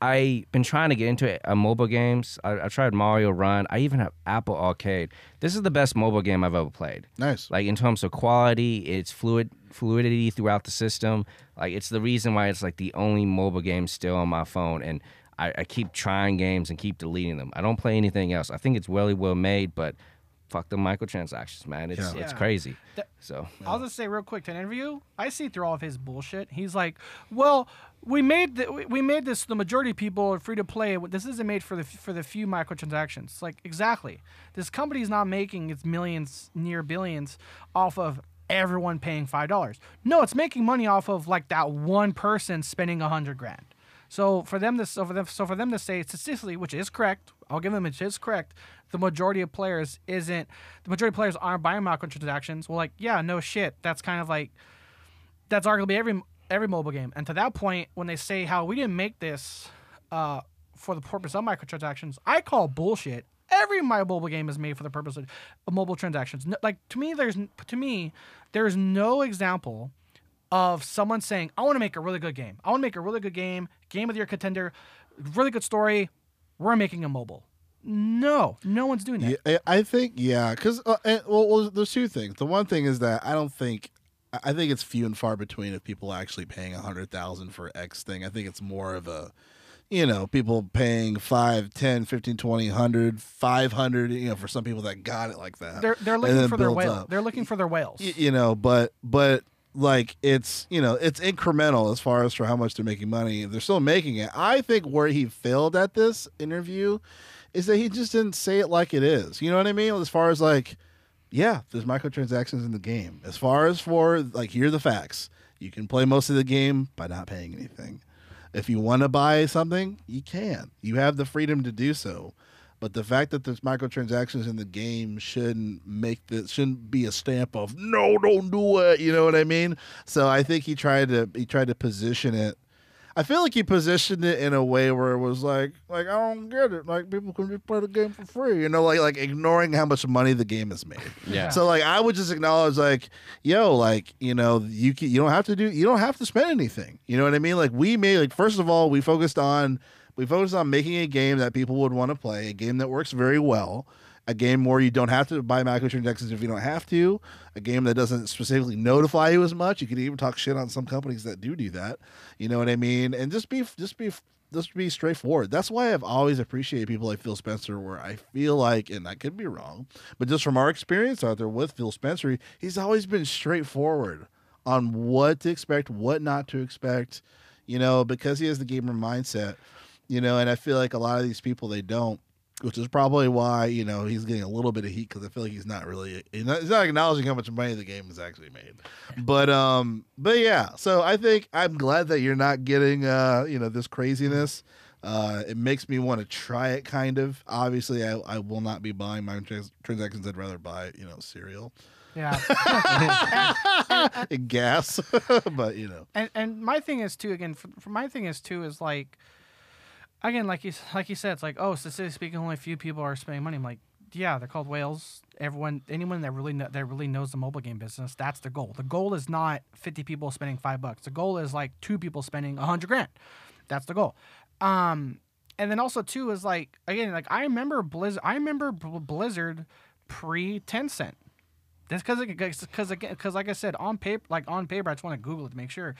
I've been trying to get into it, uh, mobile games. I, I tried Mario Run. I even have Apple Arcade. This is the best mobile game I've ever played. Nice. Like in terms of quality, it's fluid fluidity throughout the system. Like it's the reason why it's like the only mobile game still on my phone, and I, I keep trying games and keep deleting them. I don't play anything else. I think it's really well made, but fuck the microtransactions, man. It's Yeah. it's Yeah. crazy. That- So I'll just say real quick to an interview. I see through all of his bullshit. He's like, "Well, we made the, we- we made this. The majority of people are free to play. This isn't made for the for the few microtransactions." It's like exactly. This company's not making its millions, near billions, off of everyone paying five dollars. No, it's making money off of like that one person spending a hundred grand. So for them to so for them so for them to say statistically, which is correct, I'll give them it is correct. The majority of players isn't the majority of players aren't buying microtransactions. Well, like yeah, no shit. That's kind of like that's arguably every every mobile game. And to that point, when they say how we didn't make this uh, for the purpose of microtransactions, I call bullshit. Every mobile game is made for the purpose of, mobile transactions. No, like to me, there's to me, there's no example of someone saying, "I want to make a really good game. I want to make a really good game, game of your contender, really good story. We're making a mobile." No, no one's doing that. Yeah, I think yeah, because uh, well, well, there's two things. The one thing is that I don't think I think it's few and far between of people actually paying a hundred thousand for X thing. I think it's more of a you know people paying 5 10 15 20 100 500 you know for some people that got it like that. They're they're looking for their whale. up. They're looking for their whales. Y- you know but but like it's you know it's incremental as far as for how much they're making money. They're still making it i think where he failed at this interview is that he just didn't say it like it is. You know what i mean? As far as like yeah there's microtransactions in the game. As far as for like here are the facts. You can play most of the game by not paying anything if you want to buy something you can you have the freedom to do so but the fact that there's microtransactions in the game shouldn't make this shouldn't be a stamp of no, don't do it. You know what I mean? So I think he tried to he tried to position it. I feel like he positioned it in a way where it was like like I don't get it. Like people can just play the game for free. You know, like like ignoring how much money the game has made. yeah. So like I would just acknowledge like, yo, like you know you can, you don't have to do you don't have to spend anything. You know what I mean? Like we made like first of all we focused on we focused on making a game that people would want to play, a game that works very well, a game where you don't have to buy microtransactions if you don't have to, a game that doesn't specifically notify you as much. You can even talk shit on some companies that do do that. You know what I mean? And just be just be just be straightforward. That's why I've always appreciated people like Phil Spencer, where I feel like, and I could be wrong, but just from our experience out there with Phil Spencer, he's always been straightforward on what to expect, what not to expect, you know, because he has the gamer mindset, you know, and I feel like a lot of these people, they don't. Which is probably why you know he's getting a little bit of heat because I feel like he's not really he's not, he's not acknowledging how much money the game has actually made, but um but yeah so I think I'm glad that you're not getting uh you know this craziness uh, it makes me want to try it, kind of. Obviously, I, I will not be buying my trans- transactions. I'd rather buy, you know, cereal Yeah. gas. but you know, and and my thing is too again for, for my thing is too is like again like you like you said it's like oh statistically speaking only a few people are spending money I'm like yeah they're called whales everyone anyone that really know, that really knows the mobile game business that's the goal the goal is not 50 people spending five bucks the goal is like two people spending a hundred grand that's the goal um and then also too is like again like I remember Blizzard. I remember Blizzard pre Tencent. That's because because because like I said on paper like on paper I just want to Google it to make sure.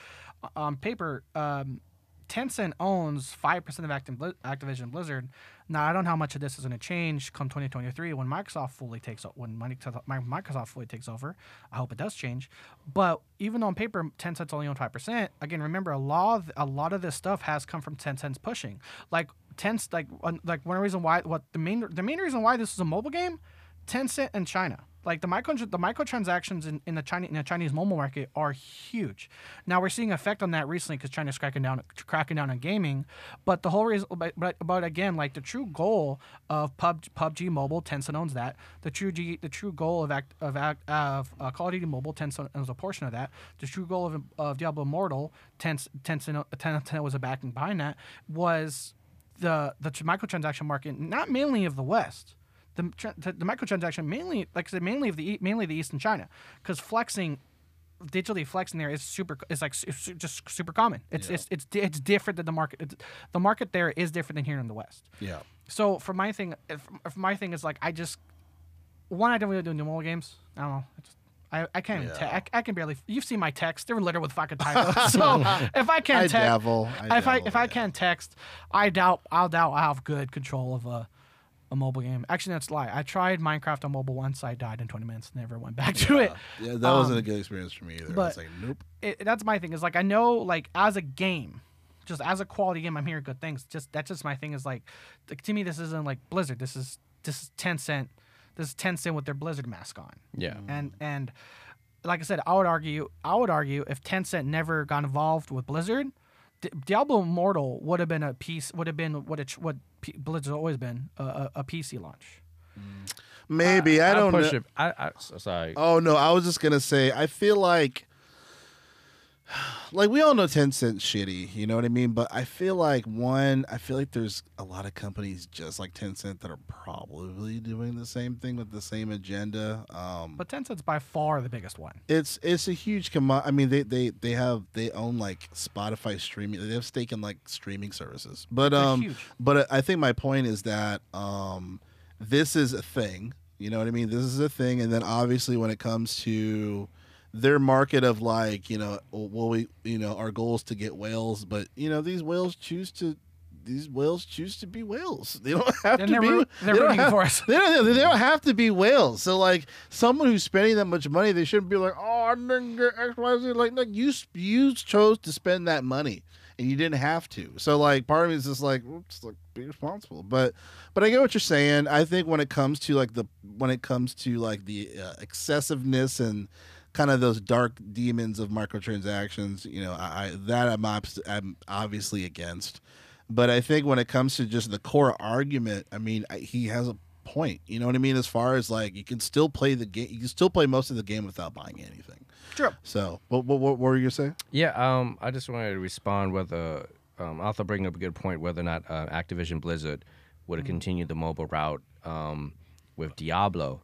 On paper, um, Tencent owns five percent of Activ- Activision Blizzard. Now I don't know how much of this is going to change come 2023 when Microsoft fully takes o- when Microsoft fully takes over. I hope it does change. But even though on paper, Tencent's only owned five percent. Again, remember a lot of a lot of this stuff has come from Tencent's pushing. Like Tencent, like like one reason why what the main the main reason why this is a mobile game, Tencent and China. Like the micro the microtransactions in, in the Chinese in the Chinese mobile market are huge. Now we're seeing effect on that recently because China's cracking down cracking down on gaming. But the whole reason, but, but again, like the true goal of Pub, PUBG Mobile, Tencent owns that. The true G, the true goal of act of act of uh, Call of Duty Mobile, Tencent owns a portion of that. The true goal of, of Diablo Immortal, Tencent Tencent Tencent was a backing behind that was the the tr- microtransaction market, not mainly of the West. The, the, the microtransaction mainly, like I said, mainly of the mainly the East and China, because flexing, digitally flexing there is super. It's like su- just super common. It's it's it's it's different than the market. It's, the market there is different than here in the West. Yeah. So for my thing, if, if my thing is like I just one I don't really do new mobile games. I don't know. I, just, I, I can't even. Te- I, I can barely. You've seen my text. They're littered with fucking typos. so if I can't text, dabble. I if I if I can't text, I doubt I'll doubt I'll have good control of a a mobile game. Actually, that's a lie. I tried Minecraft on mobile once. I died in 20 minutes. Never went back to it. Yeah, that wasn't a um, good experience for me either. I was like, nope. it, that's my thing is like I know like as a game, just as a quality game, I'm hearing good things. Just that's just my thing is like, like to me this isn't like Blizzard. This is this is Tencent. This is Tencent with their Blizzard mask on. Yeah. Mm. And and like I said, I would argue I would argue if Tencent never got involved with Blizzard, Di- Diablo Immortal would have been a piece would have been what it what P- Blizzard's always been a, a, a PC launch. Maybe I I'll don't push know. it. I, I sorry. Oh no, I was just gonna say I feel like like we all know Tencent's shitty, you know what I mean? But I feel like one, I feel like there's a lot of companies just like Tencent that are probably doing the same thing with the same agenda. Um But Tencent's by far the biggest one. it's it's a huge commo I mean they, they they have they own like Spotify streaming they have stake in like streaming services. But They're um huge. but I think my point is that um, this is a thing. You know what I mean? This is a thing, and then obviously when it comes to their market of like, you know, well, we, you know, our goal is to get whales, but you know, these whales choose to. These whales choose to be whales. They don't have And to they're be. they're rooting have- for us. They don't, they don't have to be whales. So like someone who's spending that much money, they shouldn't be like, oh, I didn't get X, Y, Z. Like, like you, you chose to spend that money and you didn't have to. So like, part of me is just like, oops, like be responsible. But, but I get what you're saying. I think when it comes to like the when it comes to like the uh, excessiveness and kind of those dark demons of microtransactions, you know, I, I that I'm, obs- I'm obviously against. But I think when it comes to just the core argument, I mean, I, he has a point. You know what I mean? As far as like, you can still play the game, you can still play most of the game without buying anything. True. So, what, what, what were you gonna say? Yeah, um, I just wanted to respond whether um, also bringing up a good point whether or not uh, Activision Blizzard would have continued the mobile route um, with Diablo.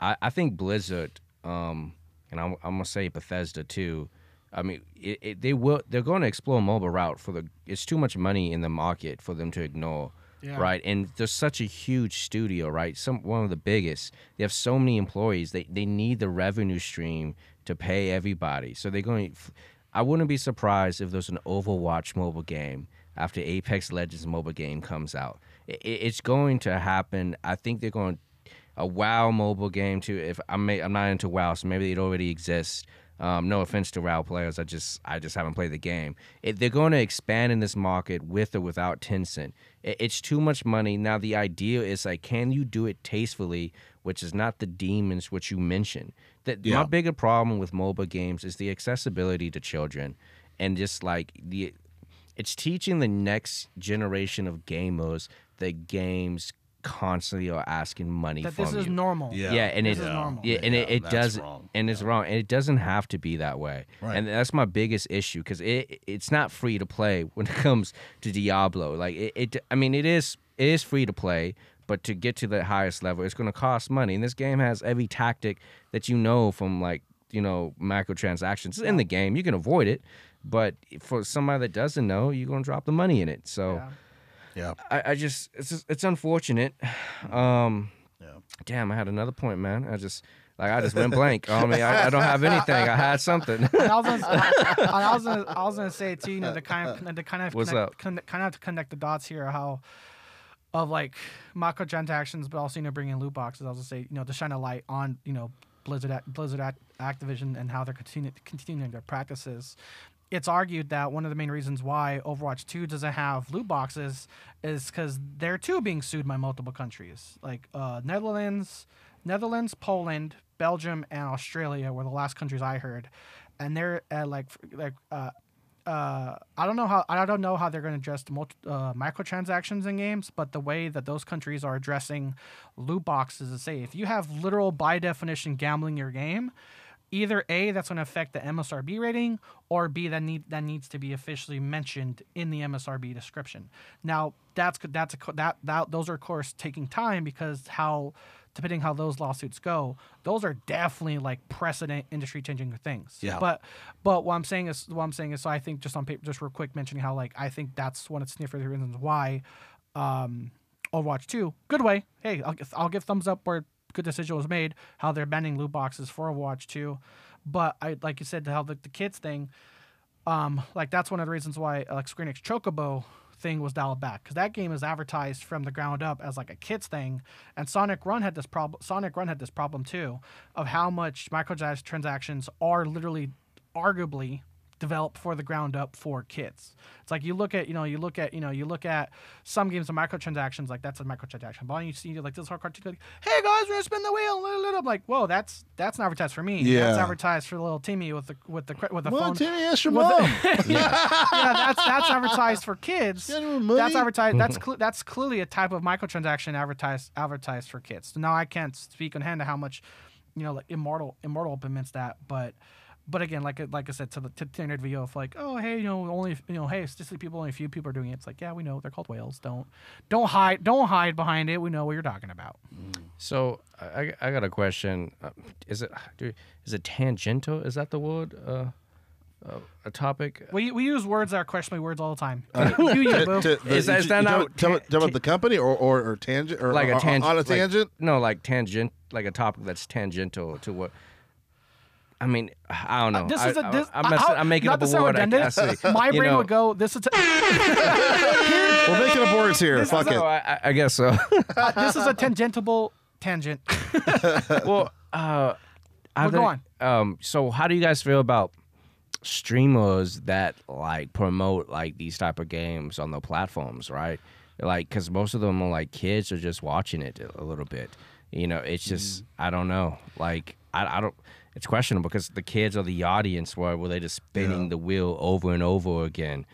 I, I think Blizzard, um, and I'm, I'm gonna say Bethesda too. I mean, it, it, they will. They're going to explore mobile route for the. It's too much money in the market for them to ignore. Yeah. Right, and there's such a huge studio, right? Some one of the biggest. They have so many employees. They they need the revenue stream to pay everybody. So they're going. I wouldn't be surprised if there's an Overwatch mobile game after Apex Legends mobile game comes out. It, it's going to happen. I think they're going a WoW mobile game too. If I'm I'm not into WoW, so maybe it already exists. Um, no offense to WoW players, I just I just haven't played the game. It, they're going to expand in this market with or without Tencent. It, it's too much money. Now the idea is like, can you do it tastefully, which is not the demons which you mentioned. That Yeah. my bigger problem with mobile games is the accessibility to children, and just like the it's teaching the next generation of gamers that games constantly are asking money That from this is you. normal. Yeah. Yeah, and This it is normal. yeah, and it, Yeah, it that's does wrong. and it's wrong, and it doesn't have to be that way. Right. And that's my biggest issue because it it's not free to play when it comes to Diablo. Like it, it I mean, it is it is free to play, but to get to the highest level, it's going to cost money. And this game has every tactic that you know from like you know microtransactions It's in the game. You can avoid it, but for somebody that doesn't know, you're going to drop the money in it. So. Yeah. Yeah. I, I just it's just, it's unfortunate. Um, Yeah. damn, I had another point, man. I just like I just went blank. I mean, I, I don't have anything. I had something. And I was gonna, and I was gonna, I was gonna say too, you know, to kind of, to kind of, What's connect, up? Con- kind of to connect the dots here, how of like microtransactions, but also you know bringing loot boxes. I was gonna say, you know, to shine a light on you know Blizzard, Ac- Blizzard Ac- Activision and how they're continu- continuing their practices. It's argued that one of the main reasons why Overwatch 2 doesn't have loot boxes is because they're too being sued by multiple countries, like uh, Netherlands, Netherlands, Poland, Belgium, and Australia were the last countries I heard, and they're uh, like like uh, uh, I don't know how I don't know how they're going to address multi, uh, microtransactions in games, but the way that those countries are addressing loot boxes is say if you have literal by definition gambling your game, either a that's going to affect the ESRB rating, or b that need that needs to be officially mentioned in the ESRB description. Now that's that's a, that that those are of course taking time because how depending how those lawsuits go, those are definitely like precedent industry changing things. Yeah. But but what I'm saying is what I'm saying is so I think just on paper just real quick mentioning how like I think that's one of the reasons why um Overwatch 2, good way. Hey, I'll, give- I'll give thumbs up where good decision was made. How they're bending loot boxes for Overwatch 2, but I like you said to how the, the kids thing, um, like that's one of the reasons why uh, like Square Enix Chocobo thing was dialed back because that game is advertised from the ground up as like a kids thing, and Sonic Run had this problem. Sonic Run had this problem too of how much microtransactions are literally, arguably developed for the ground up for kids. It's like you look at, you know, you look at, you know, you look at some games of microtransactions, like that's a microtransaction. But you see like this hard cartoon, like, hey guys, we're gonna spin the wheel. I'm like, whoa, that's that's not advertised for me. Yeah. that's advertised for little Timmy with the with the with the Well, phone. Timmy, ask your mom. the- yeah, that's that's advertised for kids. That's advertised. That's cl- that's clearly a type of microtransaction advertised advertised for kids. So now I can't speak on hand to how much, you know, like Immortal Immortal implements that, but. But again, like I- like I said to the to the standard video of like, oh hey, you know, only you know, hey, statistically people, only a few people are doing it. It's like, yeah, we know they're called whales. Don't don't hide don't hide behind it. We know what you're talking about. So I, I got a question. Uh, Is it do, is it tangential? Is that the word? Uh, uh, a topic? We, we use words that are questionable words all the time. you, you, To- boo. to- the- Is that- you- is that you not talking about- talking about- about the company or, or, or tangent or Like a or- tangent? on a like- tangent? no, like tangent, like a topic that's tangential to what. I mean, I don't know. Uh, This I, is a, this, I, am messing, how- I'm making up a sound word. I, I redundant, see. My You brain know, would go. This is a, We're making up words here. This Fuck it. So I, I- I guess so. uh, this is a tangentible tangent. well, uh, I Well, go think- Um, so how do you guys feel about streamers that like promote like these type of games on the platforms, right? Like, because most of them are like kids are just watching it a little bit. You know, it's just I don't know. Like, I, I don't. It's questionable because the kids are the audience. Where were they just spinning Yeah. the wheel over and over again?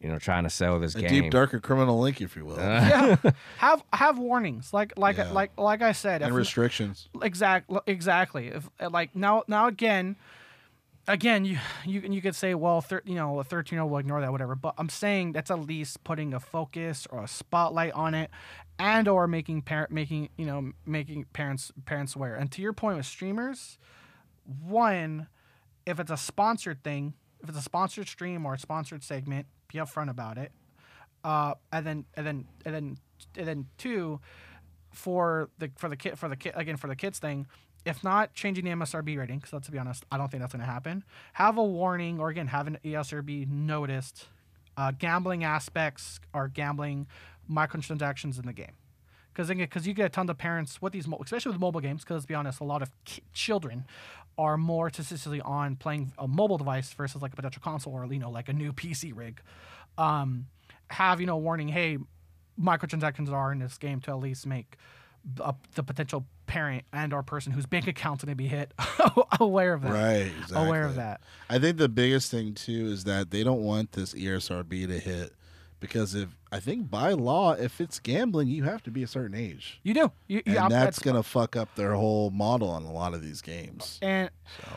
You know, trying to sell this A game. deep, darker criminal link, if you will, yeah, have have warnings. Like like Yeah. like like I said. and if- restrictions. Exactly. Exactly. If uh, like now, now again, again, you you you could say, well, thir- you know, a thirteen year old will ignore that, whatever. But I'm saying that's at least putting a focus or a spotlight on it, and or making parent making you know making parents parents aware. And to your point with streamers, one, if it's a sponsored thing, if it's a sponsored stream or a sponsored segment, be upfront about it. Uh, and then and then and then and then two, for the for the kid for the kid again for the kids thing, if not changing the ESRB rating, because let's be honest, I don't think that's going to happen. Have a warning or again have an ESRB noticed uh, gambling aspects or gambling microtransactions in the game. Because because you get a ton of parents with these, especially with mobile games. Because let's be honest, a lot of ki- children are more statistically on playing a mobile device versus like a potential console or you know like a new PC rig. Um, have you know warning, hey, microtransactions are in this game to at least make uh, the potential parent and or person whose bank account's going to be hit aware of that. Right, exactly. Aware of that. I think the biggest thing too is that they don't want this ESRB to hit because if I think by law, if it's gambling, you have to be a certain age, You do. You, and yeah, that's gonna fuck up their whole model on a lot of these games. and So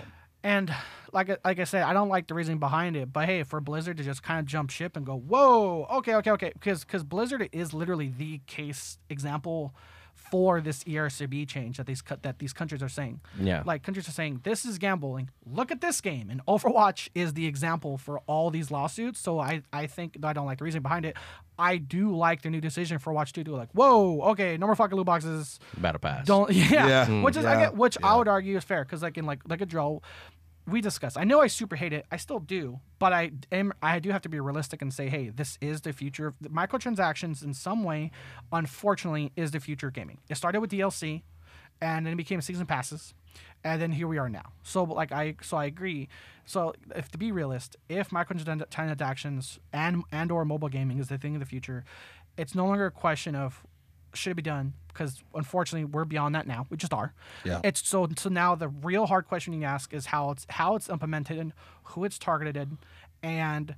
And like I- like I said, I don't like the reasoning behind it. But hey, for Blizzard to just kind of jump ship and go, whoa, okay, okay, okay, because because Blizzard is literally the case example for this ESRB change that these cut that these countries are saying. Yeah. Like countries are saying this is gambling. Look at this game, and Overwatch is the example for all these lawsuits. So I I think I don't like the reason behind it. I do like the new decision for Watch Two to like, whoa, okay, no more fucking loot boxes. Battle pass. Don't yeah, Yeah. which is I get which I would argue is fair because like in like like a Joe, we discussed. I know I super hate it. I still do, but I am I do have to be realistic and say, hey, this is the future of microtransactions in some way. Unfortunately, is the future of gaming. It started with DLC, and then it became season passes, and then here we are now. So like I so I agree. So if to be realist, if microtransactions and and or mobile gaming is the thing of the future, it's no longer a question of should it be done because unfortunately we're beyond that now. We just are. Yeah. it's so so now the real hard question you ask is how it's how it's implemented and who it's targeted and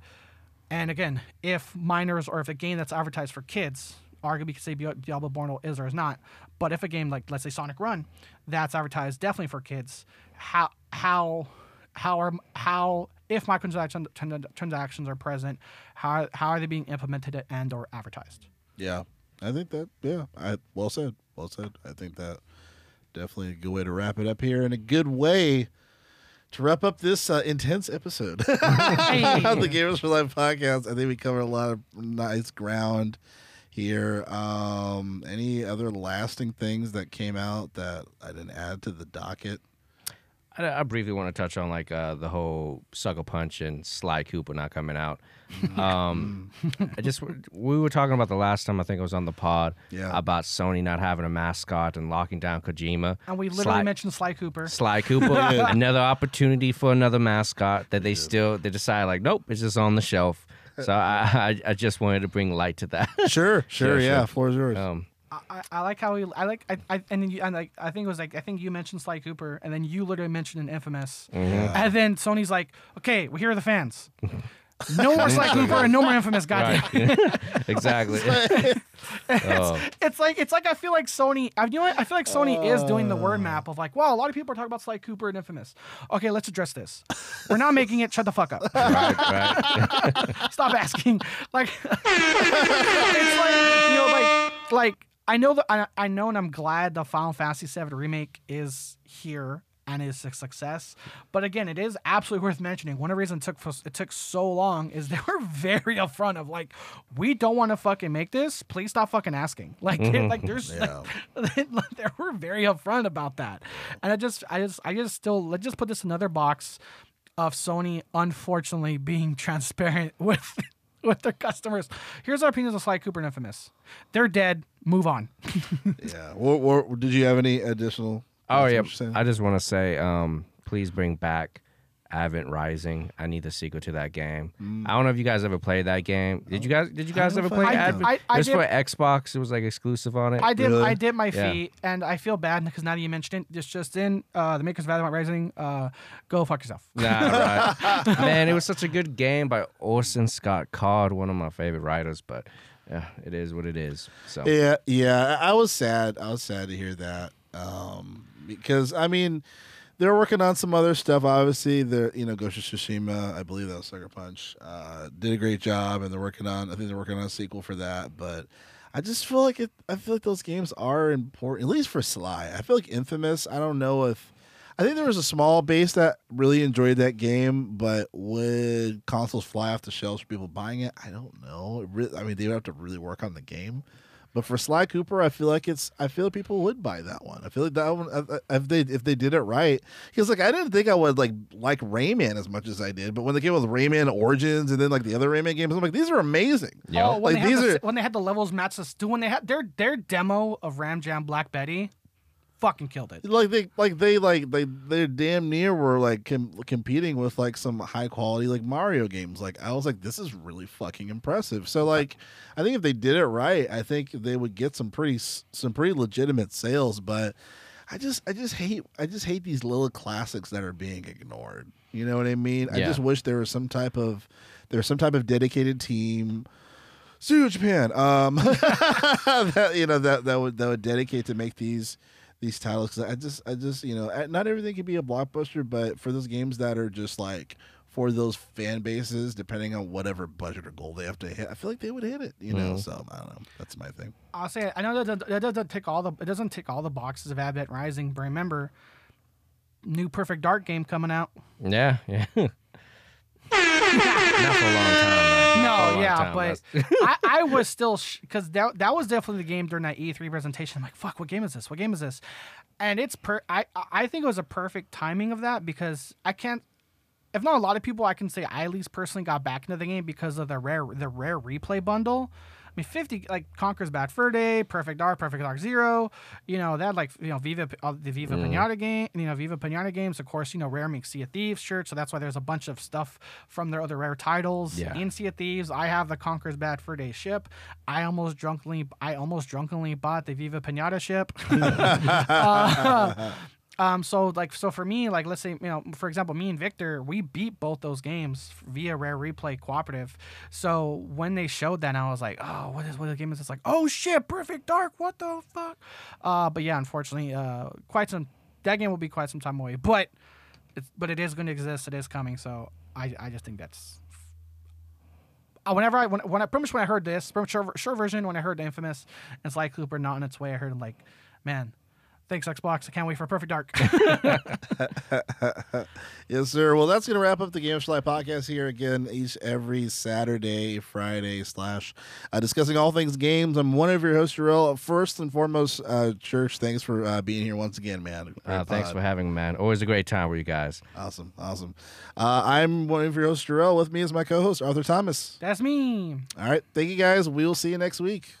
and again if minors or if a game that's advertised for kids arguably could say Di- Diablo Immortal is or is not but if a game like let's say Sonic Run that's advertised definitely for kids how how how are how if microtransaction tran- transactions are present how how are they being implemented and or advertised? Yeah, I think that. Yeah, I well said. Well said. I think that definitely a good way to wrap it up here, and a good way to wrap up this uh, intense episode of the Gamers for Life podcast. I think we covered a lot of nice ground here. Um, any other lasting things that came out that I didn't add to the docket? I, I briefly want to touch on like uh, the whole Sucker Punch and Sly Cooper not coming out. Um, I just we were talking about the last time I think it was on the pod Yeah. about Sony not having a mascot and locking down Kojima. and we literally Sly, mentioned Sly Cooper Sly Cooper, another opportunity for another mascot that they still they decide like nope, it's just on the shelf. So I, I I just wanted to bring light to that. Sure, sure, Sure, yeah. sure. Floor is yours. um, I, I- like how he. I like. I, I and then you, and like I think it was like I think you mentioned Sly Cooper, and then you literally mentioned an Infamous, and then Sony's like, okay, well here are the fans. No more Sly Cooper and no more Infamous. Goddamn. right, exactly. oh, It's like it's like I feel like Sony. I you know what? I feel like Sony is doing the word map of like, wow, a lot of people are talking about Sly Cooper and Infamous. Okay, let's address this. We're not making it. Shut the fuck up. right, right. Stop asking. Like, it's like you know, like, like I know that I, I know, and I'm glad the Final Fantasy VII remake is here and is a success. But again, it is absolutely worth mentioning. One of the reasons it took for- it took so long is they were very upfront of like, we don't want to fucking make this. Please stop fucking asking. Like, like mm-hmm. there's Yeah. like, they were very upfront about that. And I just, I just, I just still let's just put this in another box of Sony unfortunately being transparent with with their customers. Here's our opinions of Sly Cooper and Infamous. They're dead. Move on. yeah. What, what, did you have any additional? Oh yeah, what you're saying? I just want to say, um, please bring back Advent Rising. I need the sequel to that game. I don't know if you guys ever played that game. Did you guys? Did you guys ever play I. Advent? I- I it was did- for Xbox. It was like exclusive on it. I did. Really? I did my Yeah. feet, and I feel bad because now that you mentioned it, just just in uh, the makers of Advent Rising, uh, go fuck yourself. Nah, right. Man, it was such a good game by Orson Scott Card, one of my favorite writers. But yeah, it is what it is. So Yeah, yeah. I I was sad. I was sad to hear that. Um, because I mean, they're working on some other stuff. Obviously, they're you know Ghost of Tsushima. I believe that was Sucker Punch. Uh, did a great job, and they're working on. I think they're working on a sequel for that. But I just feel like it. I feel like those games are important, at least for Sly. I feel like Infamous. I don't know if. I think there was a small base that really enjoyed that game, but would consoles fly off the shelves for people buying it? I don't know. Really, I mean, they would have to really work on the game. But for Sly Cooper, I feel like it's. I feel like people would buy that one. I feel like that one uh, uh, if they if they did it right. Because like I didn't think I would like like Rayman as much as I did, but when they came with Rayman Origins and then like the other Rayman games, I'm like these are amazing. Yeah, Oh, when Like, they had these the, are- when they had the levels match us, do when they had their their demo of Ram Jam Black Betty, fucking killed it. Like they like they like they they damn near were like com- competing with like some high quality like Mario games. Like I was like this is really fucking impressive. So like I think if they did it right, I think they would get some pretty some pretty legitimate sales, but I just I just hate I just hate these little classics that are being ignored. You know what I mean? I just wish there was some type of there was some type of dedicated team Sue Japan. Um, that you know that that would that would dedicate to make these these titles because I just I just you know uh, not everything can be a blockbuster, but for those games that are just like for those fan bases, depending on whatever budget or goal they have to hit, I feel like they would hit it. You know, Mhm. so I don't know. That's my thing. I'll say. I know that that doesn't tick all the it doesn't tick all the boxes of Advent Rising, but remember, new Perfect Dark game coming out. Yeah, yeah. Not for a long time. Man. Not for a No, yeah, but I, I was still because that that was definitely the game during that E3 presentation. I'm like, fuck, what game is this? What game is this? And it's per. I I think it was a perfect timing of that because I can't. If not a lot of people, I can say I at least personally got back into the game because of the rare the rare replay bundle. I mean, fifty like Conker's Bad Fur Day, Perfect Dark, Perfect Dark Zero. You know that like you know Viva uh, the Viva Pinata game. You know Viva Pinata games. Of course, you know Rare makes Sea of Thieves shirts, so that's why there's a bunch of stuff from their other rare titles Yeah. in Sea of Thieves. I have the Conker's Bad Fur Day ship. I almost drunkenly I almost drunkenly bought the Viva Pinata ship. Uh, um, so like so for me, like let's say you know, for example, me and Victor, we beat both those games via Rare Replay Cooperative. So when they showed that, I was like, oh, what is what the game is this? Like, oh shit, Perfect Dark, what the fuck? Uh, but yeah, unfortunately, uh, quite some that game will be quite some time away, but it's but it is going to exist. It is coming. So I I just think that's. Uh, whenever I when, when I pretty much when I heard this, pretty sure, sure version when I heard the infamous and Sly Cooper not on its way, I heard like, man, thanks Xbox. I can't wait for Perfect Dark. Yes, sir. Well, that's going to wrap up the Game of Schly podcast here again each every Saturday, Friday slash uh, discussing all things games. I'm one of your hosts, Jerrell. First and foremost, uh, Church, thanks for uh, being here once again, man. Uh, thanks for having me, man. Always a great time with you guys. Awesome, awesome. Uh, I'm one of your hosts, Jerrell. With me is my co-host, Arthur Thomas. That's me. All right, thank you guys. We will see you next week.